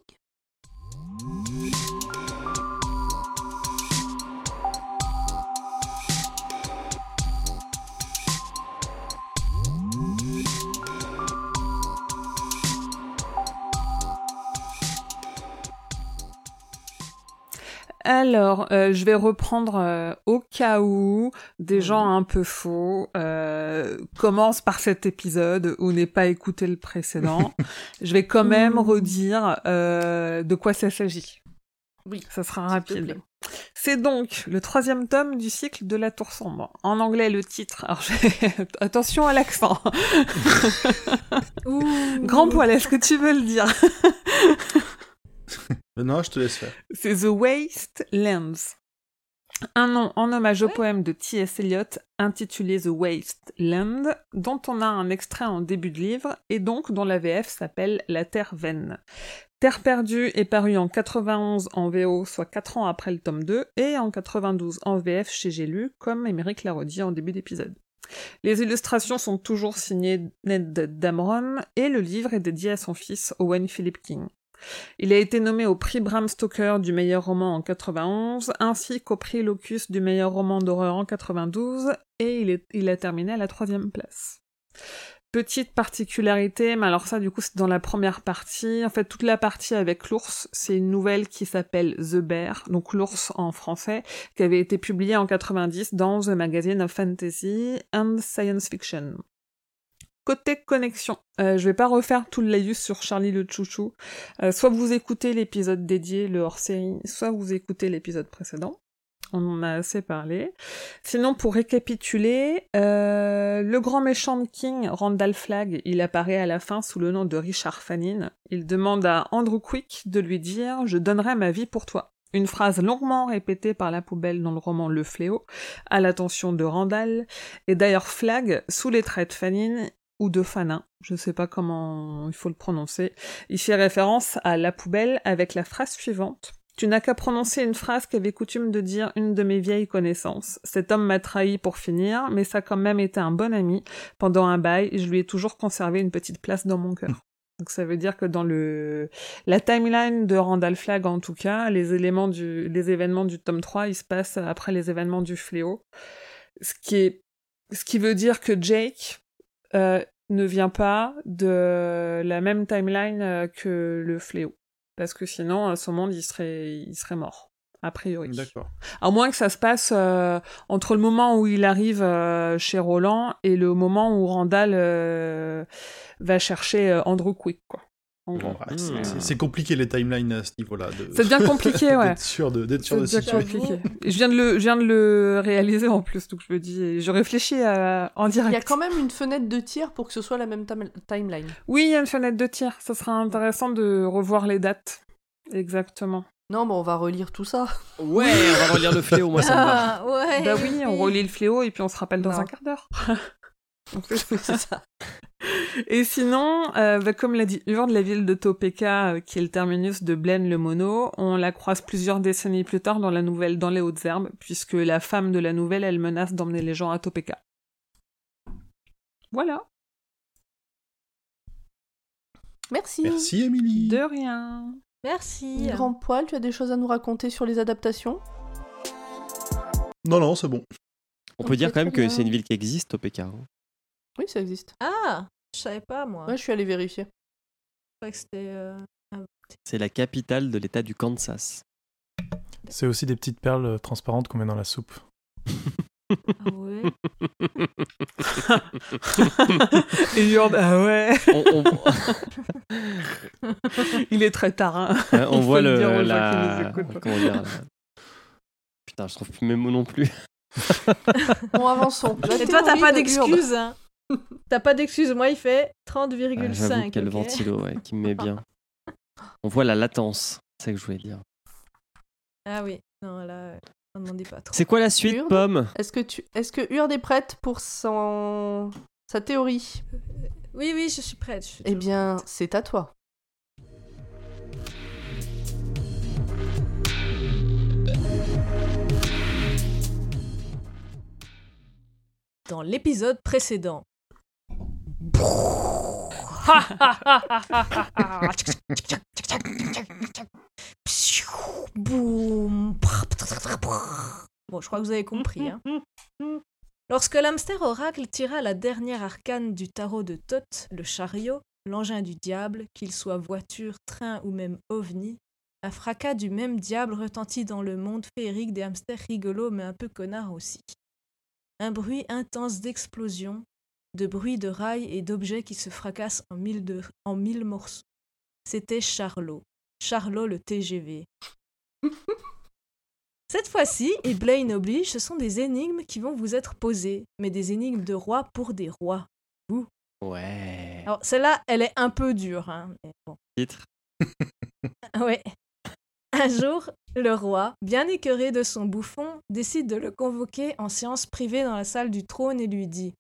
Alors, euh, je vais reprendre euh, au cas où des gens un peu faux euh, commencent par cet épisode ou n'aient pas écouté le précédent. [LAUGHS] je vais quand même Ouh. redire de quoi ça s'agit. Oui. Ça sera rapide. C'est donc le troisième tome du cycle de la Tour Sombre. En anglais, le titre. Alors, [LAUGHS] attention à l'accent. [LAUGHS] Grand poil, est-ce que tu veux le dire? Non, je te laisse faire. C'est The Wastelands. Un nom en hommage au poème de T.S. Eliot intitulé The Wasteland, dont on a un extrait en début de livre et donc dont la VF s'appelle La Terre Vaine. Terre perdue est paru en 91 en VO, soit 4 ans après le tome 2, et en 92 en VF chez J'ai lu, comme Émeric l'a redit en début d'épisode. Les illustrations sont toujours signées Ned Dameron, et le livre est dédié à son fils Owen Philip King. Il a été nommé au prix Bram Stoker du meilleur roman en 91, ainsi qu'au prix Locus du meilleur roman d'horreur en 92, et il, a terminé à la troisième place. Petite particularité, mais alors ça du coup c'est dans la première partie, en fait toute la partie avec l'ours, c'est une nouvelle qui s'appelle The Bear, donc l'ours en français, qui avait été publiée en 90 dans The Magazine of Fantasy and Science Fiction. Côté connexion, euh, je vais pas refaire tout le laïus sur Charlie le Chouchou. Euh, soit vous écoutez l'épisode dédié, le hors-série, soit vous écoutez l'épisode précédent. On en a assez parlé. Sinon, pour récapituler, euh, le grand méchant de King, Randall Flagg, il apparaît à la fin sous le nom de Richard Fannin. Il demande à Andrew Quick de lui dire « Je donnerai ma vie pour toi ». Une phrase longuement répétée par la poubelle dans le roman Le Fléau, à l'attention de Randall, et d'ailleurs Flag, sous les traits de Fanine ou de Fanin, je sais pas comment il faut le prononcer, il fait référence à la poubelle avec la phrase suivante. Tu n'as qu'à prononcer une phrase qu'avait coutume de dire une de mes vieilles connaissances. Cet homme m'a trahi pour finir, mais ça a quand même été un bon ami. Pendant un bail, je lui ai toujours conservé une petite place dans mon cœur. [LAUGHS] Donc ça veut dire que dans le la timeline de Randall Flagg en tout cas, les éléments du les événements du tome 3, ils se passent après les événements du fléau. Ce qui est ce qui veut dire que Jake euh, ne vient pas de la même timeline euh, que le fléau parce que sinon à ce moment il serait il serait mort a priori. D'accord. À moins que ça se passe euh, entre le moment où il arrive euh, chez Roland et le moment où Randall euh, va chercher euh, Andrew Quick, quoi. Ouais, c'est- compliqué les timelines à ce niveau-là. de- C'est bien compliqué, [LAUGHS] ouais. d'être sûr de, d'être sûr de C'est se bien situer. compliqué. Et Je viens de le, je viens de le réaliser en plus, donc je me dis, je réfléchis à- en direct. Il y a quand même une fenêtre de tir pour que ce soit la même time- timeline. Oui, il y a une fenêtre de tir. Ça sera intéressant de revoir les dates. Exactement. Non, mais on va relire tout ça. Ouais, on va relire le fléau, moi ça me va. Ah, ouais. Bah oui, on relit le fléau et puis on se rappelle dans Non. un quart d'heure. [LAUGHS] On fait [LAUGHS] C'est ça. [LAUGHS] Et sinon, euh, bah, comme l'a dit Ur de la ville de Topeka, euh, qui est le terminus de Blaine le Mono, on la croise plusieurs décennies plus tard dans la nouvelle Dans les Hautes Herbes, puisque la femme de la nouvelle, elle menace d'emmener les gens à Topeka. Voilà, Merci. Merci, Émilie. de rien. Merci. Grand poil, tu as des choses à nous raconter sur les adaptations? Non, non, c'est bon. On peut dire quand même que c'est une ville qui existe au Pékin. hein. Oui, ça existe. Ah, je savais pas moi. Ouais, je suis allée vérifier. Je que c'était. euh, C'est la capitale de l'état du Kansas. C'est aussi des petites perles euh, transparentes qu'on met dans la soupe. Ah ouais? [LAUGHS] Et Ur, ah ouais, [LAUGHS] on, on- [LAUGHS] il est très tarin. Ouais, on Il voit le la... écoutent. Comment dire la- Putain, je trouve plus mes mots non plus. Bon, avançons. Et toi, t'as pas d'excuses. Hein. [LAUGHS] T'as pas d'excuses. Moi, il fait Ah, J'avoue 30,5. quel ok ventilo ouais, qui me met bien. [LAUGHS] On voit la latence, c'est ça que je voulais dire. Ah oui. Non, là, euh, on demandait pas trop. C'est quoi la suite, Urde Pomme? Est-ce que tu, est-ce que Hurd est prête pour son... sa théorie? Oui, oui, je suis prête. je suis Eh bien, c'est à toi. Dans l'épisode précédent. Bon, je crois que vous avez compris. hein. Lorsque l'hamster oracle tira la dernière arcane du tarot de Thoth, le chariot, l'engin du diable, qu'il soit voiture, train ou même ovni, un fracas du même diable retentit dans le monde féerique des hamsters rigolos mais un peu connards aussi. Un bruit intense d'explosion, de bruits de rails et d'objets qui se fracassent en mille, de- en mille morceaux. C'était Charlot. Charlot le TGV. [LAUGHS] Cette fois-ci, et Blaine oblige, ce sont des énigmes qui vont vous être posées, mais des énigmes de rois pour des rois. Ouais. Alors, celle-là, elle est un peu dure. Hein, mais bon. Titre. [LAUGHS] Ouais. Un jour, le roi, bien écœuré de son bouffon, décide de le convoquer en séance privée dans la salle du trône et lui dit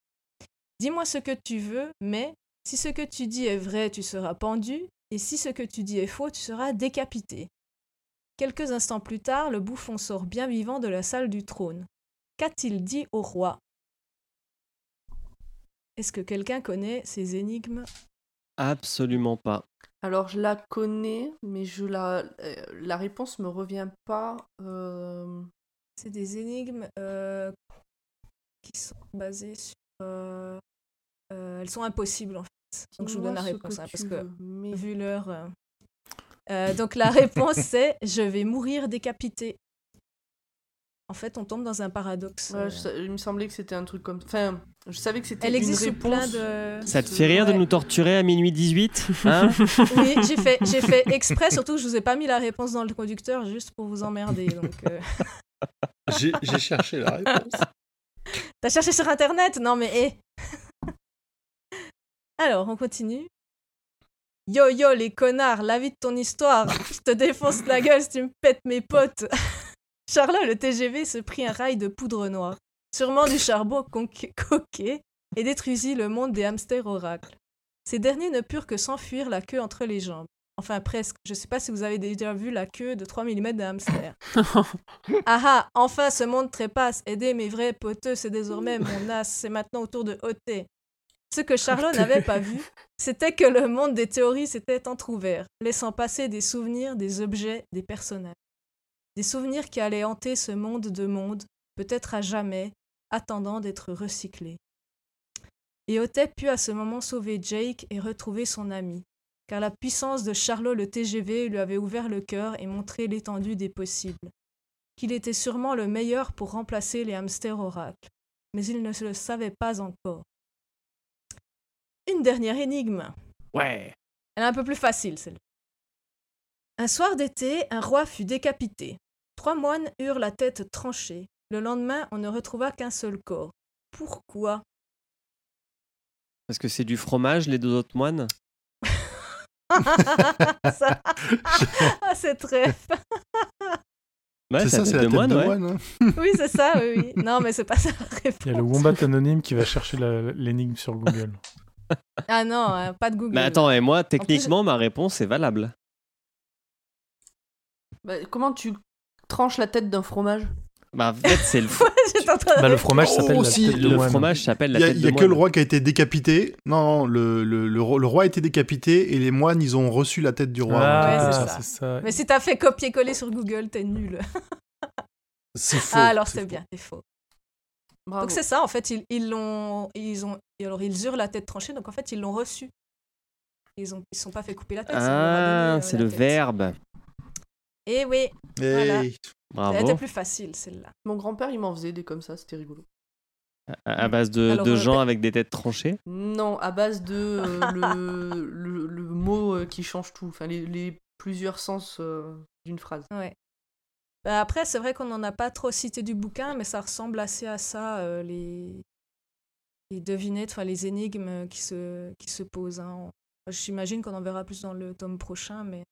Dis-moi ce que tu veux, mais si ce que tu dis est vrai, tu seras pendu, et si ce que tu dis est faux, tu seras décapité. Quelques instants plus tard, le bouffon sort bien vivant de la salle du trône. Qu'a-t-il dit au roi? Est-ce que quelqu'un connaît ces énigmes? Absolument pas. Alors, je la connais, mais je la, euh, la réponse me revient pas. euh, C'est des énigmes euh, qui sont basées sur. Euh, euh, elles sont impossibles en fait. Donc je vous donne la réponse hein, parce que veux, vu l'heure. euh, [LAUGHS] euh, donc la réponse c'est je vais mourir décapité. En fait, on tombe dans un paradoxe. Ouais, je sa- il me semblait que c'était un truc comme. Enfin, je savais que c'était Elle une existe sous réponse. plein de. Ça te fait rire de nous torturer à minuit 18 hein [LAUGHS] Oui, j'ai fait, j'ai fait exprès, surtout que je vous ai pas mis la réponse dans le conducteur juste pour vous emmerder. Donc, euh. [LAUGHS] J'ai j'ai cherché la réponse. [LAUGHS] T'as cherché sur internet? Non mais hé [LAUGHS] Alors, on continue. Yo yo les connards, la vie de ton histoire. Je te défonce la gueule si tu me pètes mes potes. [LAUGHS] Charlot, le TGV, se prit un rail de poudre noire, sûrement du charbon coquet, et détruisit le monde des hamsters oracles. Ces derniers ne purent que s'enfuir la queue entre les jambes. Enfin, presque. Je sais pas si vous avez déjà vu la queue de 3 mm d'un hamster. [LAUGHS] ah ah, enfin ce monde trépasse. Aider mes vrais poteux, c'est désormais mon as. C'est maintenant au tour de ôter. Ce que Charlot n'avait pas vu, c'était que le monde des théories s'était entr'ouvert, laissant passer des souvenirs, des objets, des personnages. Des souvenirs qui allaient hanter ce monde de monde, peut-être à jamais, attendant d'être recyclés. Et Otep put à ce moment sauver Jake et retrouver son ami, car la puissance de Charlot le TGV lui avait ouvert le cœur et montré l'étendue des possibles. Qu'il était sûrement le meilleur pour remplacer les hamsters oracles, mais il ne se le savait pas encore. Une dernière énigme. Ouais. Elle est un peu plus facile, celle-là. Un soir d'été, un roi fut décapité. Trois moines eurent la tête tranchée. Le lendemain, on ne retrouva qu'un seul corps. Pourquoi? Parce que c'est du fromage, les deux autres moines? [LAUGHS] Ça- [LAUGHS] Ah, c'est très. Ouais, c'est ça, c'est la de tête moine, de ouais. moine. hein. [LAUGHS] Oui, c'est ça, oui, oui. Non, mais c'est pas ça la réponse. Il y a le Wombat anonyme qui va chercher l'énigme sur Google. Ah non, euh, pas de Google. Mais attends, et moi, techniquement, ma réponse est valable. Bah, comment tu tranches la tête d'un fromage? Bah, en fait, c'est le, [LAUGHS] Bah, le fromage s'appelle Oh, la si, tête de le moine. fromage s'appelle la Il y a, tête il de y a que le roi qui a été décapité. Non, non, le, le, le, roi, le roi a été décapité et les moines, ils ont reçu la tête du roi. Ah, Ouais, c'est ça. c'est ça. Mais si t'as fait copier-coller sur Google, t'es nul. [LAUGHS] C'est faux. Ah, alors c'est bien, t'es faux. Bravo. Donc c'est ça, en fait, ils ils l'ont, ils ont, et alors ils eurent la tête tranchée, donc en fait ils l'ont reçu. Ils ont, ils se sont pas fait couper la tête. Ah, euh, c'est le tête. verbe. Eh oui, Hey. Voilà. Elle Bravo. était plus facile celle-là. Mon grand-père, il m'en faisait des comme ça, c'était rigolo. À à base de, Alors, de euh, gens bah- avec des têtes tranchées? Non, à base de euh, le, le, le mot euh, qui change tout, enfin les, les plusieurs sens euh, d'une phrase. Ouais. Bah, après, c'est vrai qu'on n'en a pas trop cité du bouquin, mais ça ressemble assez à ça, euh, les... les devinettes, enfin les énigmes qui se, qui se posent. hein. J'imagine qu'on en verra plus dans le tome prochain, mais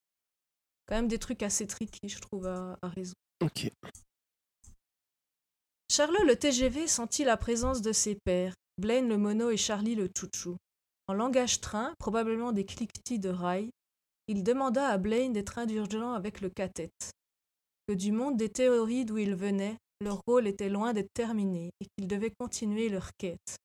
quand même des trucs assez tricky, je trouve, à, à résoudre. Ok. Charlot le TGV sentit la présence de ses pairs, Blaine le mono et Charlie le chouchou. En langage train, probablement des cliquetis de rail, il demanda à Blaine des trains d'urgence avec le cathète. Que du monde des théories d'où ils venaient, leur rôle était loin d'être terminé et qu'ils devaient continuer leur quête.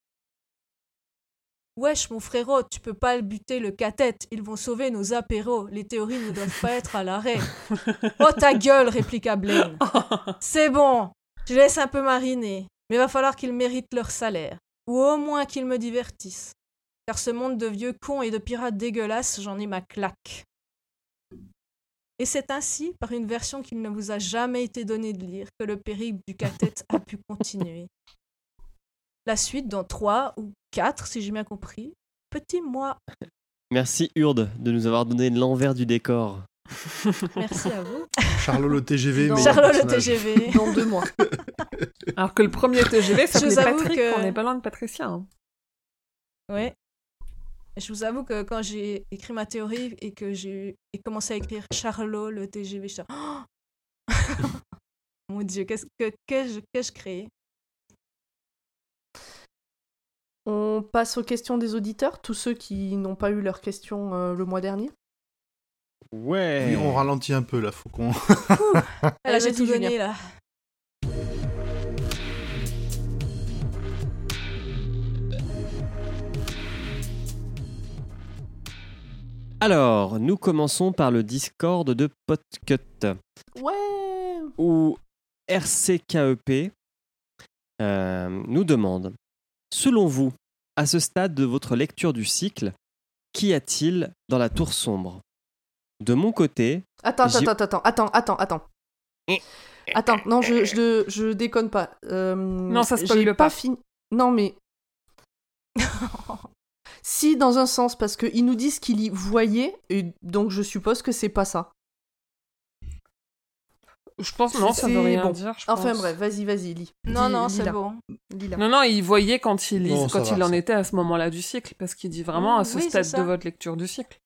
Wesh, mon frérot, tu peux pas buter le cathète, ils vont sauver nos apéros, les théories ne doivent pas être à l'arrêt. [LAUGHS] oh ta gueule, répliqua Blaine. [LAUGHS] C'est bon, je laisse un peu mariner, mais va falloir qu'ils méritent leur salaire, ou au moins qu'ils me divertissent. Car ce monde de vieux cons et de pirates dégueulasses, j'en ai ma claque. Et c'est ainsi, par une version qu'il ne vous a jamais été donné de lire, que le périple du cathète a pu continuer. La suite dans trois ou quatre, si j'ai bien compris. Petit moi, Merci Urde de nous avoir donné l'envers du décor. [LAUGHS] merci à vous. Charlot le TGV. Charlot le. TGV. Dans deux mois. [LAUGHS] Alors que le premier TGV Je s'appelait vous avoue Patrick, que- on n'est pas loin de Patricia. hein. Ouais. Je vous avoue que quand j'ai écrit ma théorie et que j'ai et commencé à écrire Charlot, le TGV, je Oh [GASPS] [LAUGHS] Mon Dieu, qu'est-ce que qu'ai-je qu'ai-je créé? On passe aux questions des auditeurs, tous ceux qui n'ont pas eu leurs questions euh, le mois dernier. Ouais. Oui, on ralentit un peu là, faut qu'on. J'ai tout donné là. Alors, nous commençons par le Discord de Podcut, Ouais où RCKEP euh, nous demande Selon vous, à ce stade de votre lecture du cycle, qu'y a-t-il dans la tour sombre? De mon côté, Attends, attends, attends, attends, attends, attends. Attends, non, je, je, je déconne pas. Euh, Non, ça spoil j'ai pas. pas fini. Non, mais. [LAUGHS] si, dans un sens, parce qu'ils nous disent qu'il y voyait, et donc je suppose que c'est pas ça. Je pense non, ça C'est veut rien bon. dire. je Enfin pense. bref, vas-y, vas-y, lis. Non, non, c'est bon. Lis là. Non, non, il voyait quand il, Non, quand va, il en ça. était à ce moment-là du cycle, parce qu'il dit vraiment à ce oui, stade de votre lecture du cycle.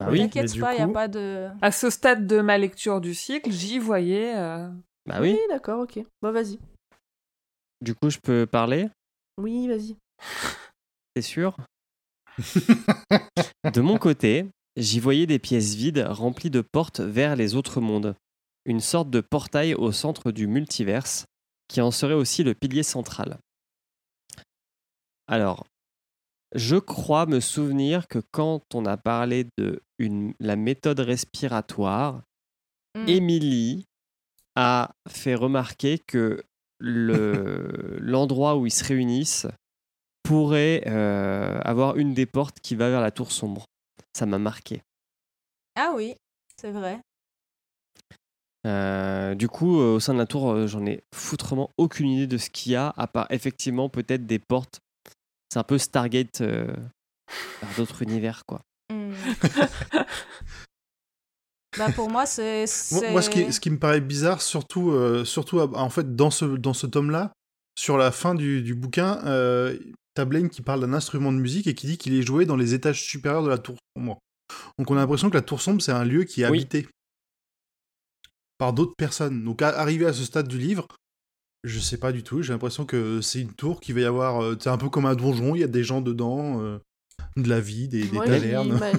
Bah oui, mais T'inquiète du pas, il n'y a coup- pas de. À ce stade de ma lecture du cycle, j'y voyais. euh, bah oui. d'accord, ok. Bah vas-y. Du coup, je peux parler, Oui, vas-y. [LAUGHS] c'est sûr? De mon côté, j'y voyais des pièces vides remplies de portes vers les autres mondes. Une sorte de portail au centre du multiverse, qui en serait aussi le pilier central. Alors, je crois me souvenir que quand on a parlé de une- la méthode respiratoire, Mm. Émilie a fait remarquer que le- [LAUGHS] l'endroit où ils se réunissent pourrait euh, avoir une des portes qui va vers la tour sombre. Ça m'a marqué. Ah oui, c'est vrai. Euh, du coup, euh, au sein de la tour, euh, j'en ai foutrement aucune idée de ce qu'il y a, à part effectivement peut-être des portes. C'est un peu Stargate euh, vers d'autres univers, quoi. Mm. [LAUGHS] bah pour moi, c'est. Moi, ce, qui, ce qui me paraît bizarre, surtout, euh, surtout euh, en fait, dans ce, dans ce tome-là, sur la fin du, du bouquin, euh, t'as Blaine qui parle d'un instrument de musique et qui dit qu'il est joué dans les étages supérieurs de la tour sombre. Donc on a l'impression que la tour sombre, c'est un lieu qui est Oui. habité par d'autres personnes. Donc à, arrivé à ce stade du livre, je sais pas du tout, j'ai l'impression que c'est une tour qui va y avoir... euh, c'est un peu comme un donjon, il y a des gens dedans, euh, de la vie, des, des Moi, tavernes. j'ima-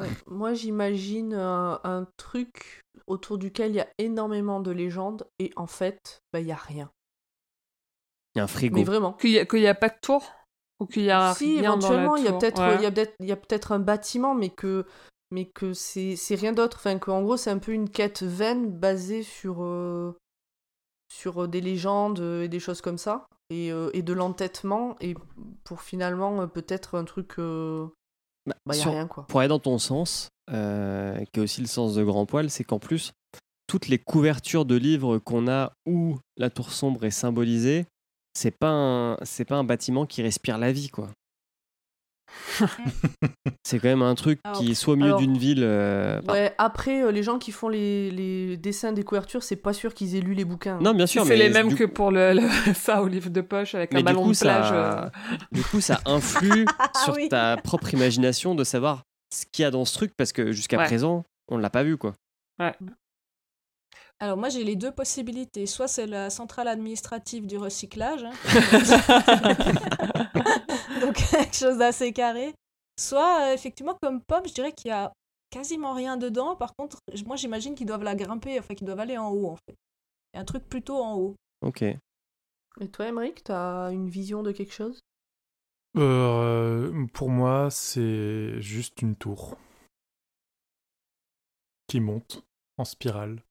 ouais. [LAUGHS] Moi, j'imagine un, un truc autour duquel il y a énormément de légendes et en fait, bah, il y a rien. Il y a un frigo. Mais vraiment. Qu'il n'y a, a pas de tour? Ou qu'il y a si, rien dans la éventuellement, il y a tour? peut-être Ouais. il y a peut-être il y a peut-être un bâtiment, mais que mais que c'est rien d'autre. Enfin, que en gros, c'est un peu une quête vaine basée sur euh, sur euh, des légendes euh, et des choses comme ça et, euh, et de l'entêtement et pour finalement peut-être un truc. euh, Bah, Bah, y a sur- rien quoi. pour aller dans ton sens, qui est aussi le sens de Grand Poil, c'est qu'en plus, toutes les couvertures de livres qu'on a où la tour sombre est symbolisée, c'est pas un, pas un bâtiment qui respire la vie, quoi. [LAUGHS] c'est quand même un truc Alors- qui est soit au milieu alors- d'une ville. euh, Ouais, après, euh, les gens qui font les, les dessins des couvertures, c'est pas sûr qu'ils aient lu les bouquins. Non, bien sûr, c'est les mêmes du, que pour le, le- [LAUGHS] ça au livre de poche avec mais un du ballon coup, de plage. ça, euh. [LAUGHS] du coup, ça influe sur oui. ta propre imagination de savoir ce qu'il y a dans ce truc parce que jusqu'à Ouais. présent, on l'a pas vu, quoi. Alors moi j'ai les deux possibilités. Soit c'est la centrale administrative du recyclage, hein. [LAUGHS] donc [LAUGHS] quelque chose d'assez carré. Soit euh, effectivement comme Pomme, je dirais qu'il y a quasiment rien dedans. Par contre, moi j'imagine qu'ils doivent la grimper, enfin qu'ils doivent aller en haut en fait. Il y a un truc plutôt en haut. Ok. Et toi, Emmerich, t'as une vision de quelque chose? Euh, pour moi, c'est juste une tour qui monte en spirale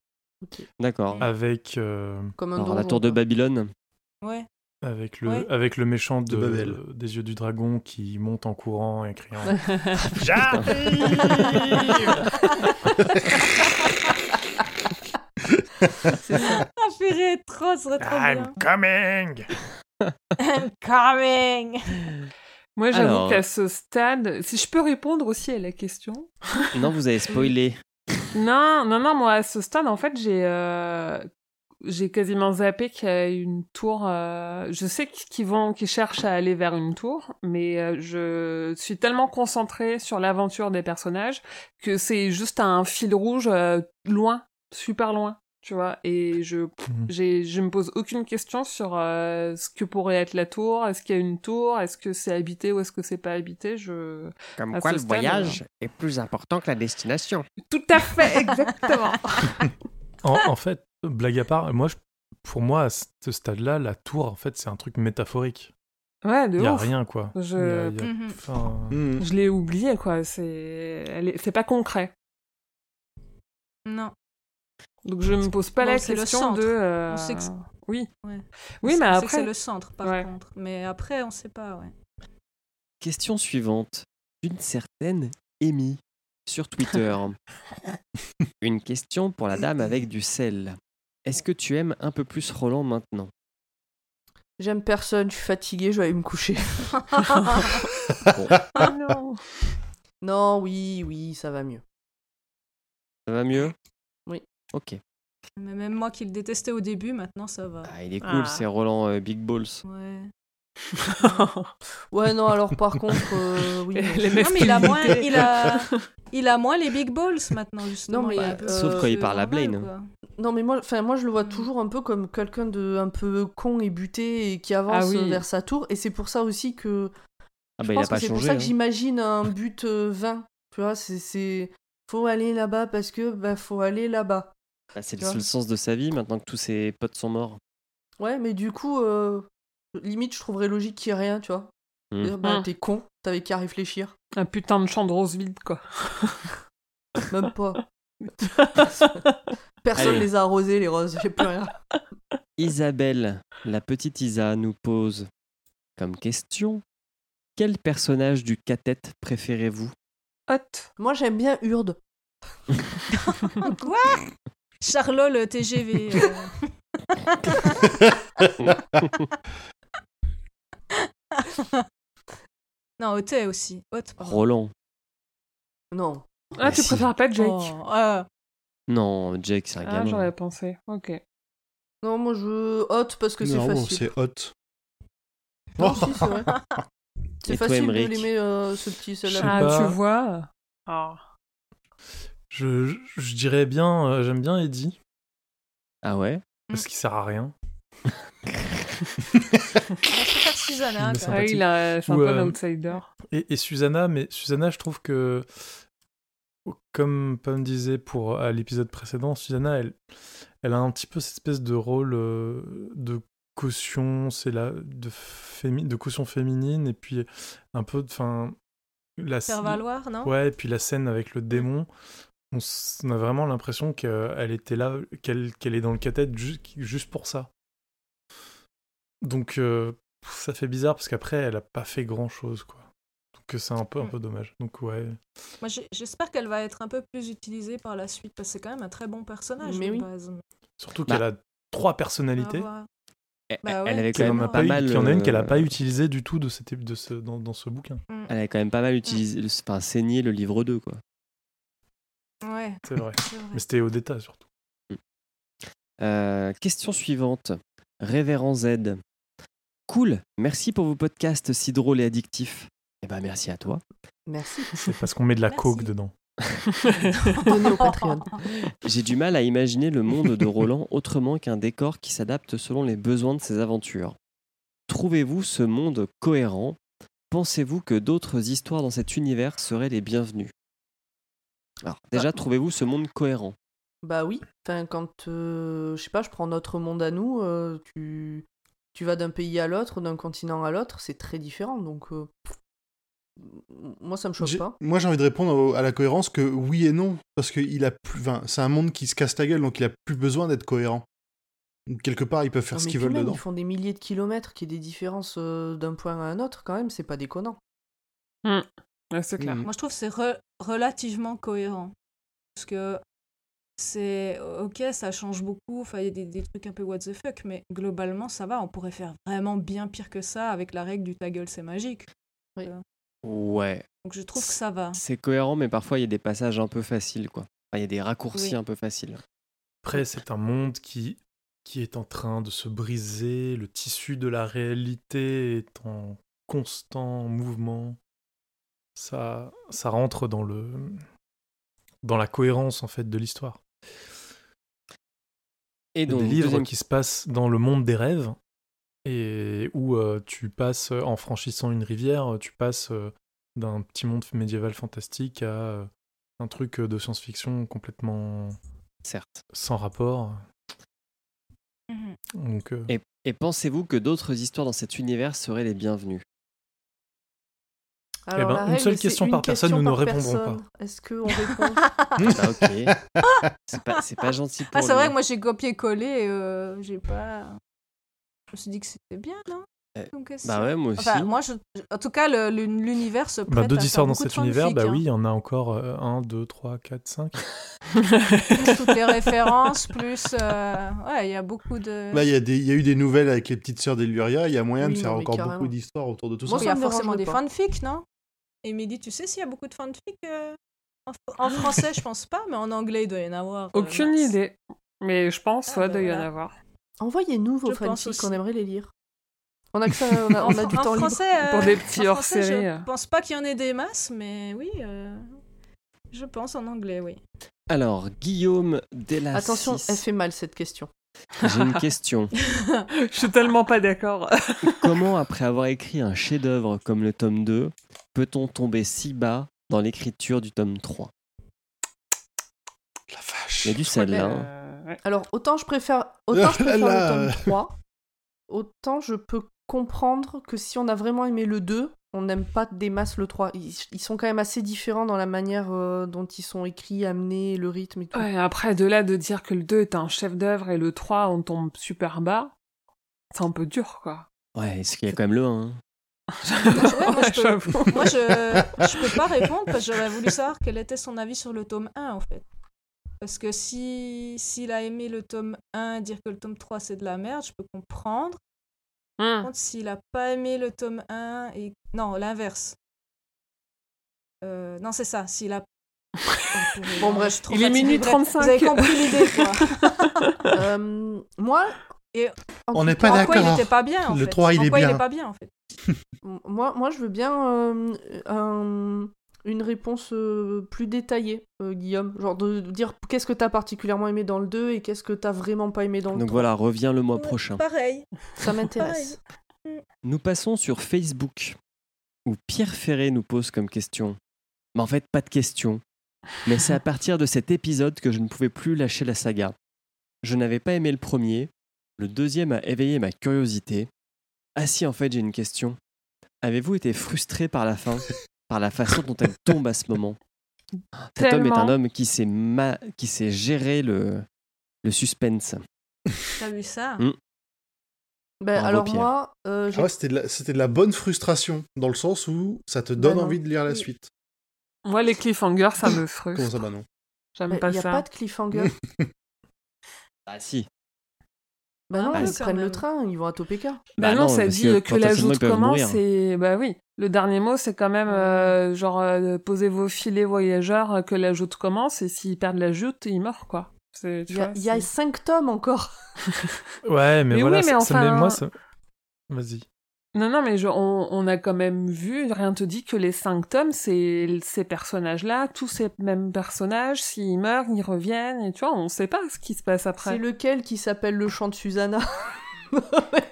D'accord. avec euh, Comme un Alors, la tour de. Babylone. Ouais. avec le Ouais. avec le méchant de, De Babel. des yeux du dragon qui monte en courant et criant [LAUGHS] C'est ça. Ah purée, trop, ce serait trop bien. coming. [LAUGHS] I'm coming Moi, j'avoue Alors- qu'à ce stade, si je peux répondre aussi à la question. Non, vous avez spoilé. Non, non, non, moi, à ce stade, en fait, j'ai euh, j'ai quasiment zappé qu'il y a une tour. euh, Je sais qu'ils vont, qu'ils cherchent à aller vers une tour, mais euh, je suis tellement concentrée sur l'aventure des personnages que c'est juste un fil rouge euh, loin, super loin, tu vois. Et je, j'ai, je me pose aucune question sur euh, ce que pourrait être la tour. Est-ce qu'il y a une tour Est-ce que c'est habité ou est-ce que c'est pas habité Je Comme À quoi, le stade, voyage est plus important que la destination. tout à fait [LAUGHS] exactement. [LAUGHS] En, en fait, blague à part, moi, je- pour moi, à ce stade-là, la tour, en fait, c'est un truc métaphorique. ouais, de Il y a ouf. rien, quoi. Je- a- enfin, Mhm. Je l'ai oublié, quoi. C'est, c'est pas concret. Non. Donc je me pose pas Bon, la c'est le question centre. de. euh, On sait que c'est- Oui. Ouais. Oui, On mais sait que après. c'est le centre par Ouais. contre. Mais après, on sait pas, ouais. Question suivante. D'une certaine Amy sur Twitter. [LAUGHS] Une question pour la dame avec du sel. Est-ce que tu aimes un peu plus Roland maintenant? J'aime personne, je suis fatiguée, je vais aller me coucher. [LAUGHS] Ah non. non, oui, oui, ça va mieux. Ça va mieux? Ok. Mais même moi qui le détestais au début, maintenant ça va. Ah, il est cool, Ah. c'est Roland euh, Big Balls. Ouais. [LAUGHS] Ouais, non, alors par contre, euh, oui. non. Les Non, mais il a moins, [LAUGHS] il a, il a moins les big balls maintenant, justement. Non, mais, un peu Sauf quand il parle à Blaine. quoi. Non, mais moi, enfin, moi, je le vois Mm. toujours un peu comme quelqu'un de un peu con et buté et qui avance Ah oui. vers sa tour. Et c'est pour ça aussi que Ah je bah il a pense pas que c'est pour ça que hein. j'imagine un but euh, 20. Tu vois, c'est- c'est faut aller là-bas parce que bah faut aller là-bas. Bah, c'est le seul sens de sa vie maintenant que tous ses potes sont morts. Ouais, mais du coup, euh, limite, je trouverais logique qu'il y ait rien, tu vois? Mm. Dire, Bah, Mm. t'es con, t'avais qu'à réfléchir. Un putain de champ de rose vide, quoi. [LAUGHS] Même pas. [LAUGHS] Personne Allez. les a arrosés, les roses, j'ai plus rien. Isabelle, la petite Isa, nous pose comme question quel personnage du cathète préférez-vous? Hot. Moi, j'aime bien Urde. [LAUGHS] Quoi? Charlot, le TGV. euh. [LAUGHS] non, Oté aussi. Haute. Roland. Non. Ah, tu si. préfères pas Jake Oh, euh, Non, Jake, c'est un Ah, gamin. j'aurais pensé. Ok. Non, moi, je hot parce que c'est non, facile. c'est hot. [LAUGHS] Non, si, c'est vrai. C'est Et toi, facile de Emmerich l'aimer, euh, ce petit Je sais celle-là. Ah, pas. tu vois. Ah. Je, je, je dirais bien, euh, j'aime bien Eddie, Ah ouais? Parce qu'il sert à rien. je préfère Susanna. Quand ça même. Ah, il a... c'est un Ou, peu euh, un outsider. Et, et Susanna, mais Susanna, je trouve que, comme Pam disait pour à l'épisode précédent, Susanna, elle, elle a un petit peu cette espèce de rôle euh, de caution, c'est la de, fémi- de caution féminine, et puis un peu, enfin, la Faire valoir, non? Ouais, et puis la scène avec le démon, on, a vraiment l'impression qu'elle était là, qu'elle est dans le cathète ju- juste pour ça. Donc euh, ça fait bizarre parce qu'après elle a pas fait grand chose quoi. Donc euh, c'est un peu un Mm. peu dommage. Donc ouais. Moi, j'espère qu'elle va être un peu plus utilisée par la suite parce que c'est quand même un très bon personnage Mais de oui. base. Surtout Bah. qu'elle a trois personnalités. Elle, Bah elle avait quand même a pas, mal. qu'il y en a une qu'elle a euh, pas utilisée du tout de, cette, de ce, dans, dans ce bouquin. Elle avait quand même pas mal utilisé, enfin, saigné le livre 2, quoi. Ouais, C'est vrai. Mais c'était au détail surtout. Euh, question suivante. Révérend Z. Cool, merci pour vos podcasts si drôles et addictifs. Eh ben merci à toi. Merci. C'est parce qu'on met de la Merci. coke dedans. [LAUGHS] Donnez au Patreon. J'ai du mal à imaginer le monde de Roland [LAUGHS] autrement qu'un décor qui s'adapte selon les besoins de ses aventures. Trouvez-vous ce monde cohérent? Pensez-vous que d'autres histoires dans cet univers seraient les bienvenues? Alors, déjà, trouvez-vous ce monde cohérent? Bah oui. Enfin, quand, euh, je sais pas, je prends notre monde à nous, euh, tu, tu vas d'un pays à l'autre, d'un continent à l'autre, c'est très différent. Donc, euh, moi, ça me choque pas. Moi, j'ai envie de répondre à la cohérence que oui et non, parce que il a plus, enfin, c'est un monde qui se casse la gueule, donc il a plus besoin d'être cohérent. Quelque part, ils peuvent faire Non, ce qu'ils veulent même, dedans. Ils font des milliers de kilomètres, qu'il y ait des différences euh, d'un point à un autre, quand même, c'est pas déconnant. Ouais, c'est clair. Mm. Moi, je trouve que c'est re- relativement cohérent. Parce que c'est ok, ça change beaucoup. Enfin, il y a des, des trucs un peu what the fuck, mais globalement, ça va. On pourrait faire vraiment bien pire que ça avec la règle du ta gueule, c'est magique. Ouais, Donc, je trouve que ça va. c'est cohérent, mais parfois il y a des passages un peu faciles, quoi. Enfin, il y a des raccourcis Oui. un peu faciles. Après, c'est un monde qui, qui est en train de se briser, le tissu de la réalité est en constant mouvement. Ça, ça rentre dans, le, dans la cohérence en fait de l'histoire. Et donc, des livres deuxième- qui se passent dans le monde des rêves et où euh, tu passes, en franchissant une rivière, tu passes euh, d'un petit monde médiéval fantastique à euh, un truc de science-fiction complètement certes. sans rapport. Donc, Et, et pensez-vous que d'autres histoires dans cet univers seraient les bienvenues? Alors, ben, la une règle, seule question par personne, question nous ne par répondrons personne. Est-ce qu'on répond? [LAUGHS] Ah, ok. c'est pas, c'est pas gentil pour Ah, c'est vrai que moi, j'ai copié-collé et euh, j'ai pas. Je me suis dit que c'était bien, non? Question. Bah ouais, moi aussi. Enfin, moi, je... en tout cas, l'univers se prête bah, d'autres faire histoires dans cet univers, bah hein. oui, il y en a encore euh, 1, 2, 3, 4, 5. plus toutes les références, plus. euh, Ouais, il y a beaucoup de. Là, il y, a des- il y a eu des nouvelles avec les petites sœurs d'Eluria. Il y a moyen Oui, de faire encore carrément. beaucoup d'histoires autour de tout Moi, ça. il y a me forcément des pas. fanfics, non? Émilie, tu sais s'il y a beaucoup de fanfics euh, en, en français, je pense pas, mais en anglais, il doit y en avoir. euh, Aucune idée. Mais je pense, Ah, ouais, bah doit y en avoir. Envoyez-nous vos fanfics, on aimerait les lire. On a que ça, on a, on a du en temps libre. français, euh, Pour des petits hors-série, euh. Je pense pas qu'il y en ait des masses, mais oui, euh, je pense en anglais, oui. Alors, Guillaume Delassis. Attention, elle fait mal cette question. J'ai une question. [LAUGHS] Je suis tellement pas d'accord. [LAUGHS] Comment, après avoir écrit un chef-d'œuvre comme le tome 2, peut-on tomber si bas dans l'écriture du tome 3 La vache. Il y a du sel là. hein. Euh. Alors, autant je préfère, autant je [LAUGHS] préfère le tome 3, autant je peux comprendre que si on a vraiment aimé le 2, on n'aime pas des masses le 3. Ils, ils sont quand même assez différents dans la manière euh, dont ils sont écrits, amenés, le rythme et tout. Ouais, après, de là de dire que le 2 est un chef-d'œuvre et le 3, on tombe super bas, c'est un peu dur, quoi. Ouais, est-ce qu'il y a quand même le 1 hein? [LAUGHS] Ouais, moi, je peux- J'avoue. Moi, je, je peux pas répondre parce que j'aurais voulu savoir quel était son avis sur le tome 1, en fait. Parce que si s'il a aimé le tome 1, dire que le tome 3 c'est de la merde, je peux comprendre. Par Hum. contre, s'il a pas aimé le tome 1 et. Non, l'inverse. Euh, non, c'est ça. S'il a. [LAUGHS] Bon, bref, il est Bref, 35. Vous avez compris l'idée, quoi. [LAUGHS] Euh, moi, Et en On n'est pas quoi il d'accord. était pas bien, en Le fait 3, il En est quoi bien. il est pas bien, en fait [LAUGHS] moi, moi, je veux bien euh, un- une réponse euh, plus détaillée, euh, Guillaume. Genre de de dire qu'est-ce que t'as particulièrement aimé dans le 2 et qu'est-ce que t'as vraiment pas aimé dans le Donc 3. voilà, reviens le mois prochain. Pareil. Ça m'intéresse. [LAUGHS] Nous passons sur Facebook, où Pierre Ferré nous pose comme question. Mais en fait, pas de question. Mais c'est à [LAUGHS] partir de cet épisode que je ne pouvais plus lâcher la saga. Je n'avais pas aimé le premier, le deuxième a éveillé ma curiosité. Ah si, en fait, j'ai une question. Avez-vous été frustré par la fin, [LAUGHS] par la façon dont elle tombe à ce moment [GASPS] Cet homme est un homme qui sait, ma... qui sait gérer le, le suspense. T'as vu ça? Mm. Ben, Bravo, alors Pierre. moi, euh, Ah ouais, c'était de, la- c'était de la bonne frustration, dans le sens où ça te donne Bah non. envie de lire la suite. Moi, les cliffhangers, ça me Comment frustre. ça, bah non J'aime il pas n'y a ça. pas de cliffhanger. Ah [LAUGHS] si. Bah non, Ah, ils oui, quand prennent le train, ils vont à Topeka. Bah, Bah non, non, ça dit que que, la joute ils commence et bah oui. Le dernier mot, c'est quand même euh, genre euh, posez vos filets voyageurs euh, que la joute commence et s'ils perdent la joute, ils meurent quoi. Il y a, cinq tomes encore. [LAUGHS] Ouais, mais, Mais voilà, oui, mais ça, enfin- met- moi, ça... Vas-y. Non, non, mais je- on, on a quand même vu, rien te dit que les cinq tomes, c'est ces personnages-là, tous ces mêmes personnages, s'ils meurent, ils reviennent, et tu vois, on sait pas ce qui se passe C'est après. lequel qui s'appelle le chant de Susanna?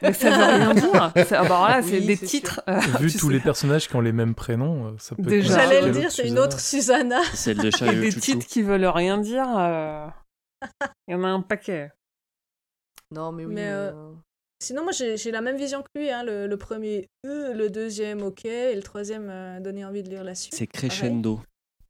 Mais ça veut rien [LAUGHS] dire. C'est- ah bah voilà, c'est Oui, des c'est titres. euh, Vu tous sais. les personnages qui ont les mêmes prénoms, euh, ça peut Déjà. être J'allais le dire, c'est une Susanna. autre Susanna. Celle de [LAUGHS] Charlie des titres qui veulent rien dire. euh, Il y en a un paquet. Non, mais oui. Mais, euh, euh, Sinon, moi, j'ai la même vision que lui. Hein. Le, le premier, euh, le deuxième, ok, et le troisième, euh, donné envie de lire la suite. C'est crescendo.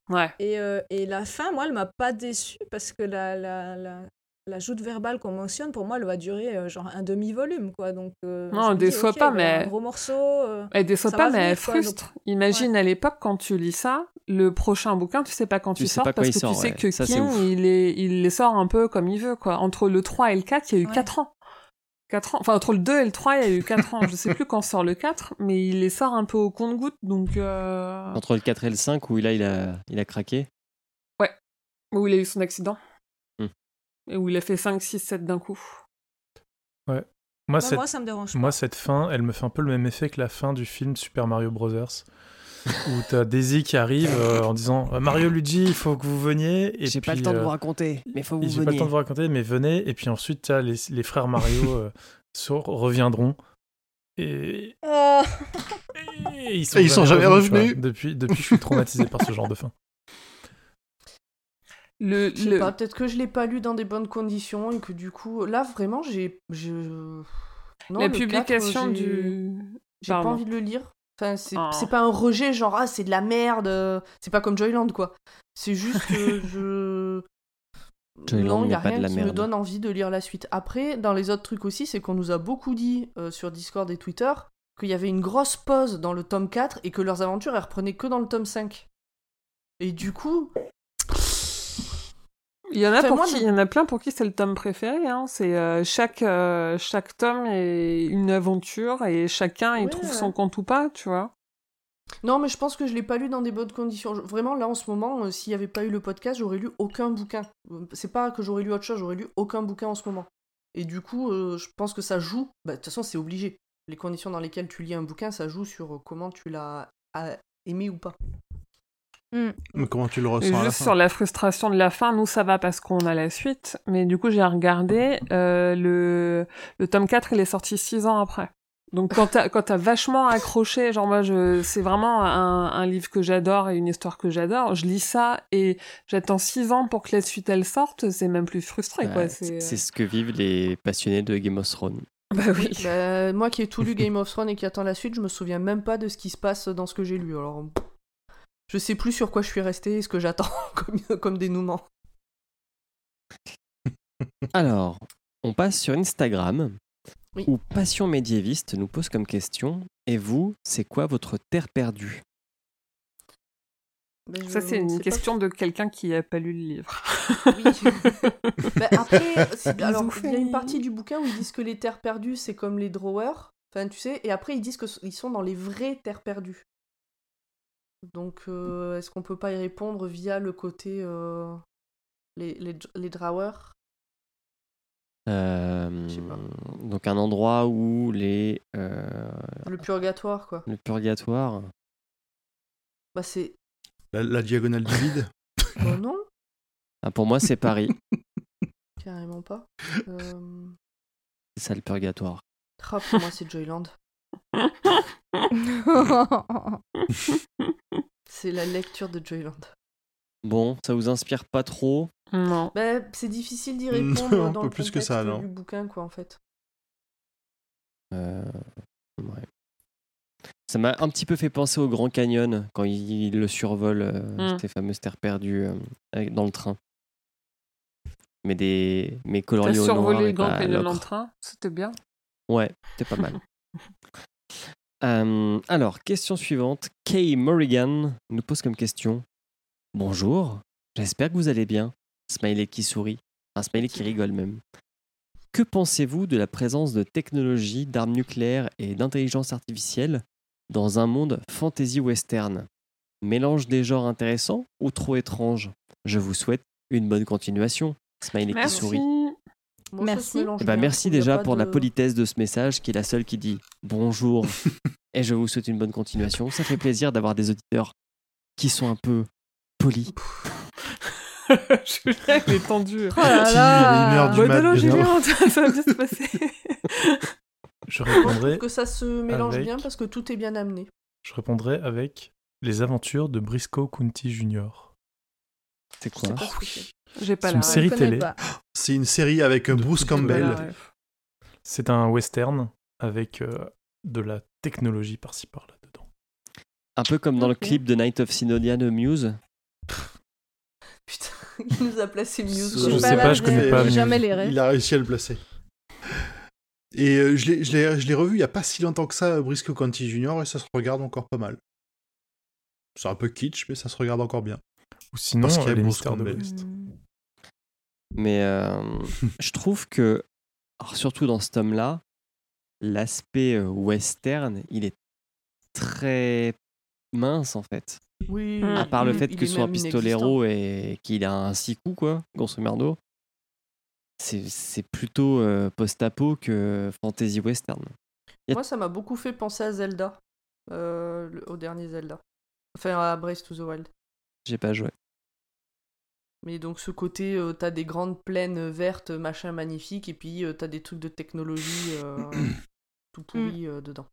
Ouais. Et, euh, et la fin, moi, elle m'a pas déçue parce que la, la, la, la joute verbale qu'on mentionne, pour moi, elle va durer euh, genre un demi-volume, quoi. Donc, euh, Non, elle déçoit pas, mais- Un gros morceau. euh, Elle déçoit pas, mais elle venir, quoi, donc- frustre. Imagine à l'époque, quand tu lis ça, le prochain bouquin, tu sais pas quand Tu tu sais sors pas quand parce il que sort, tu sais que Ça, King, il, est, il les sort un peu comme il veut, quoi. Entre le 3 et le 4, il y a eu Ouais. 4 ans. 4 ans. Enfin, entre le 2 et le 3, il y a eu 4 ans. Je sais plus quand sort le 4, mais il les sort un peu au compte-goutte, donc... Euh... Entre le 4 et le 5, où là, il a, il a craqué. Où il a eu son accident. Hmm. Et où il a fait 5, 6, 7 d'un coup. Moi, bah, cette... Moi, ça me dérange Moi, pas. cette fin, elle me fait un peu le même effet que la fin du film Super Mario Bros. Où t'as Daisy qui arrive euh, en disant euh, Mario Luigi, il faut que vous veniez. J'ai pas le temps de euh, vous raconter, mais faut vous J'ai pas le temps de vous raconter, mais venez. Et puis ensuite, t'as les, les frères Mario euh, [LAUGHS] sur- reviendront. Et, Oh, et ils sont, Et ils sont jamais revenus. Depuis, depuis, je suis traumatisé par ce genre de fin. Le, Je sais le- pas, peut-être que je l'ai pas lu dans des bonnes conditions et que du coup, là vraiment, j'ai. je- Non, la publication 4, j'ai- du... J'ai pas envie de le lire. Enfin, c'est Oh. pas un rejet, genre, ah, c'est de la merde. euh, C'est pas comme Joyland, quoi. C'est juste que [LAUGHS] je. Joyland non, il y a n'est pas de rien la qui me merde. donne envie de lire la suite. Après, dans les autres trucs aussi, c'est qu'on nous a beaucoup dit euh, sur Discord et Twitter qu'il y avait une grosse pause dans le tome 4 et que leurs aventures, elles reprenaient que dans le tome 5. Et du coup, Il y en a Enfin, pour moi, qui, il y en a plein pour qui c'est le tome préféré. Hein. C'est euh, chaque euh, chaque tome est une aventure et chacun il Ouais, trouve ouais. son compte ou pas, tu vois. Non, mais je pense que je l'ai pas lu dans des bonnes conditions. Vraiment, là, en ce moment, euh, s'il n'y avait pas eu le podcast, j'aurais lu aucun bouquin. C'est pas que j'aurais lu autre chose, j'aurais lu aucun bouquin en ce moment. Et du coup, je pense que ça joue. Bah, De toute façon, c'est obligé. les conditions dans lesquelles tu lis un bouquin, ça joue sur comment tu l'as aimé ou pas. Mais comment tu le ressens à la juste fin sur la frustration de la fin, nous ça va parce qu'on a la suite. Mais du coup, j'ai regardé, euh, le, le tome 4, il est sorti 6 ans après. Donc quand t'as, quand t'as vachement accroché, genre moi, je, c'est vraiment un, un livre que j'adore et une histoire que j'adore, je lis ça et j'attends 6 ans pour que la suite elle sorte, c'est même plus frustré quoi. Ouais, C'est, c'est ce que vivent les passionnés de Game of Thrones. [LAUGHS] Bah oui. Bah, moi qui ai tout lu Game of Thrones et qui attend la suite, je me souviens même pas de ce qui se passe dans ce que j'ai lu. Alors, je sais plus sur quoi je suis resté et ce que j'attends [LAUGHS] comme, comme dénouement. [LAUGHS] Alors, on passe sur Instagram, Oui. où Passion médiéviste nous pose comme question Et vous, c'est quoi votre terre perdue? Je Ça, c'est une pas question de quelqu'un qui a pas lu le livre. Oui. [LAUGHS] Bah, après, alors, il y a une partie du bouquin où ils disent que les terres perdues, c'est comme les drawers. Enfin, tu sais, et après, ils disent qu'ils sont dans les vraies terres perdues. Donc, euh, est-ce qu'on peut pas y répondre via le côté. euh, les, les, les drawers? Euh, Je sais pas. Donc, un endroit où les. euh, Le purgatoire, quoi. le purgatoire. Bah, c'est. la, la diagonale du vide? Oh non, Ah, pour moi, c'est Paris. [LAUGHS] carrément pas. Euh... c'est ça le purgatoire. ah, pour moi, c'est Joyland. [LAUGHS] C'est la lecture de Joyland. Bon, ça vous inspire pas trop? Non. Bah, c'est difficile d'y [LAUGHS] Non, répondre un dans peu le plus que contexte ça, non. du bouquin, quoi, en fait. Euh, ouais. Ça m'a un petit peu fait penser au Grand Canyon quand il, il le survole, euh, Mm. ces fameuses terres perdues euh, dans le train. Mais des mais coloriés au noir survolé le Grand Canyon en train, c'était bien. Ouais, c'était pas mal. [LAUGHS] Euh, alors, question suivante. Kay Morrigan nous pose comme question Bonjour, j'espère que vous allez bien. Smiley qui sourit, un smiley qui rigole même. Que pensez-vous de la présence de technologies, d'armes nucléaires et d'intelligence artificielle dans un monde fantasy western? Mélange des genres intéressants ou trop étrange? Je vous souhaite une bonne continuation. Smiley Merci. qui sourit. Se Merci. bien, merci déjà pour la politesse de ce message, qui est la seule qui dit bonjour [LAUGHS] et je vous souhaite une bonne continuation. Ça fait plaisir d'avoir des auditeurs qui sont un peu polis. [LAUGHS] Julien, il est tendu. Oh là là. une heure du Bon, mat, non, bien Julien, ça va bien se passer. Je [LAUGHS] Moi, je répondrai, que ça se mélange avec- bien parce que tout est bien amené. je répondrai avec les aventures de Briscoe County Jr. C'est quoi que c'est. J'ai pas C'est la une série télé. pas. C'est une série avec De- Bruce Campbell. C'est un western avec euh, de la technologie par-ci par-là dedans. Un peu comme dans le clip de Night of Synodia de Muse. [LAUGHS] Putain, il nous a placé Muse. Je quoi. sais pas, je connais pas jamais les rêves. Il a réussi à le placer. Et euh, je l'ai- je l'ai je l'ai revu il y a pas si longtemps que ça, Briscoe County Junior, et ça se regarde encore pas mal. C'est un peu kitsch, mais ça se regarde encore bien. Ou sinon, Parce qu'il y a euh, les Bruce mystères de l'Ouest. Mais euh, [LAUGHS] je trouve que, alors surtout dans ce tome-là, l'aspect euh, western, il est très mince en fait. Oui, À À part le fait que soit un pistolero et qu'il a un six coups, quoi, grosso merdo. C'est plutôt euh, post-apo que fantasy western. Moi, ça m'a beaucoup fait penser à Zelda, euh, le- au dernier Zelda. Enfin, à Breath to the Wild. J'ai pas joué. Mais donc, ce côté, euh, t'as des grandes plaines vertes, machin magnifique, et puis euh, t'as des trucs de technologie euh, [CLEARS THROAT] tout pourris euh, dedans.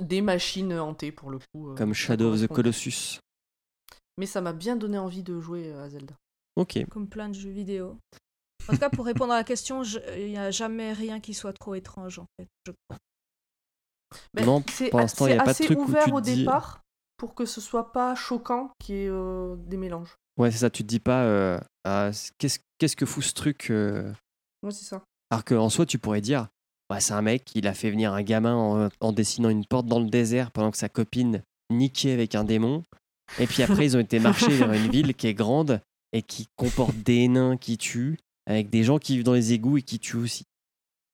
Des machines hantées, pour le coup. euh, Comme Shadow of the. Colossus. Mais ça m'a bien donné envie de jouer à Zelda. Ok. Comme plein de jeux vidéo. En tout cas, pour répondre à la question, il n'y a jamais rien qui soit trop étrange, en fait. je crois. Ben, Non, c'est pour l'instant, il c'est y a pas de assez truc où ouvert tu te au dis- départ pour que ce soit pas choquant qu'il y ait euh, des mélanges. Ouais, c'est ça, tu te dis pas euh, Ah, qu'est-ce qu'est-ce que fout ce truc euh Ouais, c'est ça. Alors qu'en soi, tu pourrais dire bah, c'est un mec, il a fait venir un gamin en, en dessinant une porte dans le désert pendant que sa copine niquait avec un démon. Et puis après, ils ont été marcher vers une ville qui est grande et qui comporte des nains qui tuent, avec des gens qui vivent dans les égouts et qui tuent aussi.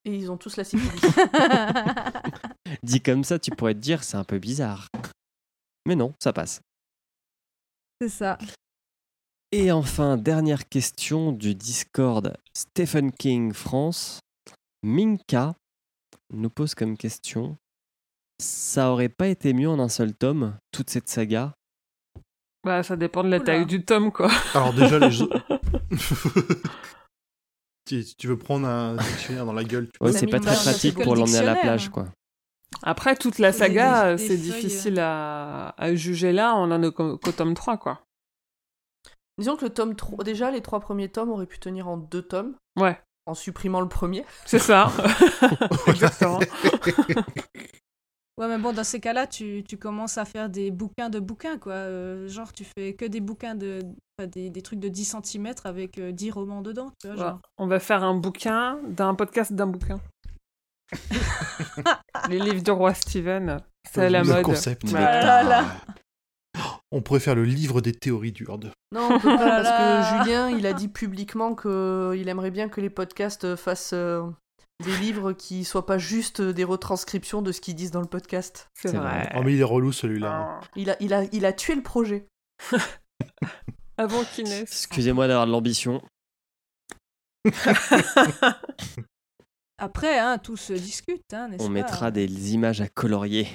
Et ils ont tous la syphilis. [LAUGHS] Dit comme ça, tu pourrais te dire c'est un peu bizarre. Mais non, ça passe. C'est ça. Et enfin, dernière question du Discord Stephen King France. Minka nous pose comme question ça aurait pas été mieux en un seul tome, toute cette saga? Bah, ça dépend de la Oula. taille du tome, quoi. [LAUGHS] Alors déjà, les jeux... [LAUGHS] tu, [LAUGHS] tu veux prendre un dictionnaire dans la gueule, tu Ouais, c'est pas très pratique pour le l'emmener à la plage, quoi. Après, toute la saga, c'est difficile à, à juger là. On en a qu'au tome 3, quoi. Disons que le tome 3, déjà les trois premiers tomes auraient pu tenir en deux tomes, Ouais, en supprimant le premier. c'est ça. [LAUGHS] [LAUGHS] Exactement. Ouais, mais bon, dans ces cas-là, tu, tu commences à faire des bouquins de bouquins, quoi. Euh, genre, tu fais que des bouquins de. des, des trucs de 10 cm avec euh, 10 romans dedans, tu vois. Voilà. Genre. On va faire un bouquin d'un podcast d'un bouquin. [LAUGHS] Les livres du roi Steven, c'est la le mode. concept. Ouais. On pourrait faire le livre des théories d'Urde. Non, on peut pas, Oh parce que Julien, il a dit publiquement qu'il aimerait bien que les podcasts fassent euh, des livres qui soient pas juste des retranscriptions de ce qu'ils disent dans le podcast. C'est vrai. Oh mais il est relou celui-là. Il a, il a, il a tué le projet. [LAUGHS] Avant qu'il naisse. Excusez-moi d'avoir de l'ambition. [LAUGHS] Après, hein, tout se discute, hein, n'est-ce On pas mettra des images à colorier.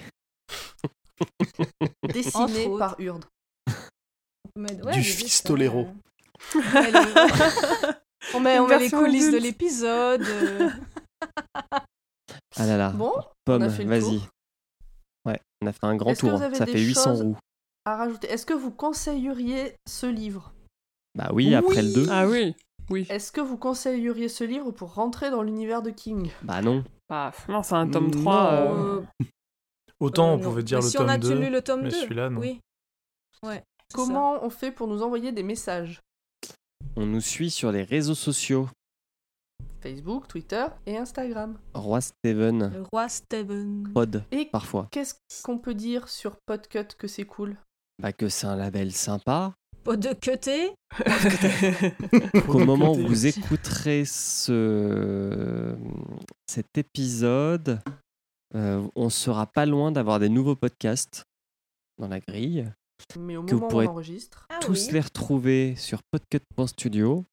Dessiné autres. par Urde. On met- Du fistolero. euh. [LAUGHS] On met, le- on met, on Une met les coulisses de l'épisode. euh. Ah là là. Bon, Pomme, vas-y. Ouais, on a fait un grand tour. Ça fait 800 choses- roues. à rajouter? Est-ce que vous conseilleriez ce livre? Bah oui, après le 2. Ah oui, oui. Est-ce que vous conseilleriez ce livre pour rentrer dans l'univers de King? Bah non. Bah, non, c'est un tome Non. 3. euh, Euh, [LAUGHS] Autant euh, on non. pouvait dire Mais le si tome on a 2. tenu le tome mais 2, celui-là, non. Oui. Ouais. Comment on fait pour nous envoyer des messages? On nous suit sur les réseaux sociaux. Facebook, Twitter et Instagram. Roi. Steven, Le roi Steven. Pod, Et parfois. qu'est-ce qu'on peut dire sur Podcut que c'est cool? Bah que c'est un label sympa. Pas de cuté. Qu'au moment où vous écouterez ce... cet épisode, euh, on sera pas loin d'avoir des nouveaux podcasts dans la grille. Mais au Que vous où pourrez on enregistre. Ah tous oui. les retrouver sur podcut.studio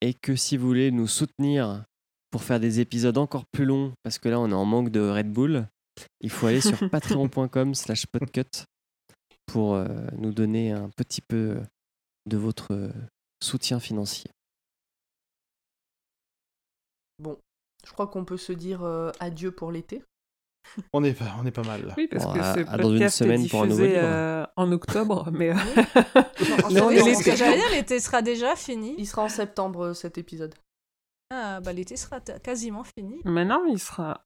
et que si vous voulez nous soutenir pour faire des épisodes encore plus longs, parce que là on est en manque de Red Bull, il faut aller sur [LAUGHS] patreon.com slash podcut pour euh, nous donner un petit peu de votre euh, soutien financier. Je crois qu'on peut se dire euh, adieu pour l'été. On est pas, on est pas mal là. Oui, parce Bon, que à- ce à dans une podcast semaine est pour un nouveau euh, en octobre, [LAUGHS] mais euh, [LAUGHS] En Là, on fait, est c'est l'été. ce que j'allais dire, l'été sera déjà fini. Il sera en septembre euh, cet épisode. Ah, bah l'été sera quasiment fini. maintenant il sera.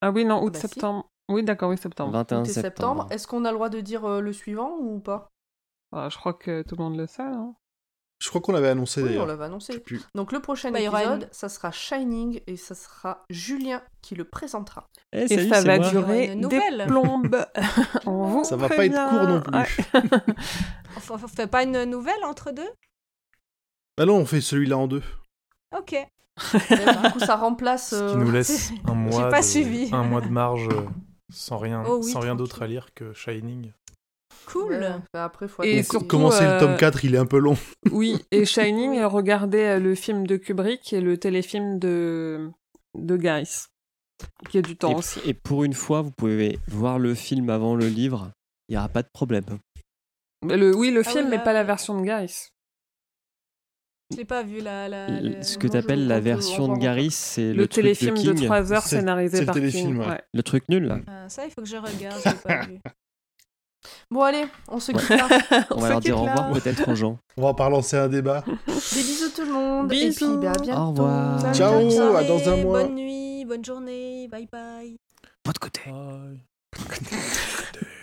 Ah oui, non, Bah, si. août-septembre. Oui, d'accord, oui, septembre. 21 Août et septembre. septembre. Est-ce qu'on a le droit de dire euh, le suivant ou pas? Ah, je crois que tout le monde le sait. hein. Je crois qu'on l'avait annoncé Oui, on d'ailleurs. l'avait annoncé. plus. Donc le prochain Bah, épisode, une- ça sera Shining et ça sera Julien qui le présentera. Eh, Et salut, ça va moi. durer des nouvelle. plombes. [LAUGHS] On vous Ça va pas être court non plus. Ouais. [LAUGHS] On fait pas une nouvelle entre deux? Bah non, on fait celui-là en deux. Ok. Et [LAUGHS] du coup, ça remplace. Ce euh, qui nous laisse un mois, pas de, suivi. un mois de marge euh, sans rien, Oh oui, sans rien d'autre à lire que Shining. Cool. ouais, bah après, faut Et surtout, Commencer le tome euh, 4, il est un peu long. [LAUGHS] Oui, et Shining, euh, regardez euh, le film de Kubrick et le téléfilm de, de Guys, qui a du temps Et, aussi. et pour une fois, vous pouvez voir le film avant le livre. Il n'y aura pas de problème. Mais le, oui, le Ah film, oui, mais pas la ouais. version de Guys. Je l'ai pas vu la. la, L- la- Ce que tu appelles la version de Gary, c'est Le, téléfilm de de, King. 3 heures scénarisé c'est le par téléfilm, King. ouais. ouais. Le truc nul, là. Ah, ça, il faut que je regarde, je l'ai pas [LAUGHS] vu. Bon, allez, on se quitte là. [LAUGHS] On va leur dire au revoir peut-être aux gens. On va pas relancer un débat. Des bisous tout le monde. Bisous. Et puis, bah, à bientôt. Au revoir. Ciao, à dans un mois. Bonne nuit, bonne journée, bye bye. Pas de côté.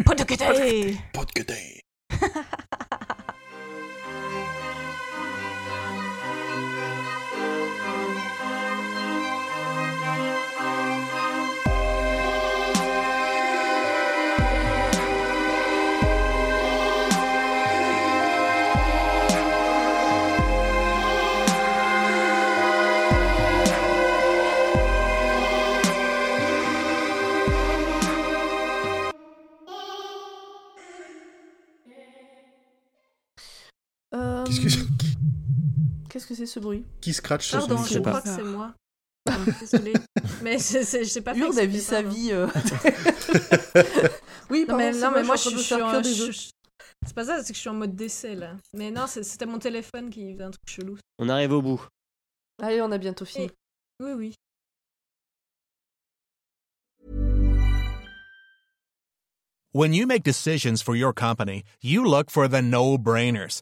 Pas de côté. Pas de côté. Euh, Qu'est-ce que Qu'est-ce que c'est ce bruit? Qui scratch son Pardon, micro? je sais crois que c'est moi. [LAUGHS] Désolée. Mais c'est, j'ai pas fait Urde a vu sa vie. euh. [LAUGHS] oui, Non, mais, pardon, non, mais moi, je je, suis en je- je- C'est pas ça, c'est que je suis en mode décès là. Mais non, c'était mon téléphone qui faisait un truc chelou. On arrive au bout. Allez, on a bientôt fini. Oui, oui. When you make decisions for your company, you look for the no-brainers.